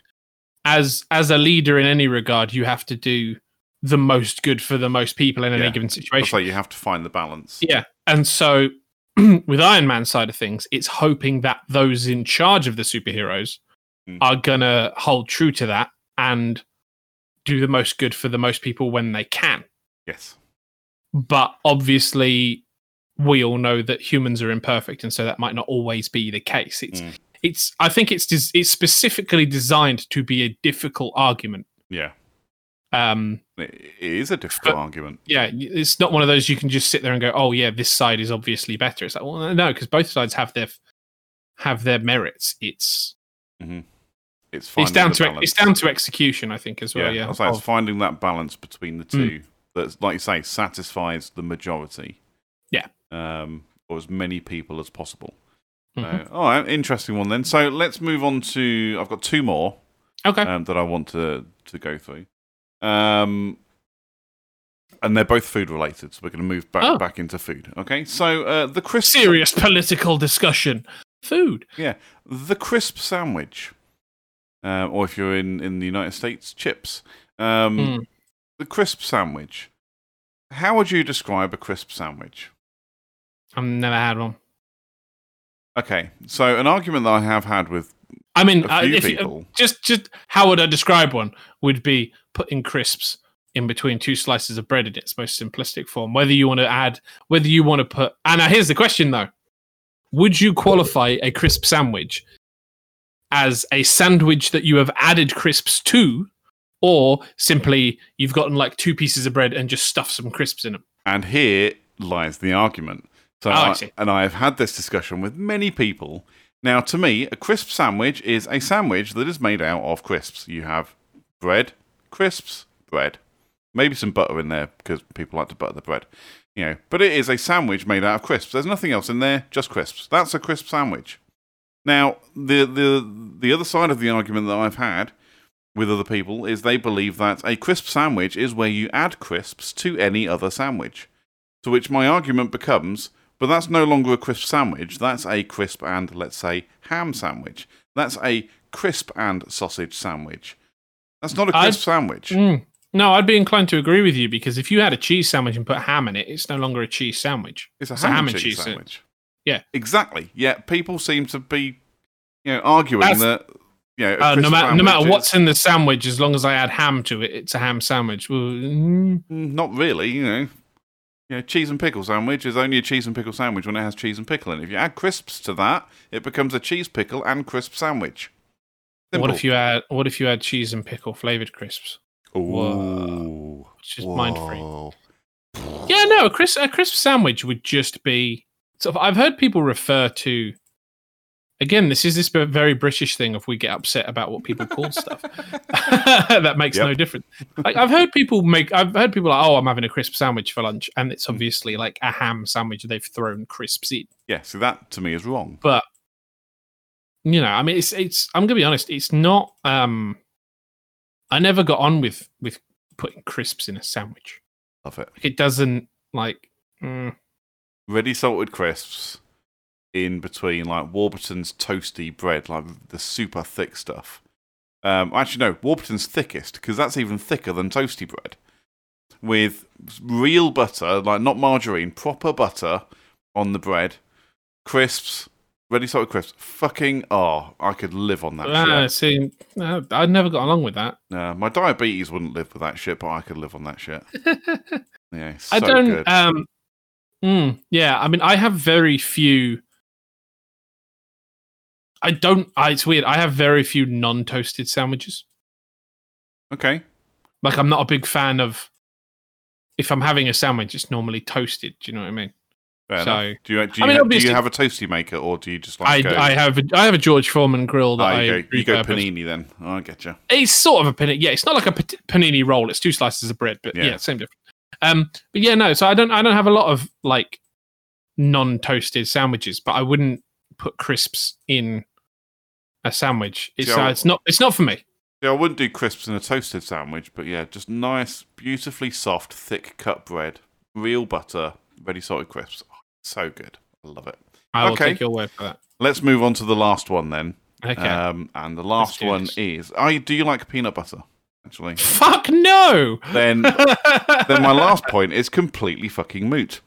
as as a leader in any regard, you have to do the most good for the most people in any Yeah. given situation. like you have to find the balance. Yeah. And so [clears throat] with Iron Man side of things, it's hoping that those in charge of the superheroes Mm. are gonna hold true to that and do the most good for the most people when they can. Yes. But obviously we all know that humans are imperfect and so that might not always be the case. It's Mm. It's I think it's des- it's specifically designed to be a difficult argument. Yeah. Um It, is a difficult But- argument. yeah, it's not one of those you can just sit there and go, "Oh yeah, this side is obviously better." It's like, well, no, because both sides have their have their merits. It's It's it's down to balance. it's down to execution, I think, as well. yeah, Yeah, like, it's finding that balance between the Mm. two that, like you say, satisfies the majority. Yeah. Um, or as many people as possible. Mhm. So, all right, interesting one then. So let's move on to. I've got two more okay. um, that I want to to go through. Um, and they're both food related, so we're going to move back Oh. back into food. Okay, so uh, the crisp Serious political discussion. Food. Yeah, the crisp sandwich, uh, or if you're in in the United States, chips. Um, Mm. The crisp sandwich. How would you describe a crisp sandwich? I've never had one. Okay, so an argument that I have had with I mean, a uh, few if you- people. just just how would I describe one? Would be putting crisps in between two slices of bread in its most simplistic form. Whether you want to add, whether you want to put, and now here's the question though: Would you qualify a crisp sandwich as a sandwich that you have added crisps to, or simply you've gotten like two pieces of bread and just stuffed some crisps in them? And here lies the argument. So, Oh, I I- and I have had this discussion with many people. Now, to me, a crisp sandwich is a sandwich that is made out of crisps. You have bread, crisps, bread, maybe some butter in there because people like to butter the bread. You know, but it is a sandwich made out of crisps. There's nothing else in there, just crisps. That's a crisp sandwich. Now, the the the other side of the argument that I've had with other people is they believe that a crisp sandwich is where you add crisps to any other sandwich. To which my argument becomes, but that's no longer a crisp sandwich. That's a crisp and, let's say, ham sandwich. That's a crisp and sausage sandwich. That's not a I'd- sandwich. Mm. No, I'd be inclined to agree with you because if you had a cheese sandwich and put ham in it, it's no longer a cheese sandwich. It's a It's ham, and cheese, uh, sandwich. yeah. exactly. Yet people seem to be, you know, arguing That's- that, you know, Uh, no crisp matter no matter what's in the sandwich, as long as I add ham to it, it's a ham sandwich. Well, Mm, Not really, you know. You know, cheese and pickle sandwich is only a cheese and pickle sandwich when it has cheese and pickle in it. If you add crisps to that, it becomes a cheese pickle and crisp sandwich. what if you add what if you add cheese and pickle flavored crisps? Ooh. Which is mind free. Yeah, no, a crisp a crisp sandwich would just be. So I've heard people refer to. Again, this is this very British thing of we get upset about what people call stuff. [laughs] that makes Yep. no difference. Like I've heard people make. I've heard people like, "Oh, I'm having a crisp sandwich for lunch," and it's obviously like a ham sandwich they've thrown crisps in. Yeah, so that to me is wrong. but you know i mean it's it's i'm gonna be honest it's not um i never got on with with putting crisps in a sandwich Love it. it doesn't like mm, Ready salted crisps in between like Warburton's toasty bread, like the super thick stuff. Um, actually, no, Warburton's thickest because that's even thicker than toasty bread. With real butter, like not margarine, proper butter on the bread, crisps, ready salted crisps. Fucking oh, I could live on that ah, shit. see no, i never got along with that No, my diabetes wouldn't live with that shit, but I could live on that shit. [laughs] Yeah, it's i don't good. um mm, yeah i mean i have very few I don't. I, it's weird. I have very few non-toasted sandwiches. Okay. Like I'm not a big fan of. If I'm having a sandwich, it's normally toasted. Do you know what I mean? Fair So- enough. Do you, do, you, I mean, do you have a toasty maker or do you just I, like go, I have a, I have a George Foreman grill that Oh, I you go, you go panini then? Oh, I get you. It's sort of a panini. Yeah, it's not like a panini roll. It's two slices of bread, but Yeah. yeah, same difference. Um, but yeah, no. So I don't I don't have a lot of like non-toasted sandwiches, but I wouldn't put crisps in a sandwich. It's uh, it's not it's not for me. Yeah, I wouldn't do crisps in a toasted sandwich, but yeah, just nice, beautifully soft, thick cut bread, real butter, ready salted crisps. Oh, so good. I love it. I will Okay. take your word for that. Let's move on to the last one then. Okay. Um, and the last one this. is: I do you like peanut butter? Actually, Fuck no. then [laughs] then my last point is completely fucking moot.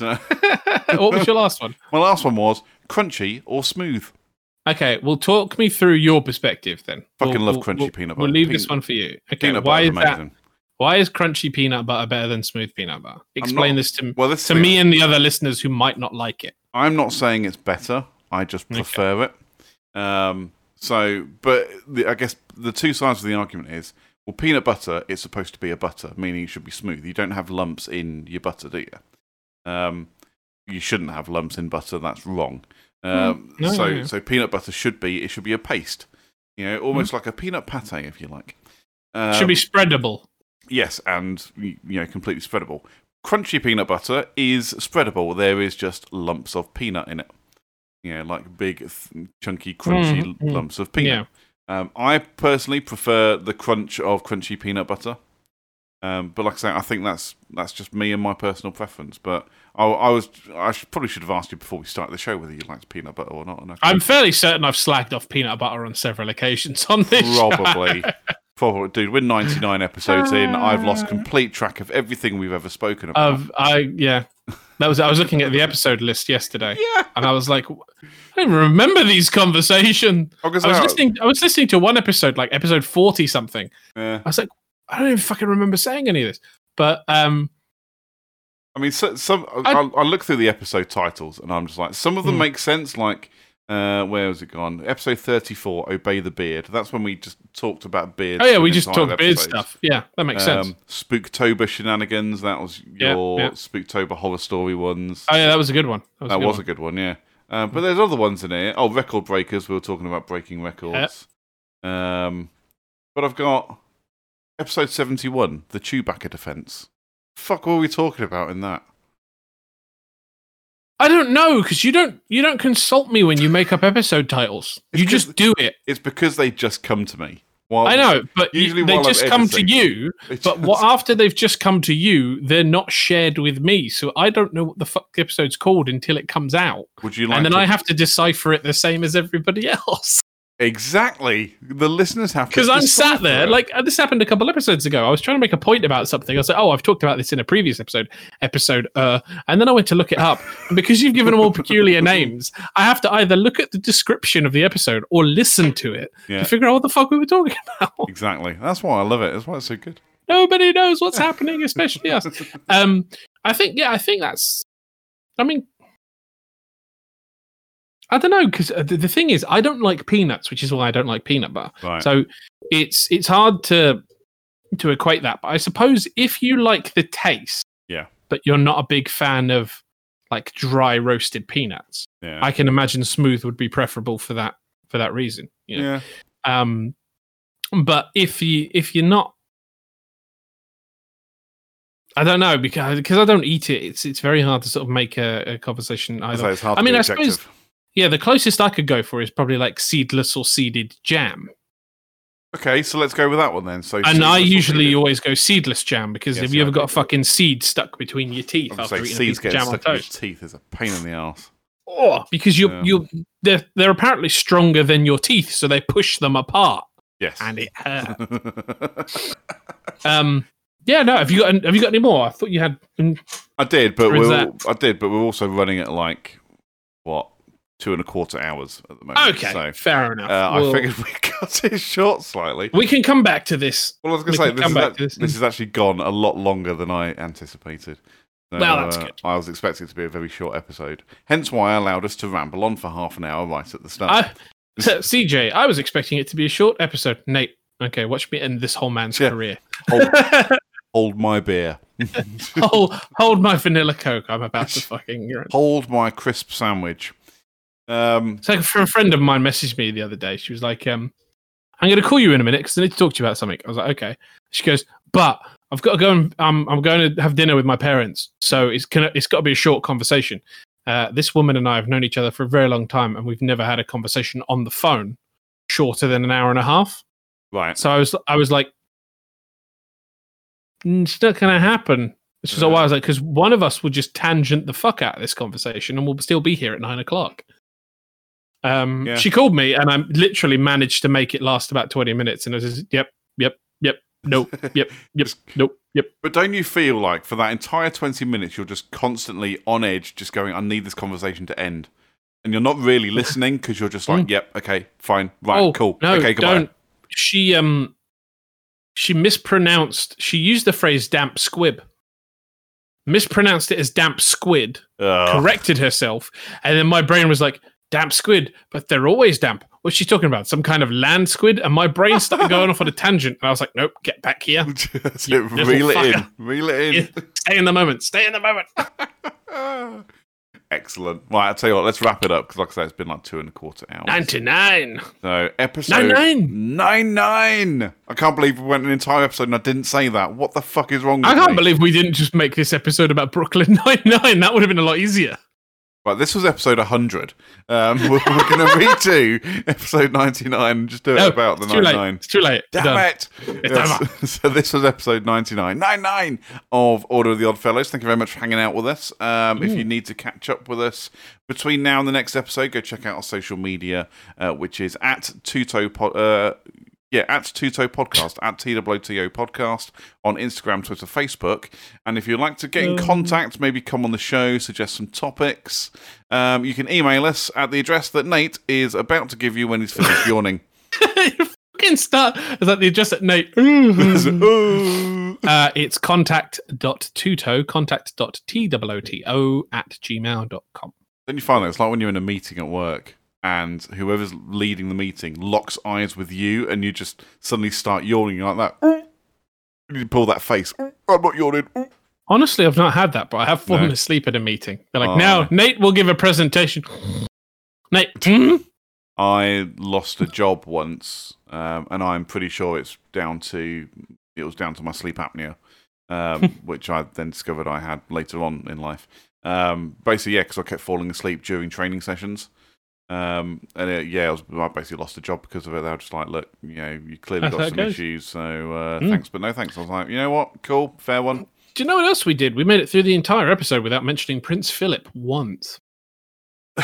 What was your last one? [laughs] my last one was crunchy or smooth. Okay, well, talk me through your perspective then. Fucking We'll- love we'll- crunchy we'll- peanut butter. We'll leave Pe- this one for you. Okay, Peanut why butter is that? amazing. Why is crunchy peanut butter better than smooth peanut butter? Explain not- this to Well, this to me and the other listeners who might not like it. I'm not saying it's better. I just Okay. prefer it. Um, so, but the, I guess the two sides of the argument is well, peanut butter is supposed to be a butter, meaning it should be smooth. You don't have lumps in your butter, do you? Um, you shouldn't have lumps in butter. That's wrong. Um, Hmm. No, so, no, no. so peanut butter should be it should be a paste. You know, almost like a peanut pate, if you like. Um. Should be spreadable. Yes, and you know, completely spreadable. Crunchy peanut butter is spreadable. There is just lumps of peanut in it. You know, like big, th- chunky, crunchy Mm, mm. lumps of peanut. Um, I personally prefer the crunch of crunchy peanut butter. Um, but like I say, I think that's that's just me and my personal preference. But I, I was I should, probably should have asked you before we started the show whether you liked peanut butter or not. I'm fairly certain I've slagged off peanut butter on several occasions on this. Probably. [laughs] Probably, dude. We're 99 episodes in. I've lost complete track of everything we've ever spoken about. Of I yeah, that was I was looking at the episode list yesterday, yeah, and I was like, I don't even remember these conversations. I was, I was listening. I was listening to one episode, like episode forty something. Yeah. I was like, I don't even fucking remember saying any of this. But um, I mean, so, some I- I, I look through the episode titles and I'm just like, some of them Hmm. make sense. Like, uh, where was it gone? Episode 34, Obey the Beard. That's when we just talked about beards. oh yeah, we just talked beard stuff. Yeah, that makes sense. Um, Spooktober shenanigans. That was your yeah. Spooktober horror story ones. Oh yeah, that was a good one. That was, that a good was one. a good one, yeah. Uh, but there's other ones in here. Oh, record breakers. We were talking about breaking records. Um, but I've got episode 71, the Chewbacca defense. Fuck, what were we talking about in that? I don't know because you don't you don't consult me when you make up episode titles. You just do it. It's because they just come to me. While I know, but usually they while I'm just come to you. But just- what after they've just come to you, they're not shared with me, so I don't know what the fuck the episode's called until it comes out, would you like and then to- I have to decipher it the same as everybody [laughs] else. Exactly the listeners have to Because I'm sat there, it. like uh, this happened a couple episodes ago. I was trying to make a point about something. I said, like, "Oh, I've talked about this in a previous episode, episode." Uh, and then I went to look it up, and because you've given them all peculiar [laughs] names, I have to either look at the description of the episode or listen to it Yeah. to figure out what the fuck we were talking [laughs] about. exactly. That's why I love it. That's why it's so good. Nobody knows what's happening, especially us. [laughs] Um, I think, yeah, I think that's. I mean, I don't know because the, the thing is, I don't like peanuts, which is why I don't like peanut butter. Right. So it's it's hard to to equate that. But I suppose if you like the taste, Yeah. but you're not a big fan of like dry roasted peanuts, yeah. I can imagine smooth would be preferable for that for that reason. You know? yeah. Um, but if you if you're not, I don't know because because I don't eat it. It's it's very hard to sort of make a, a conversation either. say it's hard I mean, I suppose- objective. Yeah, the closest I could go for is probably like seedless or seeded jam, Okay, so let's go with that one then. So, and I usually always go seedless jam because Yes, have you yeah, ever got a fucking seed stuck between your teeth after eating a piece jam on stuck in your toast? teeth is a pain in the ass. Oh, because you Yeah. you they're they're apparently stronger than your teeth, so they push them apart, Yes. and it hurts. [laughs] Um, yeah, no. Have you got have you got any more? I thought you had. mm, I did, but we're I did, but we're also running at like what two and a quarter hours at the moment. Okay, so fair enough. uh, We'll- I figured [laughs] we cut it short slightly. we can come back to this. Well, I was going to say this is, to this. this has actually gone a lot longer than I anticipated. So, Well, that's uh, good. I was expecting it to be a very short episode, hence why I allowed us to ramble on for half an hour right at the start. I So, CJ, I was expecting it to be a short episode. Nate, okay, watch me end this whole man's Yeah. career. Hold, [laughs] hold my beer. hold, [laughs] hold my vanilla coke. I'm about to fucking. hold my crisp sandwich. Um, So a friend of mine messaged me the other day. She was like, um, "I'm going to call you in a minute because I need to talk to you about something." I was like, "Okay." She goes, "But I've got to go and um, I'm going to have dinner with my parents, so it's gonna it's got to be a short conversation." Uh, this woman and I have known each other for a very long time, and we've never had a conversation on the phone shorter than an hour and a half. right. So I was I was like, "Mm, "It's not going to happen." Which is why I was like, because one of us will just tangent the fuck out of this conversation, and we'll still be here at nine o'clock. Um, Yeah. she called me, and I literally managed to make it last about twenty minutes, and I was just, "Yep, yep, yep, nope, [laughs] yep, yep, nope, yep." But don't you feel like for that entire 20 minutes, you're just constantly on edge, just going, I need this conversation to end? And you're not really [laughs] listening because you're just like, yep, okay, fine, right, oh, cool. No, okay, goodbye. don't. She um, she mispronounced. She used the phrase "damp squib." Mispronounced it as damp squid. Ugh. corrected herself, and then my brain was like, "Damp squid," but they're always damp. What's she talking about? Some kind of land squid? And my brain started going off on a tangent, and I was like, "Nope, get back here. [laughs] That's You it. little Reel it in. Reel it in. Stay in the moment. Stay in the moment." [laughs] Excellent. Right, I'll tell you what, let's wrap it up because, like I said, it's been like two and a quarter hours. Ninety-nine. So, episode Nine-nine. nine nine. I can't believe we went an entire episode and I didn't say that. What the fuck is wrong with I can't me? believe we didn't just make this episode about Brooklyn [laughs] Nine-Nine. That would have been a lot easier. Right, this was episode 100. Um, [laughs] we're we're going to redo episode 99 and just do it No, about the it's too late. 99. It's too late. Damn done. it! It's Yes. [laughs] so this was episode 99. 99 of Order of the Odd Fellows. Thank you very much for hanging out with us. Um, if you need to catch up with us between now and the next episode, go check out our social media, uh, which is at TOOTO Pod. Uh, yeah, at TOOTO Podcast, at TOOTO Podcast on Instagram, Twitter, Facebook. And if you'd like to get in contact, maybe come on the show, suggest some topics, um, you can email us at the address that Nate is about to give you when he's finished [laughs] yawning. you fucking start. Is that the address at Nate? [laughs] uh, it's contact.tuto, contact.twoto at gmail.com. Don't you find that it's like when you're in a meeting at work and whoever's leading the meeting locks eyes with you and you just suddenly start yawning like that? You pull that face. I'm not yawning. Honestly, I've not had that, but I have fallen No. asleep at a meeting. They're like, Oh. now Nate will give a presentation. Nate, hmm? I lost a job once, um, and I'm pretty sure it's down to it was down to my sleep apnea, um, [laughs] which I then discovered I had later on in life. Um, basically, yeah, because I kept falling asleep during training sessions. Um, and uh, yeah, I, was, I basically lost a job because of it. They were just like, "Look, you know, you clearly That's got some goes. issues, so uh, Mm. thanks, but no thanks." I was like, "You know what? Cool, fair one." do you know what else we did? We made it through the entire episode without mentioning Prince Philip once. [sighs]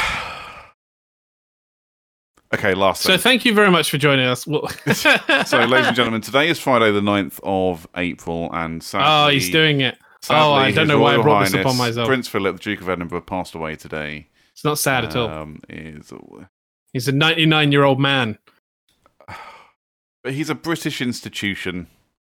okay, last So thing. thank you very much for joining us. Well- [laughs] So, ladies and gentlemen, today is Friday, the 9th of April, and sadly, oh, he's doing it. sadly, oh, I don't know why I brought this upon myself. Prince Philip, the Duke of Edinburgh, passed away today. It's not sad at all. Um, is He's a 99 year old man. [sighs] but he's a British institution,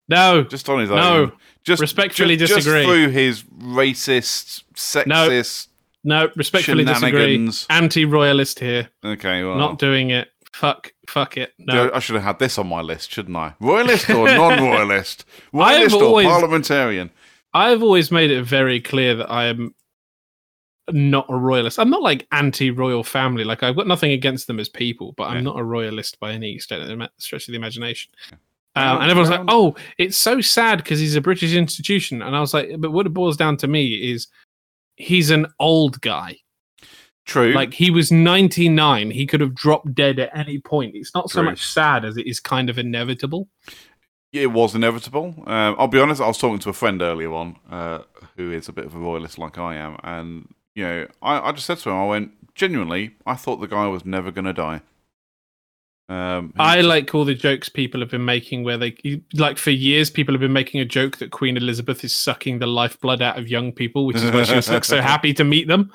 No, just on his No. own. Just Respectfully just disagree. through his racist, sexist. no, no respectfully disagree. Anti royalist here. Okay, well, Not doing it. Fuck, fuck it. No. I should have had this on my list, shouldn't I? Royalist or [laughs] non-royalist? I have Royalist or always- parliamentarian? I've always made it very clear that I am not a royalist. I'm not like anti-royal family. Like I've got nothing against them as people, but I'm Yeah. not a royalist by any extent of the ima- stretch of the imagination. Yeah. Um, and everyone's like, "Oh, it's so sad because he's a British institution." And I was like, "But what it boils down to me is he's an old guy. True. Like he was 99. He could have dropped dead at any point. It's not so True. much sad as it is kind of inevitable." it was inevitable. Um, I'll be honest. I was talking to a friend earlier on, uh, who is a bit of a royalist like I am, and you know, I, I just said to him, I went, genuinely, I thought the guy was never going to die. Um, I like all the jokes people have been making where they like for years people have been making a joke that Queen Elizabeth is sucking the lifeblood out of young people, which is why she just looks so [laughs] happy to meet them.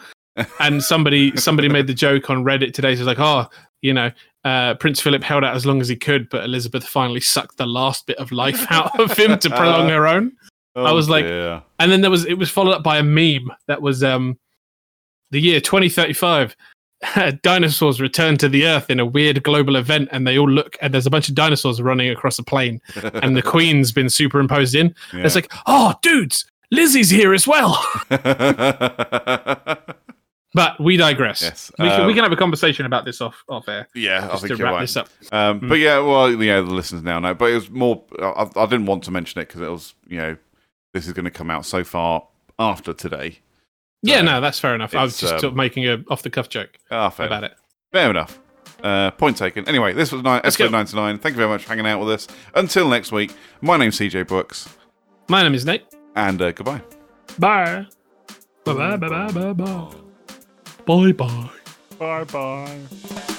And somebody somebody made the joke on Reddit today. So it's like, oh, you know, uh, Prince Philip held out as long as he could, but Elizabeth finally sucked the last bit of life out of him to prolong her own. [laughs] I Oh, was like-. And then there was it was followed up by a meme that was um the year 2035. [laughs] dinosaurs return to the Earth in a weird global event, and they all look, and there's a bunch of dinosaurs running across a plane, and the [laughs] Queen's been superimposed in. Yeah. It's like, oh, dudes, Lizzie's here as well. [laughs] But we digress. Yes, We, can, uh, we can have a conversation about this off off air. yeah, I Just think to wrap right. this up. Um, But yeah, well, yeah, the listeners now know. But it was more. I, I didn't want to mention it because it was, you know, this is going to come out so far after today. Yeah, no, that's fair enough. I was just um, sort of making a off the cuff joke Ah, fair about it. Fair enough. Uh, point taken. Anyway, this was nine, episode 99. Thank you very much for hanging out with us. Until next week, my name's CJ Brooks, My name is Nate. and uh, goodbye. Bye. Bye bye bye bye bye bye. Bye bye. Bye bye.